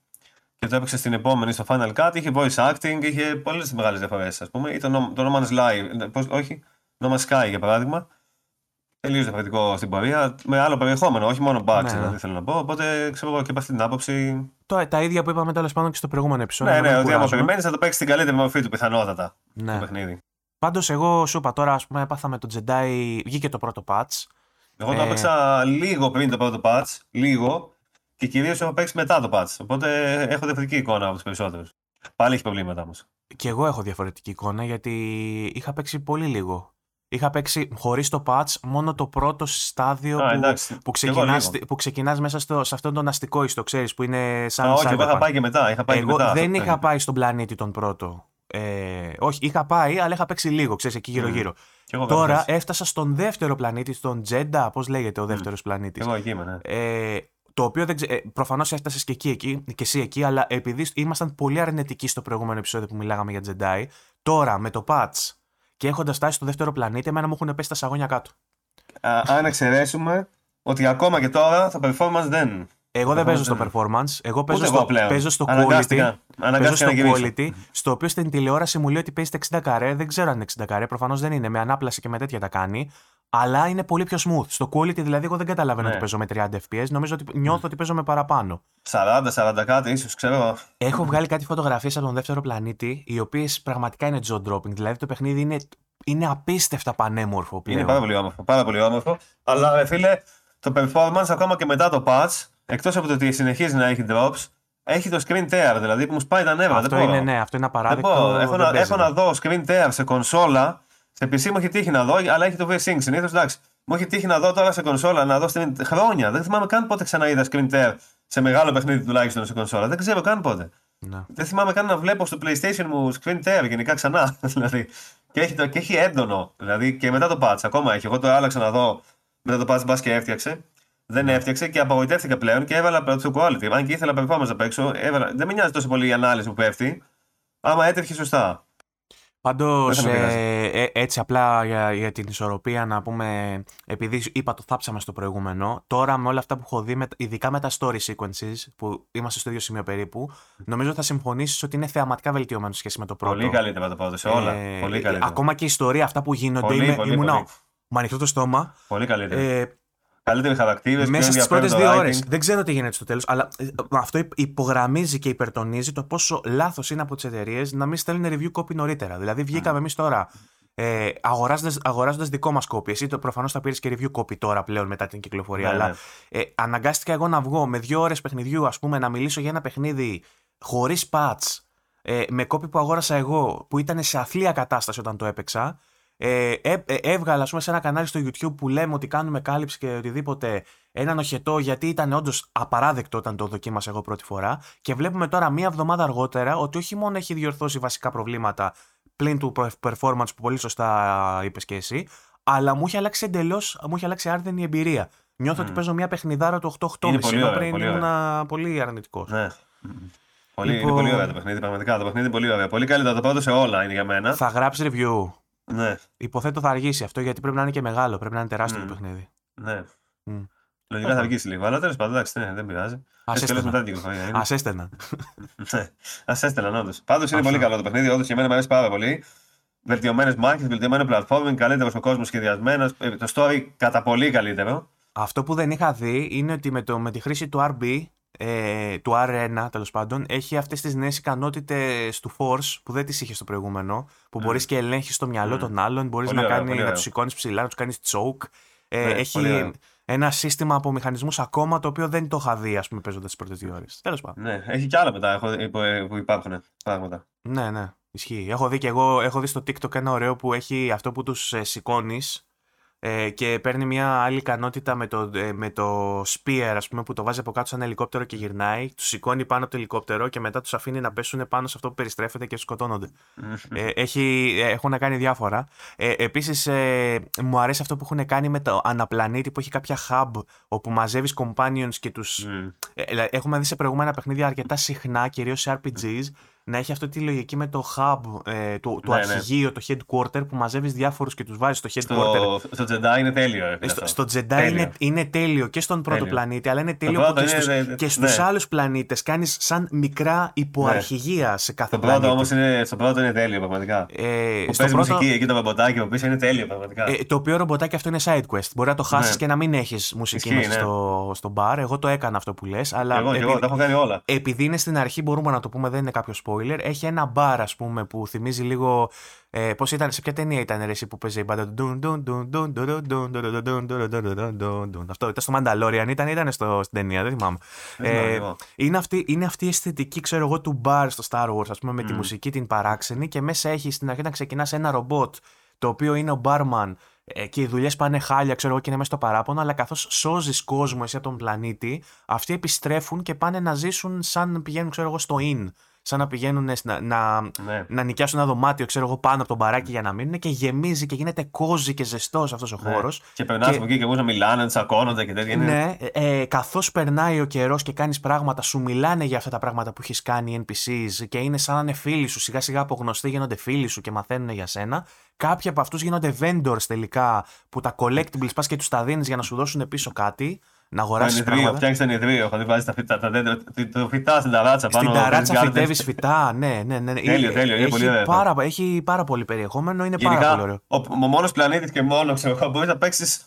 B: και το έπαιξε στην επόμενη στο Final Cut, είχε voice acting, είχε πολλές μεγάλες διαφορές, ας πούμε. Ή το, το No Man's Live, πώς, όχι, No Man's Sky για παράδειγμα. Τελείως διαφορετικό στην πορεία, με άλλο περιεχόμενο, όχι μόνο bugs, ναι. δηλαδή θέλω να πω. Οπότε ξέρω εγώ και από αυτή την άποψη.
A: Το, τα ίδια που είπαμε τέλος πάντων και στο προηγούμενο επεισόδιο.
B: Ναι, ναι, ότι άμα περιμένεις θα το παίξεις στην καλύτερη μορφή του πιθανότατα ναι. το παιχνίδι.
A: Πάντως, εγώ σου είπα τώρα, ας πούμε, έπαθα με το Jedi, βγήκε το πρώτο patch.
B: Εγώ το ε... έπαιξα λίγο πριν το πρώτο patch, λίγο, και κυρίως έχω παίξει μετά το patch. Οπότε έχω διαφορετική εικόνα από τους περισσότερους. Πάλι έχει προβλήματα όμως.
A: Και εγώ έχω διαφορετική εικόνα γιατί είχα παίξει πολύ λίγο Είχα παίξει χωρίς το patch μόνο το πρώτο στάδιο που, που, ξεκινάς, που ξεκινάς μέσα στο, σε αυτόν τον αστικό ιστο, ξέρεις, που είναι σαν
B: Α, όχι, εγώ είχα πάει και μετά. Είχα πάει
A: εγώ
B: μετά,
A: δεν είχα πάει στον πλανήτη τον πρώτο. Ε, όχι, είχα πάει, αλλά είχα παίξει λίγο, ξέρεις, εκεί γύρω-γύρω. Mm. Τώρα έφτασα στον δεύτερο πλανήτη, στον Τζέντα, πώς λέγεται ο δεύτερος mm. πλανήτης.
B: Εγώ εκεί είμαι, ναι.
A: Ε, το οποίο δεν ξέρω. Προφανώς έφτασες και, εκεί, εκεί, και εσύ εκεί, αλλά επειδή ήμασταν πολύ αρνητικοί στο προηγούμενο επεισόδιο που μιλάγαμε για Jedi, τώρα με το patch και έχοντας φτάσει στο δεύτερο πλανήτη, εμένα μου έχουν πέσει τα σαγόνια κάτω.
B: Α, αν εξαιρέσουμε ότι ακόμα και τώρα το performance δεν.
A: Εγώ δεν παίζω στο performance. Εγώ παίζω στο, παίζω στο quality. Παίζω στο quality, στο οποίο στην τηλεόραση μου λέει ότι παίζει 60 καρέ. Δεν ξέρω αν είναι 60 καρέ. Προφανώς δεν είναι. Με ανάπλαση και με τέτοια τα κάνει. Αλλά είναι πολύ πιο smooth. Στο quality δηλαδή, εγώ δεν καταλαβαίνω ναι. ότι παίζω με 30 FPS. Νομίζω ότι νιώθω ότι παίζω με παραπάνω.
B: 40-40 κάτι, ίσως ξέρω.
A: Έχω βγάλει κάτι φωτογραφίες από τον δεύτερο πλανήτη, οι οποίες πραγματικά είναι jaw dropping. Δηλαδή το παιχνίδι είναι, είναι απίστευτα πανέμορφο
B: πλέον. Είναι πάρα πολύ όμορφο. Πάρα πολύ όμορφο. Αλλά φίλε, το performance ακόμα και μετά το patch, εκτός από το ότι συνεχίζει να έχει drops, έχει το screen tear, δηλαδή που μου σπάει τα νεύρα.
A: Αυτό είναι, ναι, αυτό είναι απαράδεκτο.
B: Έχω, να, έχω να δω screen tear σε κονσόλα σε PC μου έχει τύχει να δω, αλλά έχει το VSync. Συνήθως εντάξει. Μου έχει τύχει να δω τώρα σε κονσόλα, να δω στην χρόνια. Δεν θυμάμαι καν πότε ξαναείδα screen tear σε μεγάλο παιχνίδι τουλάχιστον σε κονσόλα. Δεν ξέρω καν πότε. Να. Δεν θυμάμαι καν να βλέπω στο PlayStation μου screen tear γενικά ξανά. [LAUGHS] δηλαδή. Και έχει, το, και έχει έντονο. Δηλαδή και μετά το patch. Ακόμα έχει. Εγώ το άλλαξα να δω μετά το patch μπας και έφτιαξε. Δεν ναι. έφτιαξε και απογοητεύτηκα πλέον και έβαλα το quality. Αν και ήθελα performance απ' έξω, έβαλα... δεν με νοιάζει τόσο πολύ η ανάλυση που πέφτει. Άμα έτρεχε σωστά.
A: Πάντως, ε, ε, έτσι απλά για, για, την ισορροπία να πούμε, επειδή είπα το θάψαμε στο προηγούμενο, τώρα με όλα αυτά που έχω δει, με, ειδικά με τα story sequences, που είμαστε στο ίδιο σημείο περίπου, νομίζω θα συμφωνήσεις ότι είναι θεαματικά βελτιωμένο σχέση με το πρώτο.
B: Πολύ καλύτερα το πρώτο σε όλα. Ε, πολύ καλύτερα.
A: Ακόμα και η ιστορία, αυτά που γίνονται, πολύ, είμαι, πολύ, ήμουνα με ανοιχτό το στόμα.
B: Πολύ καλύτερα. Ε, Καλύτεροι χαρακτήρες.
A: Μέσα στις πρώτες δύο ώρες. Δεν ξέρω τι γίνεται στο τέλος, αλλά ε, αυτό υπογραμμίζει και υπερτονίζει το πόσο λάθος είναι από τις εταιρείες να μην στέλνουν review copy νωρίτερα. Δηλαδή, βγήκαμε εμείς τώρα ε, αγοράζοντας δικό μας copy. Εσύ προφανώς θα πήρες και review copy τώρα πλέον μετά την κυκλοφορία. Ναι, αλλά ναι. Ε, αναγκάστηκα εγώ να βγω με δύο ώρες παιχνιδιού, ας πούμε, να μιλήσω για ένα παιχνίδι χωρίς patch. Ε, με copy που αγόρασα εγώ, που ήταν σε αθλία κατάσταση όταν το έπαιξα ε, ε, ε, έβγαλα πούμε, σε ένα κανάλι στο YouTube που λέμε ότι κάνουμε κάλυψη και οτιδήποτε έναν οχετό γιατί ήταν όντως απαράδεκτο όταν το δοκίμασα εγώ πρώτη φορά και βλέπουμε τώρα μία εβδομάδα αργότερα ότι όχι μόνο έχει διορθώσει βασικά προβλήματα πλην του performance που πολύ σωστά είπες και εσύ αλλά μου έχει αλλάξει εντελώς, μου έχει αλλάξει άρδενη εμπειρία. Νιώθω mm. ότι παίζω μια παιχνιδάρα του 8-8 ενώ πριν πολύ ήμουν πολύ αρνητικός.
B: Ναι. Πολύ, λοιπόν... Είναι πολύ ωραίο το παιχνίδι, πραγματικά. Το παιχνίδι είναι πολύ ωραίο. Πολύ καλύτερο το πρώτο σε όλα είναι για μένα.
A: Θα γράψεις review.
B: Ναι.
A: Υποθέτω θα αργήσει αυτό γιατί πρέπει να είναι και μεγάλο, πρέπει να είναι τεράστιο mm. το παιχνίδι.
B: Ναι. Mm. Λογικά θα αργήσει λίγο, αλλά τέλος πάντων εντάξει, ναι, δεν πειράζει.
A: Α έστελνα.
B: Ναι, ας έστελναν όντως. Πάντως είναι πολύ καλό το παιχνίδι, όντως και εμένα μου αρέσει πάρα πολύ. Βελτιωμένες μάχες, βελτιωμένο platforming, καλύτερος ο κόσμος σχεδιασμένος. Ε, το story κατά πολύ καλύτερο.
A: Αυτό που δεν είχα δει είναι ότι με, το, με τη χρήση του RB ε, του R1 τέλος πάντων έχει αυτές τις νέες ικανότητες του Force που δεν τις είχε στο προηγούμενο. Που mm. μπορείς και ελέγχεις το μυαλό mm. των άλλων, μπορείς να, κάνει, να τους σηκώνεις ψηλά, να τους κάνεις choke. Ε, ναι, έχει ένα σύστημα από μηχανισμούς ακόμα το οποίο δεν το είχα δει, ας πούμε, παίζοντας τις πρώτες δύο ώρες. Τέλος πάντων.
B: Ναι, έχει και άλλα μετά που υπάρχουν πράγματα.
A: Ναι, ναι, ισχύει. Έχω δει και εγώ έχω δει στο TikTok ένα ωραίο που έχει αυτό που τους ε, σηκώνεις ε, και παίρνει μια άλλη ικανότητα με το, ε, με το spear, ας πούμε, που το βάζει από κάτω σαν ελικόπτερο και γυρνάει, του σηκώνει πάνω από το ελικόπτερο και μετά τους αφήνει να πέσουν πάνω σε αυτό που περιστρέφεται και σκοτώνονται. ε, έχει, ε, έχουν να κάνει διάφορα. Ε, Επίσης, ε, μου αρέσει αυτό που έχουν κάνει με το αναπλανήτη που έχει κάποια hub όπου μαζεύεις companions και τους. Ε, έχουμε δει σε προηγούμενα παιχνίδια αρκετά συχνά, κυρίως σε RPGs, να έχει αυτή τη λογική με το hub, ε, το, το ναι, ναι. αρχηγείο, το headquarter που μαζεύεις διάφορους και τους βάζεις στο headquarter.
B: Στο, στο Jedi είναι τέλειο.
A: Ε, στο, στο Jedi Είναι, είναι τέλειο και στον πρώτο πλανήτη, αλλά είναι τέλειο και, στους, ναι, και στους ναι. άλλους πλανήτες κάνεις σαν μικρά υποαρχηγία σε κάθε
B: στο πλανήτη. Πρώτο, είναι, στο πρώτο είναι τέλειο πραγματικά. Ε, που παίζεις πρώτο... μουσική εκεί το ρομποτάκι που πίσω είναι τέλειο πραγματικά. Ε,
A: το οποίο ρομποτάκι αυτό είναι side quest. Μπορεί να το χάσεις ναι. και να μην έχεις μουσική μέσα στο, στο bar. Εγώ το έκανα αυτό που λες.
B: Εγώ, εγώ, τα έχω κάνει όλα.
A: Επειδή είναι στην αρχή, μπορούμε να το πούμε, δεν είναι κάποιος spoiler. Έχει ένα μπαρ, α πούμε, που θυμίζει λίγο. Ε, Πώ ήταν, σε ποια ταινία ήταν ρε, που παίζει η μπάντα. Αυτό ήταν στο Mandalorian, ήταν, ήταν στο, στην ταινία, δεν θυμάμαι. Ε, είναι, αυτή, είναι αυτή η αισθητική, ξέρω εγώ, του μπαρ στο Star Wars, α πούμε, με τη μουσική την παράξενη και μέσα έχει στην αρχή να ξεκινά ένα ρομπότ το οποίο είναι ο μπάρμαν ε, και οι δουλειέ πάνε χάλια, ξέρω εγώ, και είναι μέσα στο παράπονο, αλλά καθώ σώζει κόσμο εσύ από τον πλανήτη, αυτοί επιστρέφουν και πάνε να ζήσουν σαν πηγαίνουν, ξέρω εγώ, στο inn σαν να πηγαίνουν να, να, ναι. να νοικιάσουν ένα δωμάτιο, ξέρω εγώ, πάνω από τον μπαράκι για να μείνουν και γεμίζει και γίνεται κόζι και ζεστός αυτός ο ναι. χώρος.
B: Και περνάς από εκεί και εγώ να μιλάνε, τσακώνονται και τέτοια.
A: Ναι, ε, καθώς περνάει ο καιρός και κάνεις πράγματα, σου μιλάνε για αυτά τα πράγματα που έχεις κάνει οι NPCs και είναι σαν να είναι φίλοι σου. Σιγά σιγά από γνωστοί γίνονται φίλοι σου και μαθαίνουν για σένα. Κάποιοι από αυτούς γίνονται vendors τελικά που τα collectibles πας και τους τα δίνεις για να σου δώσουν πίσω κάτι να αγοράσεις πράγματα.
B: Φτιάξεις ένα ιδρύο, θα βάζεις τα φυτά, τα δέντρα, το φυτά στην ταράτσα πάνω.
A: Στην ταράτσα φυτεύεις φυτά, ναι, ναι, ναι.
B: Τέλειο, τέλειο, είναι πολύ
A: ωραίο. Πάρα, έχει πάρα πολύ περιεχόμενο, είναι Γενικά, πάρα πολύ ωραίο.
B: Ο, ο μόνος πλανήτης και μόνος, ξέρω μπορείς να παίξεις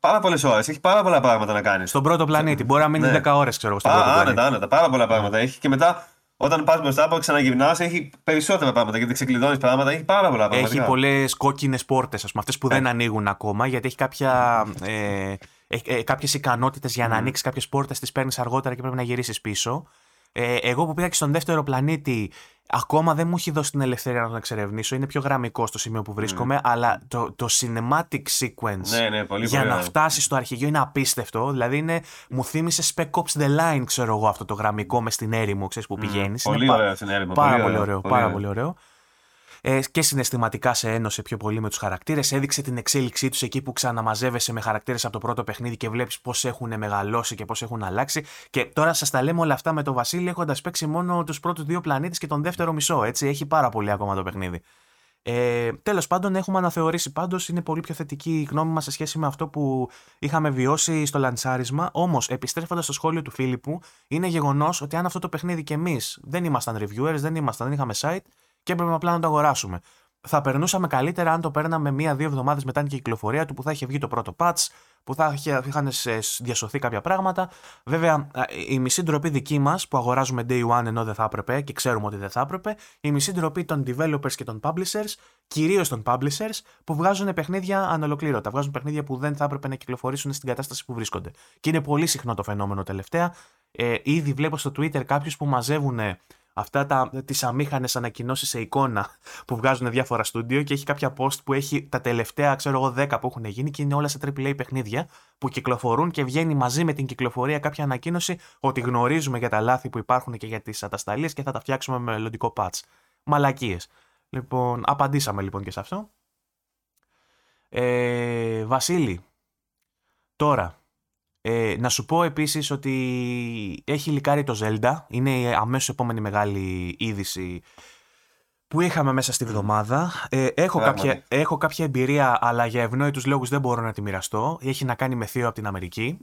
B: πάρα πολλές ώρες. Έχει πάρα πολλά πράγματα να κάνεις.
A: Στον πρώτο πλανήτη. Μπορεί να μείνεις ναι. 10 ώρες, ξέρω
B: εγώ. Άνετα, άνετα. Πάρα πολλά πράγματα έχει και μετά όταν πας μπροστά από ξαναγυρνά, έχει περισσότερα πράγματα γιατί ξεκλειδώνεις πράγματα. Έχει πάρα πολλά πράγματα.
A: Έχει πολλές κόκκινες πόρτες, ας πούμε, αυτές που δεν ανοίγουν ακόμα γιατί έχει κάποια. Ε, ε, ε, κάποιες ικανότητες για να ανοίξεις κάποιες πόρτες, τις παίρνεις αργότερα και πρέπει να γυρίσεις πίσω. Ε, εγώ που πήγα και στον δεύτερο πλανήτη, ακόμα δεν μου έχει δώσει την ελευθερία να τον εξερευνήσω. Είναι πιο γραμμικό στο σημείο που βρίσκομαι, αλλά το, το cinematic sequence
B: ναι, ναι, πολύ
A: για να φτάσεις στο αρχηγείο είναι απίστευτο. Δηλαδή είναι, μου θύμισες Spec Ops The Line, ξέρω εγώ, αυτό το γραμμικό με στην έρημο, ξέρεις που πηγαίνεις.
B: Πολύ ωραίο στην έρημο.
A: Πάρα πολύ ωραίο. Πάρα πολύ ωραίο ε, και συναισθηματικά σε ένωσε πιο πολύ με τους χαρακτήρες. Έδειξε την εξέλιξή τους εκεί που ξαναμαζεύεσαι με χαρακτήρες από το πρώτο παιχνίδι και βλέπεις πώς έχουν μεγαλώσει και πώς έχουν αλλάξει. Και τώρα σας τα λέμε όλα αυτά με τον Βασίλη έχοντας παίξει μόνο τους πρώτους δύο πλανήτες και τον δεύτερο μισό. Έτσι, έχει πάρα πολύ ακόμα το παιχνίδι. Ε, Τέλος πάντων, έχουμε αναθεωρήσει πάντως. Είναι πολύ πιο θετική η γνώμη μας σε σχέση με αυτό που είχαμε βιώσει στο λαντσάρισμα. Όμως, επιστρέφοντας στο σχόλιο του Φίλιππου, είναι γεγονός ότι αν αυτό το παιχνίδι και εμείς δεν ήμασταν reviewers, δεν ήμασταν, δεν είχαμε site, και έπρεπε απλά να το αγοράσουμε. Θα περνούσαμε καλύτερα αν το παίρναμε μία-δύο εβδομάδες μετά την κυκλοφορία του που θα είχε βγει το πρώτο patch, που θα είχαν διασωθεί κάποια πράγματα. Βέβαια, η μισή ντροπή δική μας που αγοράζουμε day one ενώ δεν θα έπρεπε και ξέρουμε ότι δεν θα έπρεπε, η μισή ντροπή των developers και των publishers, κυρίως των publishers, που βγάζουν παιχνίδια ανολοκλήρωτα. Βγάζουν παιχνίδια που δεν θα έπρεπε να κυκλοφορήσουν στην κατάσταση που βρίσκονται. Και είναι πολύ συχνό το φαινόμενο τελευταία. Ε, ήδη βλέπω στο Twitter κάποιους που μαζεύουν αυτά τα, τις αμήχανες ανακοινώσεις σε εικόνα [LAUGHS] που βγάζουν διάφορα στούντιο και έχει κάποια post που έχει τα τελευταία ξέρω εγώ 10 που έχουν γίνει και είναι όλα σε AAA παιχνίδια που κυκλοφορούν και βγαίνει μαζί με την κυκλοφορία κάποια ανακοίνωση ότι γνωρίζουμε για τα λάθη που υπάρχουν και για τις ατασταλίες και θα τα φτιάξουμε με μελλοντικό patch. Μαλακίες. Λοιπόν, απαντήσαμε λοιπόν και σε αυτό. Ε, Βασίλη, τώρα ε, να σου πω επίσης ότι έχει λικάρει το Zelda. Είναι η αμέσως επόμενη μεγάλη είδηση που είχαμε μέσα στη βδομάδα. Ε, έχω, κάποια, έχω κάποια εμπειρία, αλλά για ευνόητους λόγους δεν μπορώ να τη μοιραστώ. Έχει να κάνει με θείο από την Αμερική.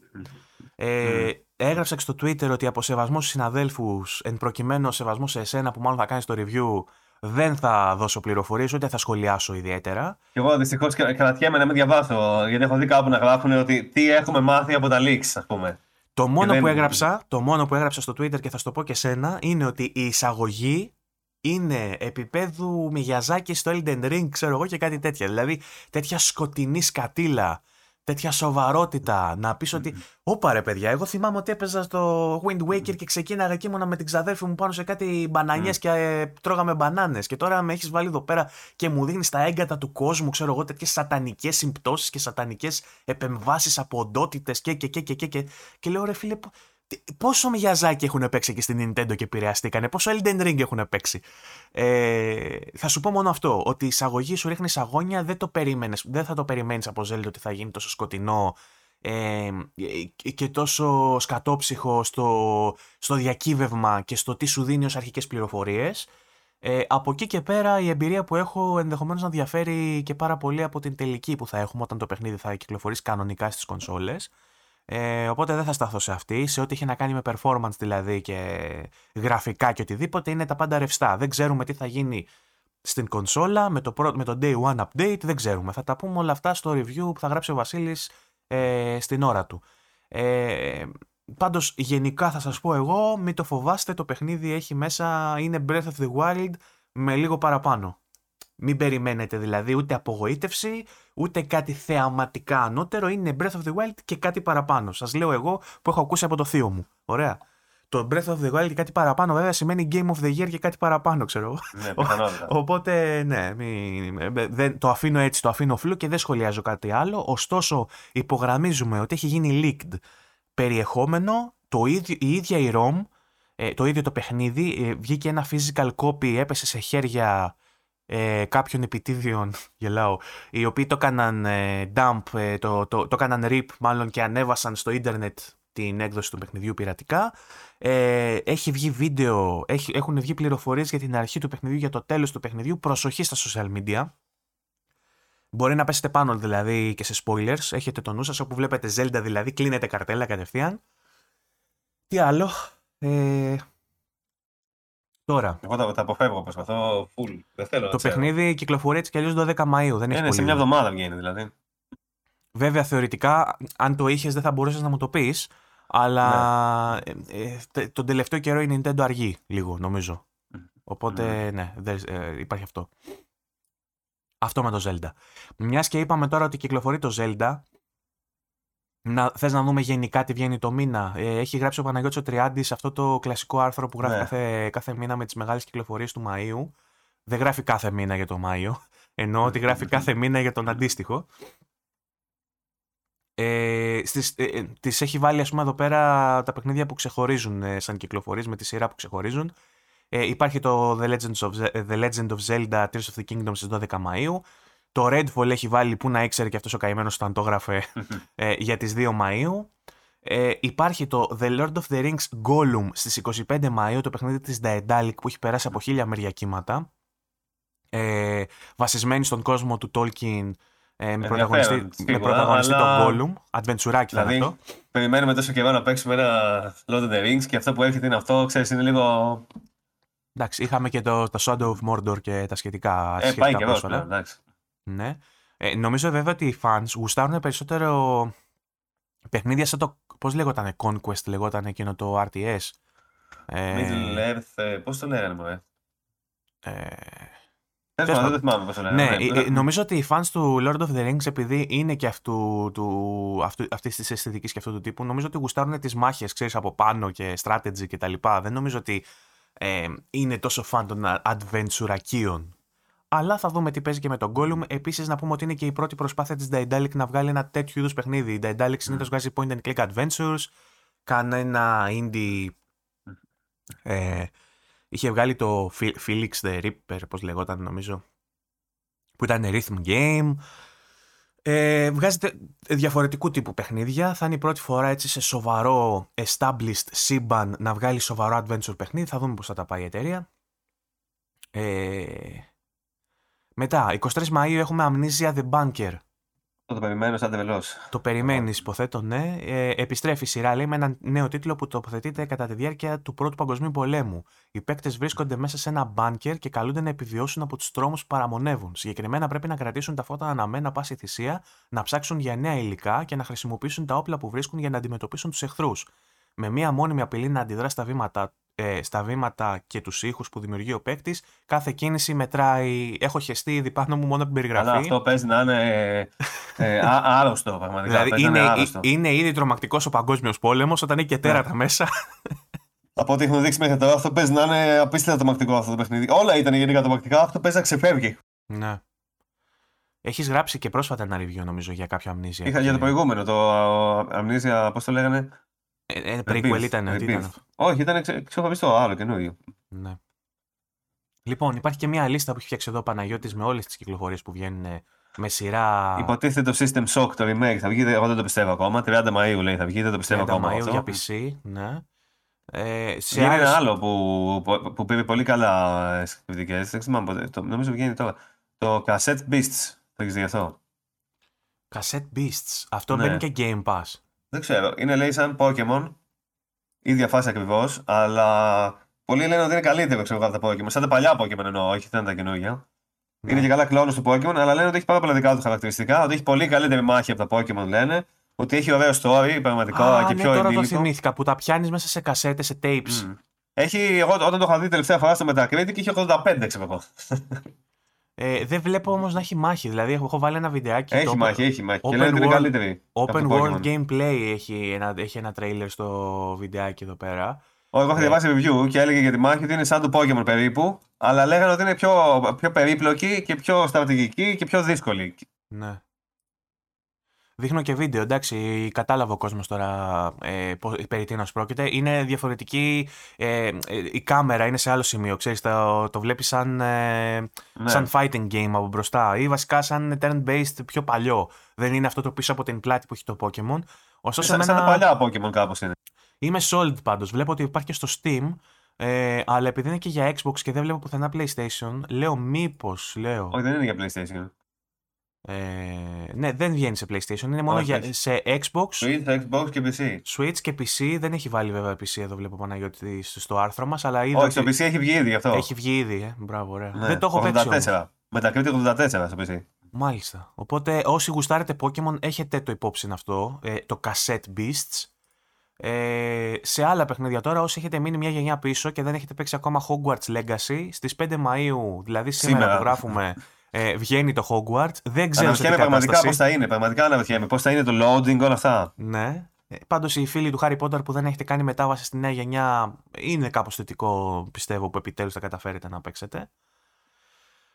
A: Ε, έγραψα και στο Twitter ότι από σεβασμό στους συναδέλφους, εν προκειμένου σεβασμός σε εσένα που μάλλον θα κάνεις το review, δεν θα δώσω πληροφορίες ούτε θα σχολιάσω ιδιαίτερα.
B: Και εγώ δυστυχώς κρατιέμαι να μην διαβάσω, γιατί έχω δει κάπου να γράφουν ότι τι έχουμε μάθει από τα leaks, ας πούμε.
A: Το μόνο, που έγραψα, το μόνο που έγραψα στο Twitter και θα σου το πω και σένα είναι ότι η εισαγωγή είναι επίπεδου Μιγιαζάκη στο Elden Ring, ξέρω εγώ και κάτι τέτοια. Δηλαδή τέτοια σκοτεινή σκατήλα τέτοια σοβαρότητα. Να πεις ότι, Όπα ρε παιδιά, εγώ θυμάμαι ότι έπαιζα στο Wind Waker και ξεκίναγα και ήμουνα με την ξαδέρφη μου πάνω σε κάτι μπανανιές και ε, τρώγαμε μπανάνες. Και τώρα με έχεις βάλει εδώ πέρα και μου δείχνει τα έγκατα του κόσμου, ξέρω εγώ, τέτοιες σατανικές συμπτώσεις και σατανικές επεμβάσεις από οντότητες και, και, και, και, και, και. Και λέω ρε φίλε, Πόσο Μιαζάκι έχουν παίξει και στην Nintendo και επηρεαστήκανε, πόσο Elden Ring έχουν παίξει. Ε, θα σου πω μόνο αυτό, ότι η εισαγωγή σου ρίχνει αγώνια, δεν, το περίμενες, δεν θα το περιμένεις από Zelda ότι θα γίνει τόσο σκοτεινό ε, και τόσο σκατόψυχο στο, στο διακύβευμα και στο τι σου δίνει ως αρχικές πληροφορίες. Ε, από εκεί και πέρα η εμπειρία που έχω ενδεχομένως να διαφέρει και πάρα πολύ από την τελική που θα έχουμε όταν το παιχνίδι θα κυκλοφορήσει κανονικά στις κονσόλες. Ε, οπότε δεν θα σταθώ σε αυτή. Σε ό,τι έχει να κάνει με performance δηλαδή και γραφικά και οτιδήποτε είναι τα πάντα ρευστά. Δεν ξέρουμε τι θα γίνει στην κονσόλα με το, με το Day One Update. Δεν ξέρουμε. Θα τα πούμε όλα αυτά στο review που θα γράψει ο Βασίλης ε, στην ώρα του. Ε, πάντως γενικά θα σας πω εγώ μην το φοβάστε το παιχνίδι έχει μέσα είναι Breath of the Wild με λίγο παραπάνω. Μην περιμένετε δηλαδή ούτε απογοήτευση, ούτε κάτι θεαματικά ανώτερο. Είναι Breath of the Wild και κάτι παραπάνω. Σας λέω εγώ που έχω ακούσει από το θείο μου. Ωραία. το Breath of the Wild και κάτι παραπάνω βέβαια σημαίνει Game of the Year και κάτι παραπάνω, ξέρω.
B: Ναι,
A: Οπότε, ναι, μη, δεν, το αφήνω έτσι, το αφήνω φλού και δεν σχολιάζω κάτι άλλο. Ωστόσο, υπογραμμίζουμε ότι έχει γίνει leaked περιεχόμενο, το ίδιο, η ίδια η ROM, ε, το ίδιο το παιχνίδι, ε, βγήκε ένα physical copy, έπεσε σε χέρια ε, κάποιων επιτίδιων, [LAUGHS] γελάω, οι οποίοι το έκαναν ε, dump, ε, το, το, το έκαναν rip μάλλον και ανέβασαν στο ίντερνετ την έκδοση του παιχνιδιού πειρατικά. Ε, έχει βγει βίντεο, έχει, έχουν βγει πληροφορίες για την αρχή του παιχνιδιού, για το τέλος του παιχνιδιού. Προσοχή στα social media. Μπορεί να πέσετε πάνω δηλαδή και σε spoilers. Έχετε το νου σας όπου βλέπετε Zelda δηλαδή, κλείνετε καρτέλα κατευθείαν. Τι άλλο. Ε, Τώρα.
B: Εγώ τα, τα αποφεύγω, προσπαθώ full. Δεν θέλω
A: το παιχνίδι κυκλοφορεί έτσι κι αλλιώς 12 Μαου. Δεν έχει
B: Είναι σε μια εβδομάδα βγαίνει δηλαδή.
A: Βέβαια, θεωρητικά, αν το είχες, δεν θα μπορούσες να μου το πεις. Αλλά ναι. ε, ε, τον τελευταίο καιρό η Nintendo αργεί λίγο, νομίζω. Οπότε, ναι, ναι ε, υπάρχει αυτό. Αυτό με το Zelda. Μιας και είπαμε τώρα ότι κυκλοφορεί το Zelda, να, θες να δούμε γενικά τι βγαίνει το μήνα. Ε, έχει γράψει ο Παναγιώτης ο Τριάντης αυτό το κλασικό άρθρο που γράφει ναι. κάθε, κάθε μήνα με τις μεγάλες κυκλοφορίες του Μαΐου. Δεν γράφει κάθε μήνα για το Μάιο, ενώ ότι γράφει κάθε μήνα για τον αντίστοιχο. Ε, στις, ε, ε, τις έχει βάλει ας πούμε εδώ πέρα τα παιχνίδια που ξεχωρίζουν ε, σαν κυκλοφορίες με τη σειρά που ξεχωρίζουν. Ε, υπάρχει το The Legend, of, The Legend of Zelda Tears of the Kingdom στις 12 Μαΐου. Το Redfall έχει βάλει που να ήξερε και αυτός ο καημένος όταν το έγραφε [LAUGHS] ε, για τις 2 Μαΐου. Ε, υπάρχει το The Lord of the Rings Gollum στις 25 Μαΐου, το παιχνίδι της Daedalic που έχει περάσει από χίλια μεριά κύματα. Ε, βασισμένη στον κόσμο του Tolkien ε, με, πρωταγωνιστή, με πρωταγωνιστή αλλά... τον Gollum. Adventurάκι δηλαδή,
B: αυτό. Περιμένουμε τόσο καιρό να παίξουμε ένα Lord of the Rings και αυτό που έρχεται είναι αυτό, ξέρεις, είναι λίγο...
A: Εντάξει, είχαμε και το, το Shadow of Mordor και τα σχετικά.
B: Ε, σχετικά πάει και εδώ, εντάξει.
A: Ναι. Ε, νομίζω βέβαια ότι οι fans γουστάρουν περισσότερο παιχνίδια σαν το. Πώς λέγονταν Conquest, λέγονταν εκείνο το RTS.
B: Ε, Middle Earth, ε, πώς το λέγανε, μωρέ;
A: Ε,
B: δεν θυμάμαι πώς το
A: λέγανε. Ναι, ναι, νομίζω ότι οι fans του Lord of the Rings, επειδή είναι και αυτού, του, αυτού, αυτής της αισθητικής και αυτού του τύπου, νομίζω ότι γουστάρουν τις μάχες, ξέρεις, από πάνω και strategy και τα λοιπά. Δεν νομίζω ότι ε, είναι τόσο φαν των adventure αλλά θα δούμε τι παίζει και με τον Gollum. Επίσης, να πούμε ότι είναι και η πρώτη προσπάθεια της Daedalic να βγάλει ένα τέτοιο είδους παιχνίδι. Η Daedalic συνήθως βγάζει point and click adventures, κάνει ένα indie. Ε, είχε βγάλει το Felix the Ripper, πώς λεγόταν νομίζω, που ήταν rhythm game. Ε, βγάζετε διαφορετικού τύπου παιχνίδια. Θα είναι η πρώτη φορά έτσι σε σοβαρό established σύμπαν να βγάλει σοβαρό adventure παιχνίδι. Θα δούμε πώς θα τα πάει η εταιρεία. Ε, μετά, 23 Μαΐου έχουμε Amnesia The Bunker.
B: Το, περιμένω σαν τεβελό.
A: Το περιμένεις, υποθέτω, ναι. Ε, επιστρέφει η σειρά, λέει, με ένα νέο τίτλο που τοποθετείται κατά τη διάρκεια του Πρώτου Παγκοσμίου Πολέμου. Οι παίκτες βρίσκονται μέσα σε ένα μπάνκερ και καλούνται να επιβιώσουν από τους τρόμους που παραμονεύουν. Συγκεκριμένα πρέπει να κρατήσουν τα φώτα αναμένα πάση θυσία, να ψάξουν για νέα υλικά και να χρησιμοποιήσουν τα όπλα που βρίσκουν για να αντιμετωπίσουν τους εχθρούς. Με μία μόνιμη απειλή να αντιδρά στα βήματα ε, στα βήματα και τους ήχους που δημιουργεί ο παίκτης, κάθε κίνηση μετράει. Έχω χεστεί ήδη πάνω μου μόνο από την περιγραφή.
B: Αλλά αυτό παίζει να είναι ε, ε άρρωστο πραγματικά.
A: Δηλαδή είναι, είναι, είναι ήδη τρομακτικός ο παγκόσμιος πόλεμος όταν έχει και ναι. τέρατα μέσα.
B: Από ό,τι έχουν δείξει μέχρι τώρα, αυτό παίζει να είναι απίστευτα τρομακτικό αυτό το παιχνίδι. Όλα ήταν γενικά τρομακτικά, αυτό παίζει να ξεφεύγει.
A: Ναι. Έχεις γράψει και πρόσφατα ένα review νομίζω για κάποιο Amnesia.
B: Είχα για το προηγούμενο, το Amnesia, πώς το λέγανε;
A: Ε, ε prequel ήταν. ήταν.
B: Όχι, ήταν ξεχωριστό άλλο καινούριο.
A: Ναι. Λοιπόν, υπάρχει και μια λίστα που έχει φτιάξει εδώ ο Παναγιώτης με όλες τις κυκλοφορίες που βγαίνουν ε, με σειρά.
B: Υποτίθεται το System Shock, το remake. Θα βγει, εγώ δεν το πιστεύω ακόμα. 30 Μαου λέει θα βγει, δεν το πιστεύω 30 ακόμα. 30
A: Μαΐου για PC, ναι.
B: Ε, σε είναι ένα άλλο που, που, που πήρε πολύ καλά κριτικέ. Δεν θυμάμαι ποτέ. Το, νομίζω βγαίνει τώρα. Το Cassette Beasts. Το έχεις δει αυτό;
A: Cassette Beasts. Αυτό ναι. μπαίνει και Game Pass.
B: Δεν ξέρω. Είναι λέει σαν Pokemon. ίδια φάση ακριβώς, αλλά πολλοί λένε ότι είναι καλύτερο ξέρω, από τα Pokemon. Σαν τα παλιά Pokemon εννοώ, όχι δεν τα καινούργια. Ναι. Είναι και καλά κλόνο του Pokemon, αλλά λένε ότι έχει πάρα πολλά δικά του χαρακτηριστικά. Ότι έχει πολύ καλύτερη μάχη από τα Pokemon λένε. Ότι έχει ωραίο story, πραγματικό Α, και ναι, πιο
A: τώρα ενήλικο. το θυμήθηκα που τα πιάνεις μέσα σε κασέτες, σε tapes. Mm.
B: Έχει, εγώ όταν το είχα δει τελευταία φορά στο Metacritic είχε 85, ξέρω εγώ.
A: Ε, δεν βλέπω όμως να έχει μάχη. Δηλαδή, έχω βάλει ένα βιντεάκι.
B: Έχει το... μάχη, έχει μάχη. Open και λένε world, είναι καλύτερη.
A: Open world gameplay έχει ένα, έχει ένα trailer στο βιντεάκι εδώ πέρα.
B: Εγώ έχω διαβάσει review και έλεγε για τη μάχη ότι είναι σαν το Pokémon περίπου, αλλά λέγανε ότι είναι πιο, πιο περίπλοκη και πιο στρατηγική και πιο δύσκολη.
A: Ναι. Δείχνω και βίντεο, εντάξει, κατάλαβε ο κόσμος τώρα ε, περί τίνος πρόκειται. Είναι διαφορετική, ε, ε, η κάμερα είναι σε άλλο σημείο, ξέρεις, το, το βλέπεις σαν, ε, ναι. σαν fighting game από μπροστά ή βασικά σαν turn-based πιο παλιό. Δεν είναι αυτό το πίσω από την πλάτη που έχει το Pokemon.
B: Ωστόσο, σαν, σαν παλιά Pokemon κάπως είναι.
A: Είμαι sold πάντως, βλέπω ότι υπάρχει και στο Steam, ε, αλλά επειδή είναι και για Xbox και δεν βλέπω πουθενά PlayStation, λέω μήπως, λέω...
B: Όχι, δεν είναι για PlayStation.
A: Ε, ναι, δεν βγαίνει σε PlayStation, είναι μόνο για, σε Xbox.
B: Switch, Xbox και PC.
A: Switch και PC, δεν έχει βάλει βέβαια PC εδώ βλέπω Παναγιώτη στο άρθρο μας. Αλλά
B: είδα Όχι, στο PC έχει βγει ήδη αυτό.
A: Έχει βγει ήδη, ε. μπράβο, ωραία. Ναι, δεν το έχω 84.
B: παίξει. Μετακρίτη 84 στο PC.
A: Μάλιστα. Οπότε όσοι γουστάρετε Pokemon έχετε το υπόψη αυτό, ε, το Cassette Beasts. Ε, σε άλλα παιχνίδια τώρα, όσοι έχετε μείνει μια γενιά πίσω και δεν έχετε παίξει ακόμα Hogwarts Legacy, στις 5 Μαΐου, δηλαδή σήμερα, σήμερα. που γράφουμε, [LAUGHS] ε, βγαίνει το Hogwarts. Δεν ξέρω σε τι
B: πραγματικά πώς θα είναι. Πραγματικά αναρωτιέμαι πώς θα είναι το loading, όλα αυτά.
A: Ναι. Ε, Πάντως οι φίλοι του Harry Potter που δεν έχετε κάνει μετάβαση στη νέα γενιά είναι κάπως θετικό πιστεύω που επιτέλους θα καταφέρετε να παίξετε.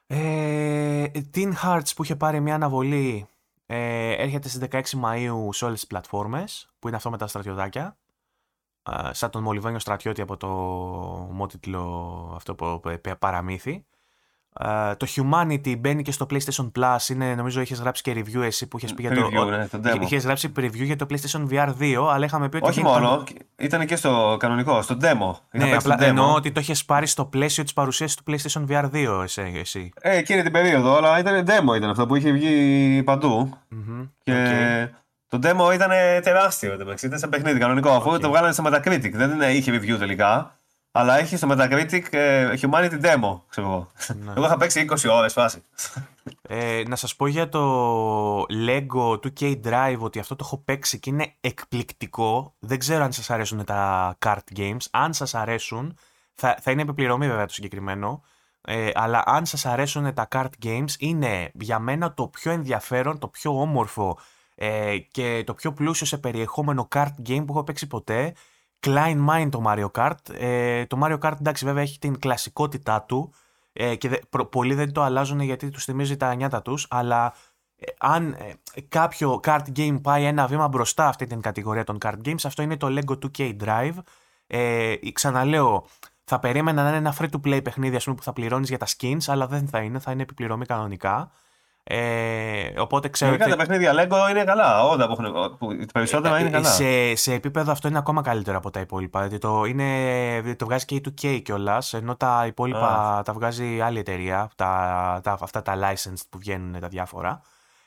A: Ε, Teen Hearts που είχε πάρει μια αναβολή ε, έρχεται στις 16 Μαΐου σε όλες τις πλατφόρμες που είναι αυτό με τα στρατιωτάκια ε, σαν τον Μολυβάνιο στρατιώτη από το μότιτλο αυτό που παραμύθι Uh, το Humanity μπαίνει και στο PlayStation Plus. Είναι, νομίζω είχες γράψει και review εσύ που είχες πει για το.
B: Review, ναι, το demo.
A: Είχες γράψει preview για το PlayStation VR 2, αλλά είχαμε πει ότι.
B: Όχι μόνο, ήταν και στο κανονικό, στο demo.
A: Ναι, απλά εννοώ ότι το είχες πάρει στο πλαίσιο της παρουσίαση του PlayStation VR 2 εσύ.
B: Ε, εκείνη την περίοδο, αλλά ήταν demo ήταν αυτό που είχε βγει παντού. Mm-hmm. Και okay. το demo ήταν τεράστιο. Ήταν σε παιχνίδι κανονικό, αφού okay. το βγάλανε στο Metacritic. Δεν είχε review τελικά. Αλλά έχεις στο Metacritic ε, Humanity Demo, ξέρω εγώ. Ναι. Εγώ είχα παίξει 20 ώρες φάση.
A: Ε, να σας πω για το Lego 2K Drive ότι αυτό το έχω παίξει και είναι εκπληκτικό. Δεν ξέρω αν σας αρέσουν τα card games. Αν σας αρέσουν, θα, θα είναι επιπληρωμή βέβαια το συγκεκριμένο. Ε, αλλά αν σας αρέσουν τα card games, είναι για μένα το πιο ενδιαφέρον, το πιο όμορφο ε, και το πιο πλούσιο σε περιεχόμενο card game που έχω παίξει ποτέ. Klein Mind το Mario Kart. Ε, το Mario Kart εντάξει βέβαια έχει την κλασικότητά του ε, και δε, πολλοί δεν το αλλάζουν γιατί τους θυμίζει τα νιάτα τους, αλλά ε, αν ε, κάποιο kart game πάει ένα βήμα μπροστά αυτή την κατηγορία των kart games, αυτό είναι το Lego 2K Drive. Ε, ξαναλέω, θα περίμενα να είναι ένα free-to-play παιχνίδι πούμε, που θα πληρώνεις για τα skins, αλλά δεν θα είναι, θα είναι επιπληρωμή κανονικά. Ε, οπότε ξέρω.
B: ότι... τα παιχνίδια Lego είναι καλά. Όλα που έχουν. Που, τα περισσότερα είναι καλά.
A: Σε, σε επίπεδο αυτό είναι ακόμα καλύτερο από τα υπόλοιπα. Δηλαδή το, είναι, το βγάζει και η 2K κιόλας, ενώ τα υπόλοιπα τα βγάζει άλλη εταιρεία. Τα, τα, αυτά τα licensed που βγαίνουν τα διάφορα.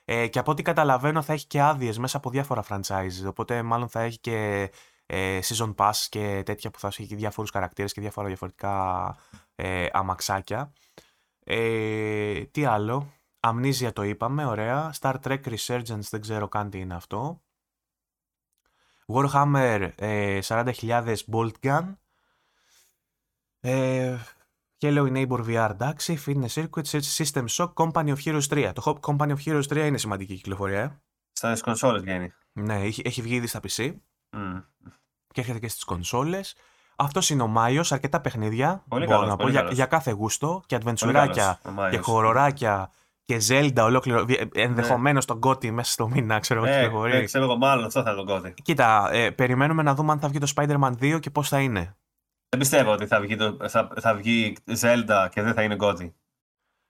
A: Ε, και από ό,τι καταλαβαίνω θα έχει και άδειες μέσα από διάφορα franchises. Οπότε μάλλον θα έχει και ε, season pass και τέτοια που θα έχει διάφορους χαρακτήρες και διάφορα διαφορετικά ε, αμαξάκια. Ε, τι άλλο; Αμνίζια το είπαμε, ωραία. Star Trek Resurgence δεν ξέρω καν τι είναι αυτό. Warhammer ε, 40.000 Bolt Gun. Ε, Hello Neighbor VR, εντάξει. Fitness Circuit, System Shock, Company of Heroes 3. Το Hop Company of Heroes 3 είναι σημαντική κυκλοφορία. Ε.
B: Στα κονσόλες βγαίνει.
A: Ναι, έχει, έχει βγει ήδη στα PC. Mm. Και έρχεται και στις κονσόλες. Αυτός είναι ο Μάιος, αρκετά παιχνίδια.
B: Πολύ μπορώ καλός, να πω,
A: για, για, κάθε γούστο και αδβεντσουράκια και χοροράκια και Zelda ολόκληρο. Ενδεχομένως ναι. τον Κώτη μέσα στο μήνα, ξέρω εγώ.
B: Ε, ε, ξέρω εγώ, μάλλον αυτό θα τον Κώτη.
A: Κοίτα, ε, περιμένουμε να δούμε αν θα βγει το Spider-Man 2 και πώς θα είναι.
B: Δεν πιστεύω ότι θα βγει, το, θα, θα βγει Zelda και δεν θα είναι Κώτη.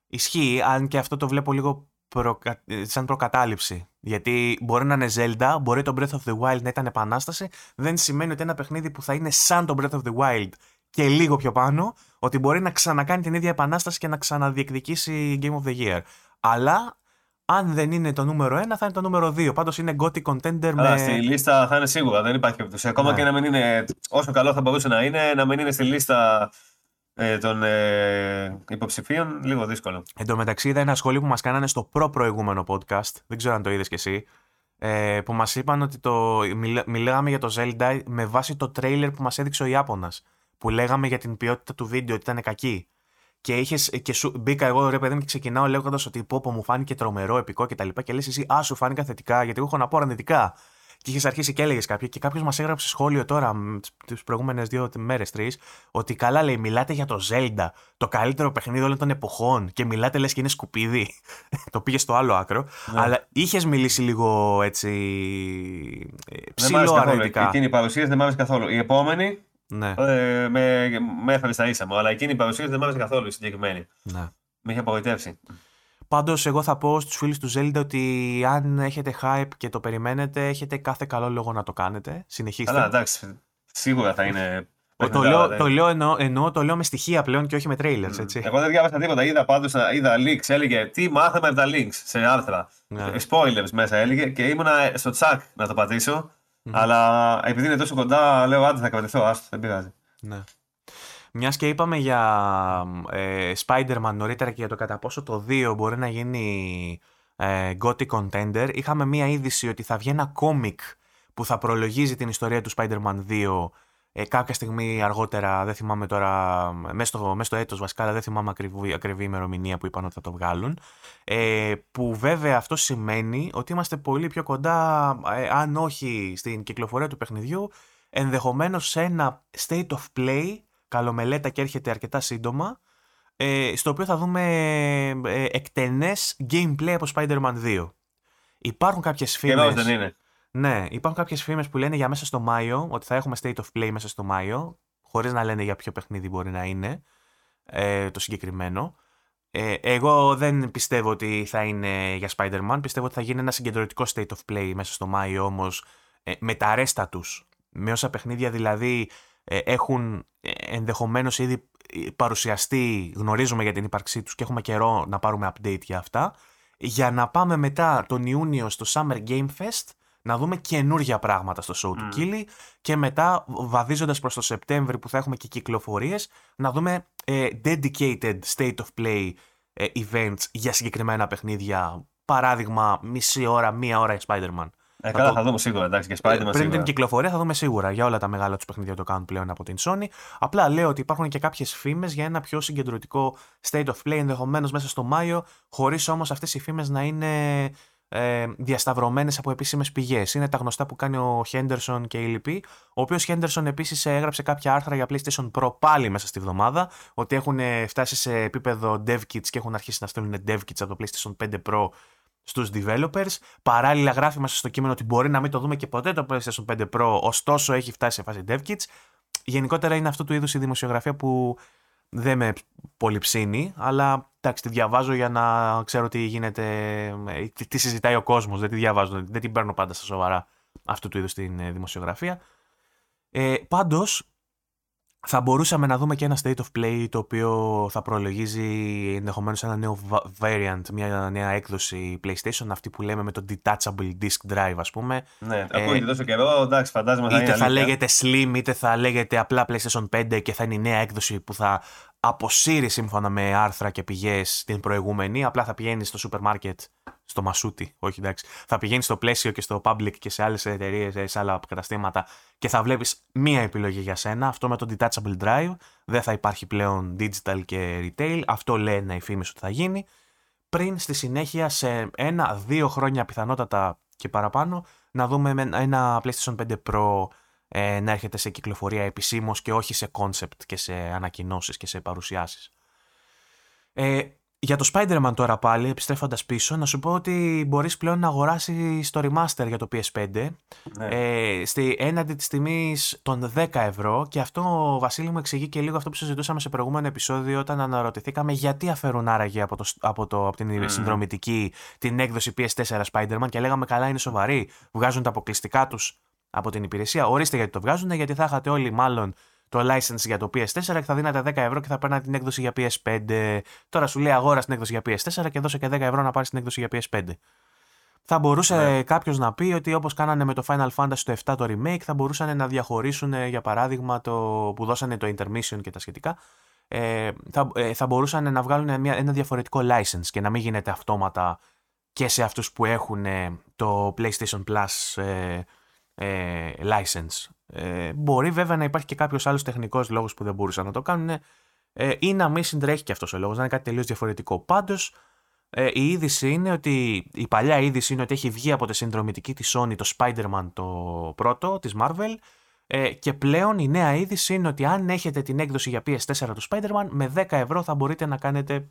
A: Ισχύει, αν και αυτό το βλέπω λίγο προκα... σαν προκατάληψη. Γιατί μπορεί να είναι Zelda, μπορεί το Breath of the Wild να ήταν επανάσταση. Δεν σημαίνει ότι ένα παιχνίδι που θα είναι σαν το Breath of the Wild και λίγο πιο πάνω, ότι μπορεί να ξανακάνει την ίδια επανάσταση και να ξαναδιεκδικήσει Game of the Year. Αλλά αν δεν είναι το νούμερο 1, θα είναι το νούμερο 2. Πάντως είναι Gothic Contender
B: με. στη λίστα θα είναι σίγουρα, δεν υπάρχει περίπτωση. Ακόμα ναι. και να μην είναι. Όσο καλό θα μπορούσε να είναι, να μην είναι στη λίστα ε, των ε, υποψηφίων, λίγο δύσκολο.
A: Εν τω μεταξύ, είδα ένα σχόλιο που μας κάνανε στο προ-προηγούμενο podcast. Δεν ξέρω αν το είδες κι εσύ. Ε, που μας είπαν ότι το, μιλάγαμε για το Zelda με βάση το τρέιλερ που μας έδειξε ο Ιάπωνας. Που λέγαμε για την ποιότητα του βίντεο ότι ήταν κακή. Και, είχες, και σου, μπήκα εγώ ρε παιδί μου και ξεκινάω λέγοντας ότι πω, πω μου φάνηκε τρομερό, επικό κτλ. Και, και λες εσύ, Α, σου φάνηκα θετικά, γιατί εγώ έχω να πω αρνητικά. και είχες αρχίσει και έλεγες κάποια. Και κάποιος μας έγραψε σχόλιο τώρα, τις προηγούμενες δύο μέρες, τρεις, ότι καλά λέει, μιλάτε για το Zelda, το καλύτερο παιχνίδι όλων των εποχών και μιλάτε λες και είναι σκουπίδι. [LAUGHS] το πήγες στο άλλο άκρο. Ναι. Αλλά είχες μιλήσει λίγο έτσι. ψηλό αρνητικά.
B: Εκείνη η παρουσία δεν μ' άρεσε καθόλου. Η επόμενη. Ναι. Ε, με, με έφερε στα ίσα μου, αλλά εκείνη η παρουσία δεν μ' άρεσε καθόλου η συγκεκριμένη. Ναι. Με είχε απογοητεύσει.
A: Πάντως, εγώ θα πω στους φίλους του Zelda ότι αν έχετε hype και το περιμένετε, έχετε κάθε καλό λόγο να το κάνετε. Συνεχίστε.
B: Αλλά εντάξει, σίγουρα θα είναι.
A: Το, το, λέω, το λέω εννοώ, εννοώ, το λέω με στοιχεία πλέον και όχι με trailers, έτσι.
B: Εγώ δεν διάβασα τίποτα. Είδα πάντως είδα links, έλεγε τι μάθαμε από τα links σε άρθρα. Ναι. Ε, spoilers μέσα έλεγε και ήμουνα στο τσακ να το πατήσω. Mm-hmm. Αλλά επειδή είναι τόσο κοντά, λέω άντε θα κρατηθώ, άστο, δεν πειράζει. Ναι.
A: Μιας και είπαμε για ε, Spider-Man νωρίτερα και για το κατά πόσο το 2 μπορεί να γίνει ε, Gothic Contender, είχαμε μία είδηση ότι θα βγει ένα κόμικ που θα προλογίζει την ιστορία του Spider-Man 2 ε, κάποια στιγμή αργότερα, δεν θυμάμαι τώρα, μέσα στο, μέσα στο έτος βασικά, αλλά δεν θυμάμαι ακριβή, ακριβή ημερομηνία που είπαν ότι θα το βγάλουν. Ε, που βέβαια αυτό σημαίνει ότι είμαστε πολύ πιο κοντά, ε, αν όχι στην κυκλοφορία του παιχνιδιού, ενδεχομένως σε ένα state of play καλομελέτα και έρχεται αρκετά σύντομα, ε, στο οποίο θα δούμε ε, εκτενές gameplay από Spider-Man 2. Υπάρχουν κάποιες φήμες...
B: δεν είναι.
A: Ναι, υπάρχουν κάποιες φήμες που λένε για μέσα στο Μάιο, ότι θα έχουμε State of Play μέσα στο Μάιο, χωρίς να λένε για ποιο παιχνίδι μπορεί να είναι ε, το συγκεκριμένο. Ε, εγώ δεν πιστεύω ότι θα είναι για Spider-Man, πιστεύω ότι θα γίνει ένα συγκεντρωτικό State of Play μέσα στο Μάιο όμως, ε, με τα αρέστα τους. Με όσα παιχνίδια δηλαδή ε, έχουν ε, ενδεχομένως ήδη παρουσιαστεί, γνωρίζουμε για την ύπαρξή τους και έχουμε καιρό να πάρουμε update για αυτά, για να πάμε μετά τον Ιούνιο στο Summer Game Fest να δούμε καινούργια πράγματα στο show του Κίλι και μετά βαδίζοντας προς το Σεπτέμβρη που θα έχουμε και κυκλοφορίες να δούμε ε, dedicated state of play events για συγκεκριμένα παιχνίδια παράδειγμα μισή ώρα, μία ώρα για Spider-Man.
B: Ε, καλά, θα δούμε σίγουρα. Εντάξει, και Spider-Man
A: Πριν
B: σίγουρα.
A: την κυκλοφορία θα δούμε σίγουρα για όλα τα μεγάλα τους παιχνίδια το κάνουν πλέον από την Sony. Απλά λέω ότι υπάρχουν και κάποιες φήμες για ένα πιο συγκεντρωτικό state of play ενδεχομένως μέσα στο Μάιο, χωρίς όμως αυτές οι φήμες να είναι ε, διασταυρωμένες από επίσημες πηγές. Είναι τα γνωστά που κάνει ο Henderson και η λοιποί. Ο οποίος Henderson επίσης έγραψε κάποια άρθρα για PlayStation Pro πάλι μέσα στη βδομάδα. Ότι έχουν φτάσει σε επίπεδο dev kits και έχουν αρχίσει να στέλνουν dev kits από το PlayStation 5 Pro στους developers. Παράλληλα, γράφει μέσα στο κείμενο ότι μπορεί να μην το δούμε και ποτέ το PlayStation 5 Pro, ωστόσο έχει φτάσει σε φάση dev kits. Γενικότερα είναι αυτού του είδους η δημοσιογραφία που δεν με πολύ ψήνει, αλλά εντάξει, τη διαβάζω για να ξέρω τι γίνεται, τι συζητάει ο κόσμος. Δεν τη διαβάζω, δεν την παίρνω πάντα στα σοβαρά αυτού του είδους την ε, δημοσιογραφία. Ε, Πάντως, θα μπορούσαμε να δούμε και ένα state of play το οποίο θα προλογίζει ενδεχομένως ένα νέο variant, μια νέα έκδοση PlayStation, αυτή που λέμε με το detachable disk drive, ας πούμε.
B: Ναι, ε, ακούγεται τόσο καιρό, εντάξει, φαντάζομαι
A: θα Είτε θα λέγεται Slim, είτε θα λέγεται απλά PlayStation 5 και θα είναι η νέα έκδοση που θα αποσύρει σύμφωνα με άρθρα και πηγές την προηγούμενη. Απλά θα πηγαίνει στο σούπερ μάρκετ, στο μασούτι, όχι εντάξει. Θα πηγαίνει στο πλαίσιο και στο public και σε άλλες εταιρείες, σε άλλα καταστήματα και θα βλέπεις μία επιλογή για σένα. Αυτό με το detachable drive. Δεν θα υπάρχει πλέον digital και retail. Αυτό λένε οι φήμες ότι θα γίνει. Πριν στη συνέχεια σε ένα-δύο χρόνια πιθανότατα και παραπάνω να δούμε ένα PlayStation 5 Pro ε, να έρχεται σε κυκλοφορία επισήμως και όχι σε concept και σε ανακοινώσεις και σε παρουσιάσεις. Ε, για το Spider-Man τώρα πάλι, επιστρέφοντας πίσω, να σου πω ότι μπορείς πλέον να αγοράσεις το remaster για το PS5 ναι. ε, στη έναντι της τιμής των 10 ευρώ και αυτό ο Βασίλη μου εξηγεί και λίγο αυτό που συζητούσαμε σε προηγούμενο επεισόδιο όταν αναρωτηθήκαμε γιατί αφαιρούν άραγε από, το, από, το, από την mm. συνδρομητική την έκδοση PS4 Spider-Man και λέγαμε καλά είναι σοβαροί, βγάζουν τα αποκλειστικά τους από την υπηρεσία. Ορίστε γιατί το βγάζουν, γιατί θα είχατε όλοι μάλλον το license για το PS4 και θα δίνατε 10 ευρώ και θα παίρνατε την έκδοση για PS5. Τώρα σου λέει αγόρα την έκδοση για PS4 και δώσε και 10 ευρώ να πάρεις την έκδοση για PS5. Θα μπορούσε ναι. κάποιος να πει ότι όπως κάνανε με το Final Fantasy το 7 το remake, θα μπορούσαν να διαχωρίσουν για παράδειγμα το που δώσανε το intermission και τα σχετικά. Ε, θα, ε, θα μπορούσαν να βγάλουν μια, ένα διαφορετικό license και να μην γίνεται αυτόματα και σε αυτούς που έχουν το PlayStation Plus ε, ε, license. Ε, μπορεί βέβαια να υπάρχει και κάποιος άλλος τεχνικός λόγος που δεν μπορούσαν να το κάνουν ε, ή να μην συντρέχει και αυτός ο λόγος, να είναι κάτι τελείως διαφορετικό. Πάντως, Ε, η είδηση είναι ότι, η παλιά είδηση είναι ότι έχει βγει από τη συνδρομητική της Sony το Spider-Man το πρώτο της Marvel ε, και πλέον η νέα είδηση είναι ότι αν έχετε την έκδοση για PS4 του Spider-Man με 10 ευρώ θα μπορείτε να κάνετε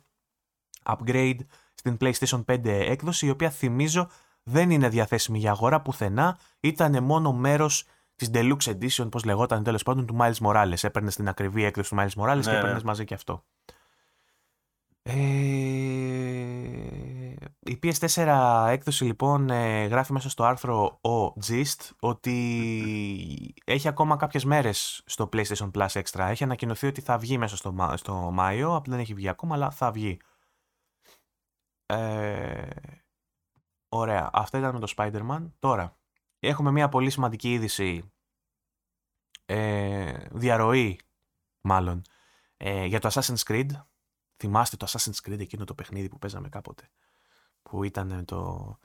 A: upgrade στην PlayStation 5 έκδοση η οποία θυμίζω δεν είναι διαθέσιμη για αγορά πουθενά, ήταν μόνο μέρος της Deluxe Edition, πώς λεγόταν τέλος πάντων, του Miles Morales. Έπαιρνες την ακριβή έκδοση του Miles Morales και ναι, έπαιρνες ναι. μαζί και αυτό. Ε, η PS4 έκδοση λοιπόν ε, γράφει μέσα στο άρθρο ο Gist ότι έχει ακόμα κάποιες μέρες στο PlayStation Plus Extra. Έχει ανακοινωθεί ότι θα βγει μέσα στο, στο Μάιο, απλά δεν έχει βγει ακόμα, αλλά θα βγει. Ε, ωραία, αυτά ήταν με το Spider-Man. Τώρα, έχουμε μια πολύ σημαντική είδηση, ε, διαρροή μάλλον, ε, για το Assassin's Creed. Θυμάστε το Assassin's Creed εκείνο το παιχνίδι που παίζαμε κάποτε. Που ήταν το...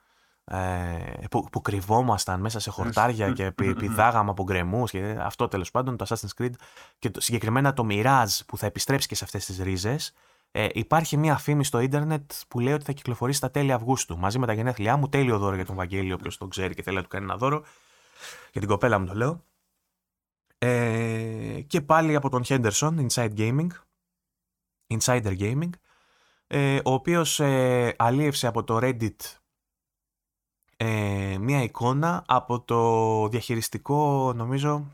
A: Ε, που, που κρυβόμασταν μέσα σε χορτάρια και [LAUGHS] πηδάγαμε από γκρεμούς. Και αυτό τέλος πάντων το Assassin's Creed και το, συγκεκριμένα το Mirage που θα επιστρέψει και σε αυτές τις ρίζες. Ε, υπάρχει μια φήμη στο ίντερνετ που λέει ότι θα κυκλοφορήσει στα τέλη Αυγούστου. Μαζί με τα γενέθλιά μου, τέλειο δώρο για τον Βαγγέλη, όποιος τον ξέρει και θέλει να του κάνει ένα δώρο. Για την κοπέλα μου το λέω. Ε, και πάλι από τον Henderson, Inside Gaming. Insider Gaming. Ε, ο οποίος ε, αλίευσε από το Reddit ε, μια εικόνα από το διαχειριστικό, νομίζω,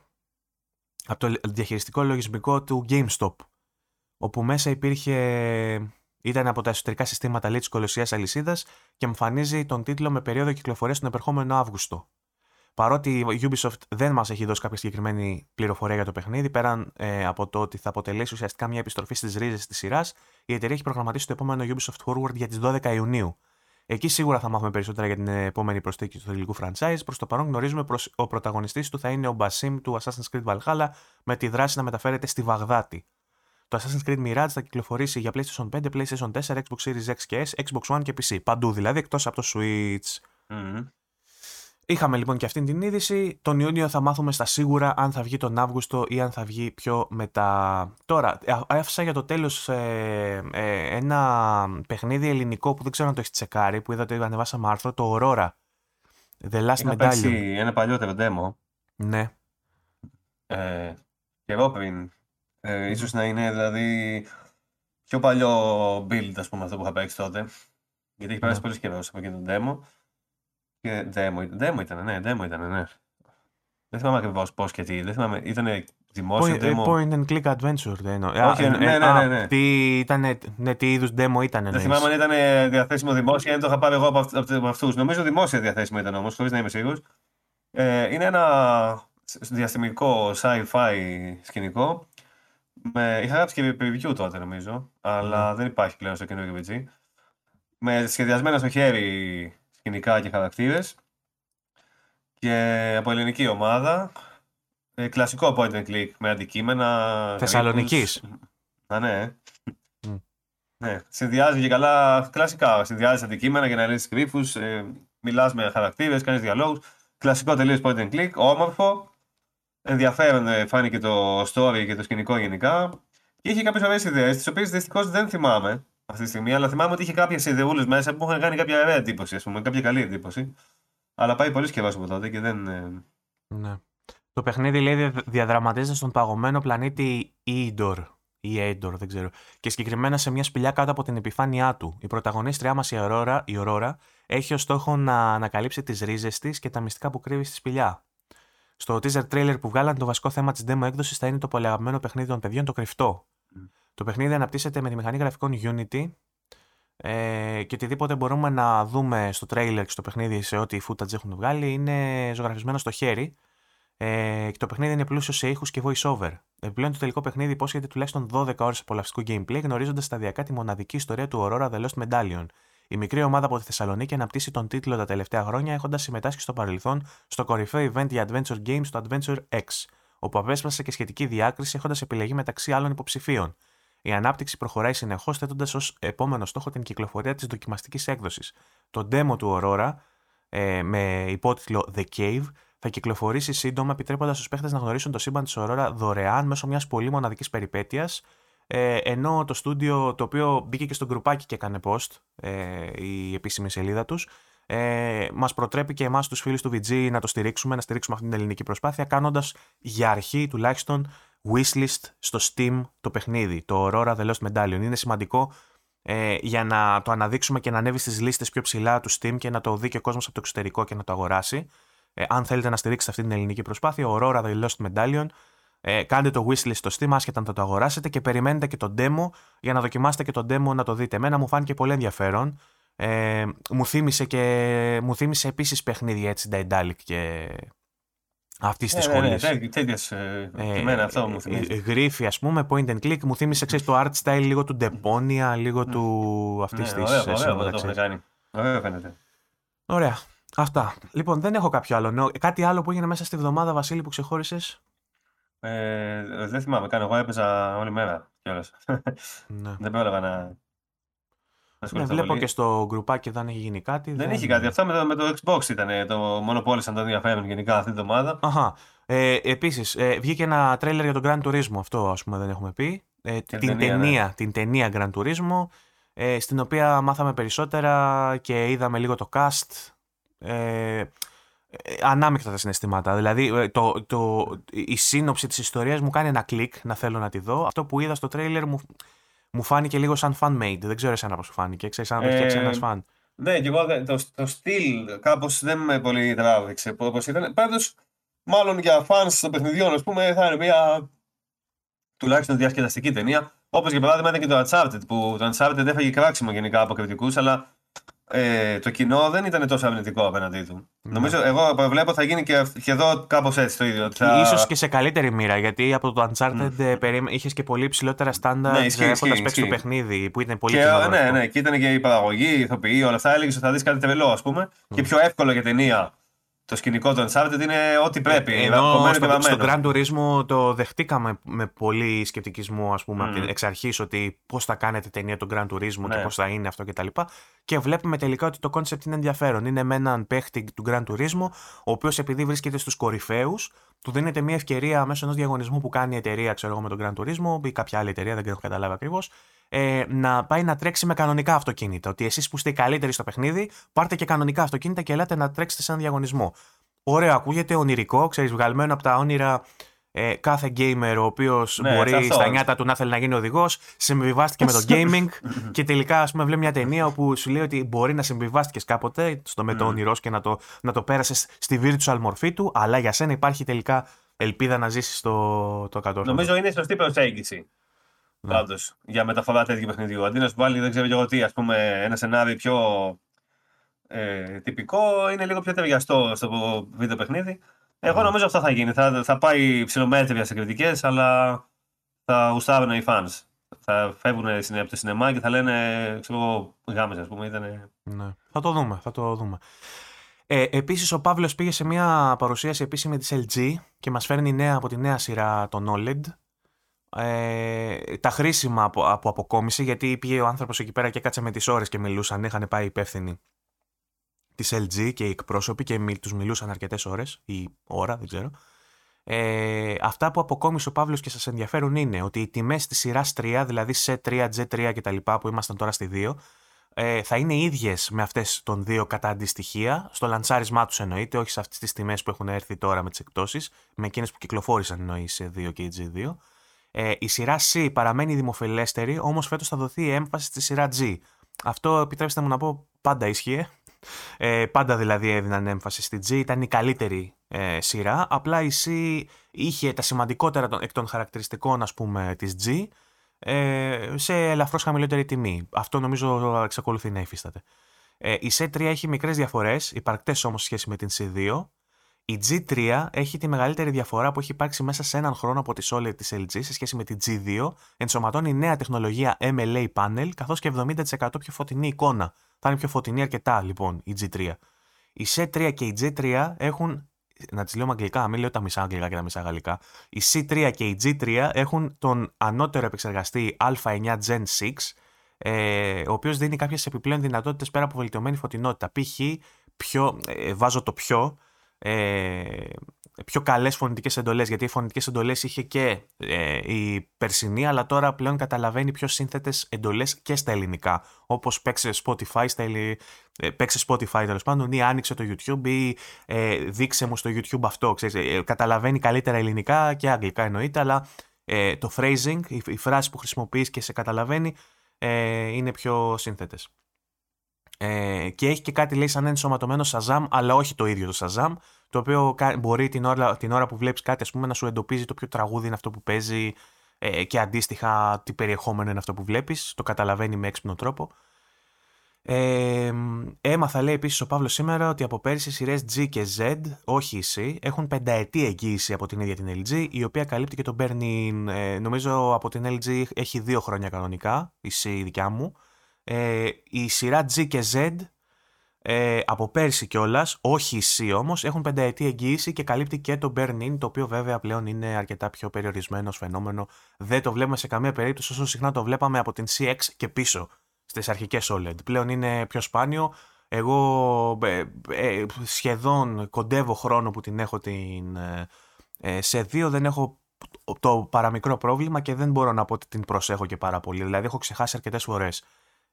A: από το διαχειριστικό λογισμικό του GameStop όπου μέσα υπήρχε, ήταν από τα εσωτερικά συστήματα λέει, της κολοσσίας αλυσίδας και εμφανίζει τον τίτλο με περίοδο κυκλοφορίας τον επερχόμενο Αύγουστο. Παρότι η Ubisoft δεν μας έχει δώσει κάποια συγκεκριμένη πληροφορία για το παιχνίδι, πέραν ε, από το ότι θα αποτελέσει ουσιαστικά μια επιστροφή στις ρίζες της σειράς, η εταιρεία έχει προγραμματίσει το επόμενο Ubisoft Forward για τις 12 Ιουνίου. Εκεί σίγουρα θα μάθουμε περισσότερα για την επόμενη προσθήκη του θελικού franchise. Προς το παρόν γνωρίζουμε πως ο πρωταγωνιστής του θα είναι ο Basim του Assassin's Creed Valhalla, με τη δράση να μεταφέρεται στη Βαγδάτη. Το Assassin's Creed Mirage θα κυκλοφορήσει για PlayStation 5, PlayStation 4, Xbox Series X και S, Xbox One και PC. Παντού δηλαδή, εκτός από το Switch. mm Είχαμε λοιπόν και αυτή την είδηση. Τον Ιούνιο θα μάθουμε στα σίγουρα αν θα βγει τον Αύγουστο ή αν θα βγει πιο μετά. Τώρα, άφησα για το τέλος ε, ε, ένα παιχνίδι ελληνικό που δεν ξέρω αν το έχεις τσεκάρει, που είδατε ότι ανεβάσαμε άρθρο, το Aurora. The Last Είχα Medallion.
B: ένα παλιότερο demo.
A: Ναι.
B: Ε, και εγώ πριν ε, ίσως να είναι δηλαδή πιο παλιό build ας πούμε αυτό που είχα παίξει τότε. Γιατί έχει περάσει ναι. πολύ καιρός από εκείνο το demo. Και demo, demo ήταν, ναι, demo ήταν, ναι. Δεν θυμάμαι ακριβώς πώς και τι. Δεν θυμάμαι, ήταν δημόσιο point, demo.
A: Point and click adventure δεν
B: Όχι, ναι, ναι, ναι, ναι.
A: Τι, ήταν, ναι, τι είδους demo ήταν.
B: Δεν θυμάμαι αν ήταν διαθέσιμο δημόσια ή αν το είχα πάρει εγώ από αυτούς. Νομίζω δημόσια διαθέσιμο ήταν όμως, χωρίς να είμαι σίγουρος. Ε, είναι ένα διαστημικό sci-fi σκηνικό με, είχα γράψει και preview τότε νομίζω, αλλά δεν υπάρχει πλέον στο καινούργιο VG. Με σχεδιασμένα στο χέρι σκηνικά και χαρακτήρες. Και από ελληνική ομάδα. Ε, κλασικό point and click με αντικείμενα.
A: Θεσσαλονική.
B: Α, ναι. Ναι, συνδυάζει και καλά κλασικά. Συνδυάζεις αντικείμενα για να λύσεις κρύφου. Ε, Μιλάς με χαρακτήρες, κάνεις διαλόγους. Κλασικό τελείως point and click, όμορφο ενδιαφέρον ε, φάνηκε το story και το σκηνικό γενικά. Και είχε κάποιες ωραίες ιδέες, τις οποίες δυστυχώς δεν θυμάμαι αυτή τη στιγμή, αλλά θυμάμαι ότι είχε κάποιες ιδεούλες μέσα που είχαν κάνει κάποια ωραία εντύπωση, ας πούμε, κάποια καλή εντύπωση. Αλλά πάει πολύ καιρό από τότε και δεν. Ε,
A: ναι. Το παιχνίδι λέει διαδραματίζεται στον παγωμένο πλανήτη Eidor ή Eidor, δεν ξέρω. Και συγκεκριμένα σε μια σπηλιά κάτω από την επιφάνειά του. Η πρωταγωνίστριά μας, η Aurora, η Aurora έχει ως στόχο να ανακαλύψει τις ρίζες της και τα μυστικά που κρύβει στη σπηλιά. Στο teaser trailer που βγάλαν, το βασικό θέμα της demo έκδοσης θα είναι το πολυαγμένο παιχνίδι των παιδιών, το κρυφτό. Το παιχνίδι αναπτύσσεται με τη μηχανή γραφικών Unity ε, και οτιδήποτε μπορούμε να δούμε στο trailer και στο παιχνίδι σε ό,τι footage έχουν βγάλει είναι ζωγραφισμένο στο χέρι ε, και το παιχνίδι είναι πλούσιο σε ήχους και voice over. Επιπλέον το τελικό παιχνίδι υπόσχεται τουλάχιστον 12 ώρες απολαυστικού gameplay γνωρίζοντας σταδιακά τη μοναδική ιστορία του Aurora The Lost Medallion, η μικρή ομάδα από τη Θεσσαλονίκη αναπτύσσει τον τίτλο τα τελευταία χρόνια, έχοντας συμμετάσχει στο παρελθόν στο κορυφαίο event για Adventure Games, το Adventure X, όπου απέσπασε και σχετική διάκριση, έχοντας επιλεγεί μεταξύ άλλων υποψηφίων. Η ανάπτυξη προχωράει συνεχώς, θέτοντας ως επόμενο στόχο την κυκλοφορία της δοκιμαστικής έκδοσης. Το demo του Aurora, ε, με υπότιτλο The Cave, θα κυκλοφορήσει σύντομα, επιτρέποντας στους παίχτες να γνωρίσουν το σύμπαν της Aurora δωρεάν μέσω μιας πολύ μοναδικής περιπέτειας Ε, ενώ το στούντιο το οποίο μπήκε και στο γκρουπάκι και έκανε post, ε, η επίσημη σελίδα τους, ε, μας προτρέπει και εμάς τους φίλους του VG να το στηρίξουμε, να στηρίξουμε αυτή την ελληνική προσπάθεια, κάνοντας για αρχή τουλάχιστον wishlist στο Steam το παιχνίδι, το Aurora The Lost Medallion. Είναι σημαντικό ε, για να το αναδείξουμε και να ανέβει στις λίστες πιο ψηλά του Steam και να το δει και ο κόσμος από το εξωτερικό και να το αγοράσει. Ε, αν θέλετε να στηρίξετε αυτή την ελληνική προσπάθεια, Aurora The Lost Medallion. Ε, κάντε το wishlist στο Steam, άσχετα αν θα το αγοράσετε και περιμένετε και το demo για να δοκιμάσετε και το demo να το δείτε. Εμένα μου φάνηκε πολύ ενδιαφέρον. Ε, μου θύμισε και μου θύμισε επίσης παιχνίδια έτσι Daedalic και αυτή της σχολή. Ναι,
B: ναι, τέτοιες. Ε, αυτό μου θυμίζει.
A: Γρίφη, ας πούμε, point and click. Μου θύμισε ξέρεις, το art style λίγο του Deponia, λίγο του αυτής της.
B: Ωραία, ωραία, ωραία, το κάνει. Ωραία, φαίνεται.
A: Ωραία. Αυτά. Λοιπόν, δεν έχω κάποιο άλλο. Κάτι άλλο που έγινε μέσα στη βδομάδα, Βασίλη, που ξεχώρισες;
B: Ε, δεν θυμάμαι καν. Εγώ έπαιζα όλη μέρα κιόλας. Ναι. δεν πρόλαβα να.
A: Ναι, βλέπω πολύ. και στο γκρουπάκι δεν έχει γίνει κάτι.
B: Δεν, δεν... έχει κάτι. Αυτό με το, με το Xbox ήταν. Το μόνο πόλησαν το ενδιαφέρον γενικά αυτή την εβδομάδα.
A: Αχα. Ε, Επίσης, ε, βγήκε ένα τρέλερ για τον Grand Turismo. Αυτό ας πούμε δεν έχουμε πει. Ε, την, ταινία, ταινία, ναι. την ταινία Grand Turismo. Ε, στην οποία μάθαμε περισσότερα και είδαμε λίγο το cast. Ε, ε, ανάμεικτα τα συναισθήματα. Δηλαδή, ε, το, το, η σύνοψη της ιστορίας μου κάνει ένα κλικ να θέλω να τη δω. Αυτό που είδα στο τρέιλερ μου, μου φάνηκε λίγο σαν fan-made. Δεν ξέρω εσένα πώς σου φάνηκε. Ξέρεις αν το φτιάξει ένας φαν.
B: Ναι, και εγώ το, το στυλ κάπως δεν με πολύ τράβηξε όπως ήταν. Πάντως, μάλλον για fans των παιχνιδιών, ας πούμε, θα είναι μια τουλάχιστον διασκεδαστική ταινία. Όπως για παράδειγμα ήταν και το Uncharted, που το Uncharted έφαγε κράξιμο γενικά από κριτικούς, αλλά ε, το κοινό δεν ήταν τόσο αρνητικό απέναντί του. Ναι. Νομίζω, εγώ βλέπω θα γίνει και, και εδώ κάπως έτσι το ίδιο. Θα...
A: Ίσως και σε καλύτερη μοίρα, γιατί από το Uncharted mm. περί... είχες και πολύ ψηλότερα στάνταρ ναι, έχοντας παίξει το παιχνίδι, που ήταν πολύ
B: και, Ναι, ναι, και ήταν και η παραγωγή, η ηθοποιή, όλα αυτά. Έλεγε ότι θα δεις κάτι τρελό, ας πούμε, mm. και πιο εύκολο για ταινία το σκηνικό του Uncharted είναι ό,τι πρέπει.
A: Ε, ενώ στο, στο Grand Turismo το δεχτήκαμε με πολύ σκεπτικισμό, ας πούμε, mm. από εξ αρχής ότι πώς θα κάνετε ταινία του Grand Turismo ναι. και πώς θα είναι αυτό κτλ. Και, και βλέπουμε τελικά ότι το concept είναι ενδιαφέρον. Είναι με έναν παίχτη του Grand Turismo, ο οποίος επειδή βρίσκεται στους κορυφαίους, του δίνεται μια ευκαιρία μέσω ενός διαγωνισμού που κάνει η εταιρεία, ξέρω εγώ, με τον Grand Turismo ή κάποια άλλη εταιρεία, δεν έχω καταλάβει ακριβώς, ε, να πάει να τρέξει με κανονικά αυτοκίνητα. Ότι εσείς που είστε οι καλύτεροι στο παιχνίδι, πάρτε και κανονικά αυτοκίνητα και ελάτε να τρέξετε σε έναν διαγωνισμό. Ωραίο, ακούγεται ονειρικό, ξέρεις, βγαλμένο από τα όνειρα ε, κάθε gamer ο οποίος ναι, μπορεί στα νιάτα του να θέλει να γίνει οδηγός, συμβιβάστηκε με το gaming και τελικά ας πούμε, βλέπει μια ταινία όπου σου λέει ότι μπορεί να συμβιβάστηκες κάποτε στο με το όνειρός και να το, να το πέρασες στη virtual μορφή του, αλλά για σένα υπάρχει τελικά ελπίδα να ζήσεις το, το κατόρθωμα.
B: Νομίζω είναι σωστή προσέγγιση. Ναι. Πάντως, για μεταφορά τέτοιου παιχνιδιού. Αντί να σου βάλει, δεν ξέρω εγώ τι, ας πούμε, ένα σενάριο πιο ε, τυπικό, είναι λίγο πιο ταιριαστό στο βίντεο παιχνίδι. Εγώ ναι. νομίζω αυτό θα γίνει. Θα, θα πάει ψηλομέτρια σε κριτικές, αλλά θα γουστάρουν οι fans. Θα φεύγουν από το σινεμά και θα λένε, ξέρω εγώ, γάμες, ας πούμε. Ήτανε...
A: Ναι. Θα το δούμε, θα το δούμε. Ε, Επίσης, ο Παύλος πήγε σε μια παρουσίαση επίσημη της LG και μας φέρνει νέα από τη νέα σειρά το OLED ε, τα χρήσιμα από, από αποκόμιση, γιατί πήγε ο άνθρωπος εκεί πέρα και κάτσε με τις ώρες και μιλούσαν. Είχαν πάει υπεύθυνοι της LG και οι εκπρόσωποι και τους μιλούσαν αρκετές ώρες ή ώρα, δεν ξέρω. Ε, αυτά που αποκόμισε ο Παύλος και σας ενδιαφέρουν είναι ότι οι τιμές της σειράς 3, δηλαδή σε 3, G3 κτλ., που ήμασταν τώρα στη 2, ε, θα είναι ίδιες με αυτές των δύο κατά αντιστοιχεία, στο λαντσάρισμά τους εννοείται, όχι σε αυτές τις τιμές που έχουν έρθει τώρα με τις εκπτώσεις, με εκείνες που κυκλοφόρησαν εννοεί σε 2 και η G2. Ε, η σειρά C παραμένει δημοφιλέστερη, όμως φέτος θα δοθεί έμφαση στη σειρά G. Αυτό επιτρέψτε μου να πω πάντα ίσχυε. Ε, πάντα δηλαδή έδιναν έμφαση στη G, ήταν η καλύτερη ε, σειρά. Απλά η C είχε τα σημαντικότερα εκ των χαρακτηριστικών ας πούμε της G ε, σε ελαφρώς χαμηλότερη τιμή. Αυτό νομίζω εξακολουθεί να υφίσταται. Ε, η C3 έχει μικρές διαφορές, υπαρκτές όμως σχέση με την C2 η G3 έχει τη μεγαλύτερη διαφορά που έχει υπάρξει μέσα σε έναν χρόνο από τη OLED της LG σε σχέση με τη G2. Ενσωματώνει νέα τεχνολογία MLA panel καθώς και 70% πιο φωτεινή εικόνα. Θα είναι πιο φωτεινή αρκετά λοιπόν η G3. Η C3 και η G3 έχουν, να τις λέω με αγγλικά, μην λέω τα μισά αγγλικά και τα μισά γαλλικά. Η C3 και η G3 έχουν τον ανώτερο επεξεργαστή Α9 Gen 6 ε, ο οποίος δίνει κάποιες επιπλέον δυνατότητες πέρα από βελτιωμένη φωτεινότητα. Π.χ. Πιο, ε, βάζω το πιο, ε, πιο καλές φωνητικές εντολές, γιατί οι φωνητικές εντολές είχε και ε, η περσινή, αλλά τώρα πλέον καταλαβαίνει πιο σύνθετες εντολές και στα ελληνικά, όπως παίξε Spotify, στα, ε, παίξε Spotify τέλος πάντων ή άνοιξε το YouTube ή ε, δείξε μου στο YouTube αυτό, ξέρεις, ε, καταλαβαίνει καλύτερα ελληνικά και αγγλικά εννοείται, αλλά ε, το phrasing, η, η φράση που χρησιμοποιείς και σε καταλαβαίνει, ε, είναι πιο σύνθετες. Ε, και έχει και κάτι λέει σαν ενσωματωμένο Shazam, αλλά όχι το ίδιο το Shazam, το οποίο μπορεί την ώρα, την ώρα που βλέπεις κάτι ας πούμε, να σου εντοπίζει το ποιο τραγούδι είναι αυτό που παίζει ε, και αντίστοιχα τι περιεχόμενο είναι αυτό που βλέπεις, το καταλαβαίνει με έξυπνο τρόπο. Ε, έμαθα λέει επίσης ο Παύλος σήμερα ότι από πέρυσι οι σειρές G και Z, όχι η C, έχουν πενταετή εγγύηση από την ίδια την LG, η οποία καλύπτει και τον Burning, ε, νομίζω από την LG έχει δύο χρόνια κανονικά, η C δικιά μου. Ε, η σειρά G και Z ε, από πέρσι κιόλας, όχι η C όμως, έχουν πενταετή εγγύηση και καλύπτει και το burn-in, το οποίο βέβαια πλέον είναι αρκετά πιο περιορισμένος φαινόμενο. Δεν το βλέπουμε σε καμία περίπτωση όσο συχνά το βλέπαμε από την CX και πίσω στις αρχικές OLED. Πλέον είναι πιο σπάνιο. Εγώ ε, ε, σχεδόν κοντεύω χρόνο που την έχω την, ε, σε δύο, δεν έχω το παραμικρό πρόβλημα και δεν μπορώ να πω ότι την προσέχω και πάρα πολύ. Δηλαδή έχω ξεχάσει αρκετές φορές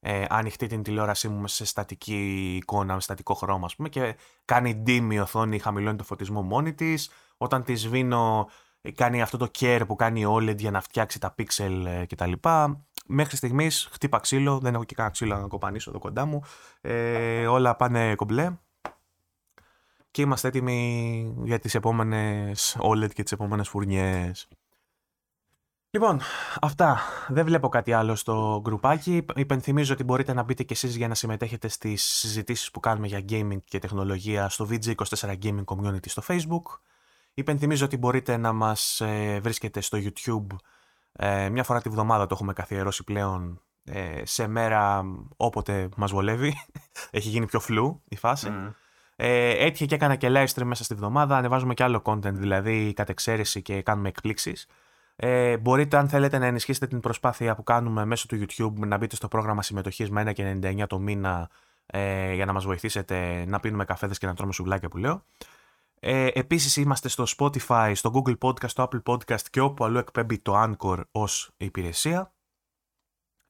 A: ε, ανοιχτή την τηλεόρασή μου σε στατική εικόνα, με στατικό χρώμα, ας πούμε, και κάνει dim η οθόνη, χαμηλώνει το φωτισμό μόνη της. Όταν της σβήνω, ε, κάνει αυτό το care που κάνει η OLED για να φτιάξει τα pixel ε, κτλ. Μέχρι στιγμής χτύπα ξύλο, δεν έχω και κανένα ξύλο να κοπανίσω εδώ κοντά μου. Ε, όλα πάνε κομπλέ. Και είμαστε έτοιμοι για τις επόμενες OLED και τις επόμενες φουρνιές. Λοιπόν, αυτά. Δεν βλέπω κάτι άλλο στο γκρουπάκι. Υπενθυμίζω ότι μπορείτε να μπείτε κι εσείς για να συμμετέχετε στις συζητήσεις που κάνουμε για gaming και τεχνολογία στο VG24 Gaming Community στο Facebook. Υπενθυμίζω ότι μπορείτε να μας ε, βρίσκετε στο YouTube ε, μια φορά τη βδομάδα το έχουμε καθιερώσει πλέον ε, σε μέρα όποτε μας βολεύει. [LAUGHS] Έχει γίνει πιο φλού η φάση. Mm. Ε, έτυχε και έκανα και live stream μέσα στη βδομάδα. Ανεβάζουμε και άλλο content, δηλαδή κατ' εξαίρεση και κάνουμε εκπλήξεις. Ε, μπορείτε, αν θέλετε, να ενισχύσετε την προσπάθεια που κάνουμε μέσω του YouTube να μπείτε στο πρόγραμμα συμμετοχής με 1,99 το μήνα ε, για να μας βοηθήσετε να πίνουμε καφέδες και να τρώμε σουβλάκια που λέω. Ε, επίσης είμαστε στο Spotify, στο Google Podcast, στο Apple Podcast και όπου αλλού εκπέμπει το Anchor ως υπηρεσία.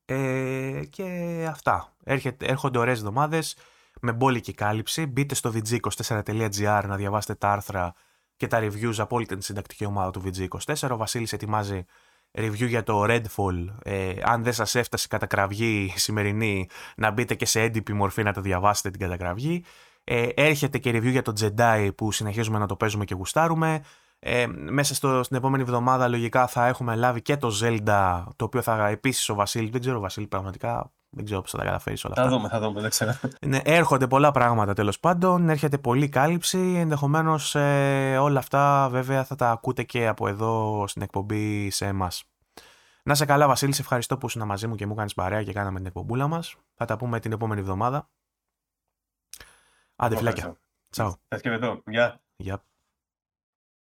A: Ε, και αυτά. Έρχεται, έρχονται ωραίες εβδομάδες με μπόλικη κάλυψη. Μπείτε στο vg24.gr να διαβάσετε τα άρθρα και τα reviews από όλη την συντακτική ομάδα του VG24. Ο Βασίλης ετοιμάζει review για το Redfall. Ε, αν δεν σας έφτασε η κατακραυγή σημερινή, να μπείτε και σε έντυπη μορφή να το διαβάσετε την κατακραυγή. Ε, έρχεται και review για το Jedi που συνεχίζουμε να το παίζουμε και γουστάρουμε. Ε, μέσα στο, στην επόμενη εβδομάδα λογικά θα έχουμε λάβει και το Zelda, το οποίο θα επίσης ο Βασίλης, δεν ξέρω ο Βασίλη πραγματικά δεν ξέρω πώς θα τα καταφέρεις όλα αυτά.
B: Θα δούμε, θα δούμε, δεν ξέρω.
A: Ναι, έρχονται πολλά πράγματα τέλος πάντων. Έρχεται πολλή κάλυψη. Ενδεχομένως ε, όλα αυτά βέβαια θα τα ακούτε και από εδώ στην εκπομπή σε εμάς. Να σε καλά, Βασίλη, σε ευχαριστώ που ήσουν μαζί μου και μου κάνεις παρέα και κάναμε την εκπομπούλα μας. Θα τα πούμε την επόμενη εβδομάδα. Άντε, φλάκια. Τσαου.
B: Θα Γεια.
A: Γεια.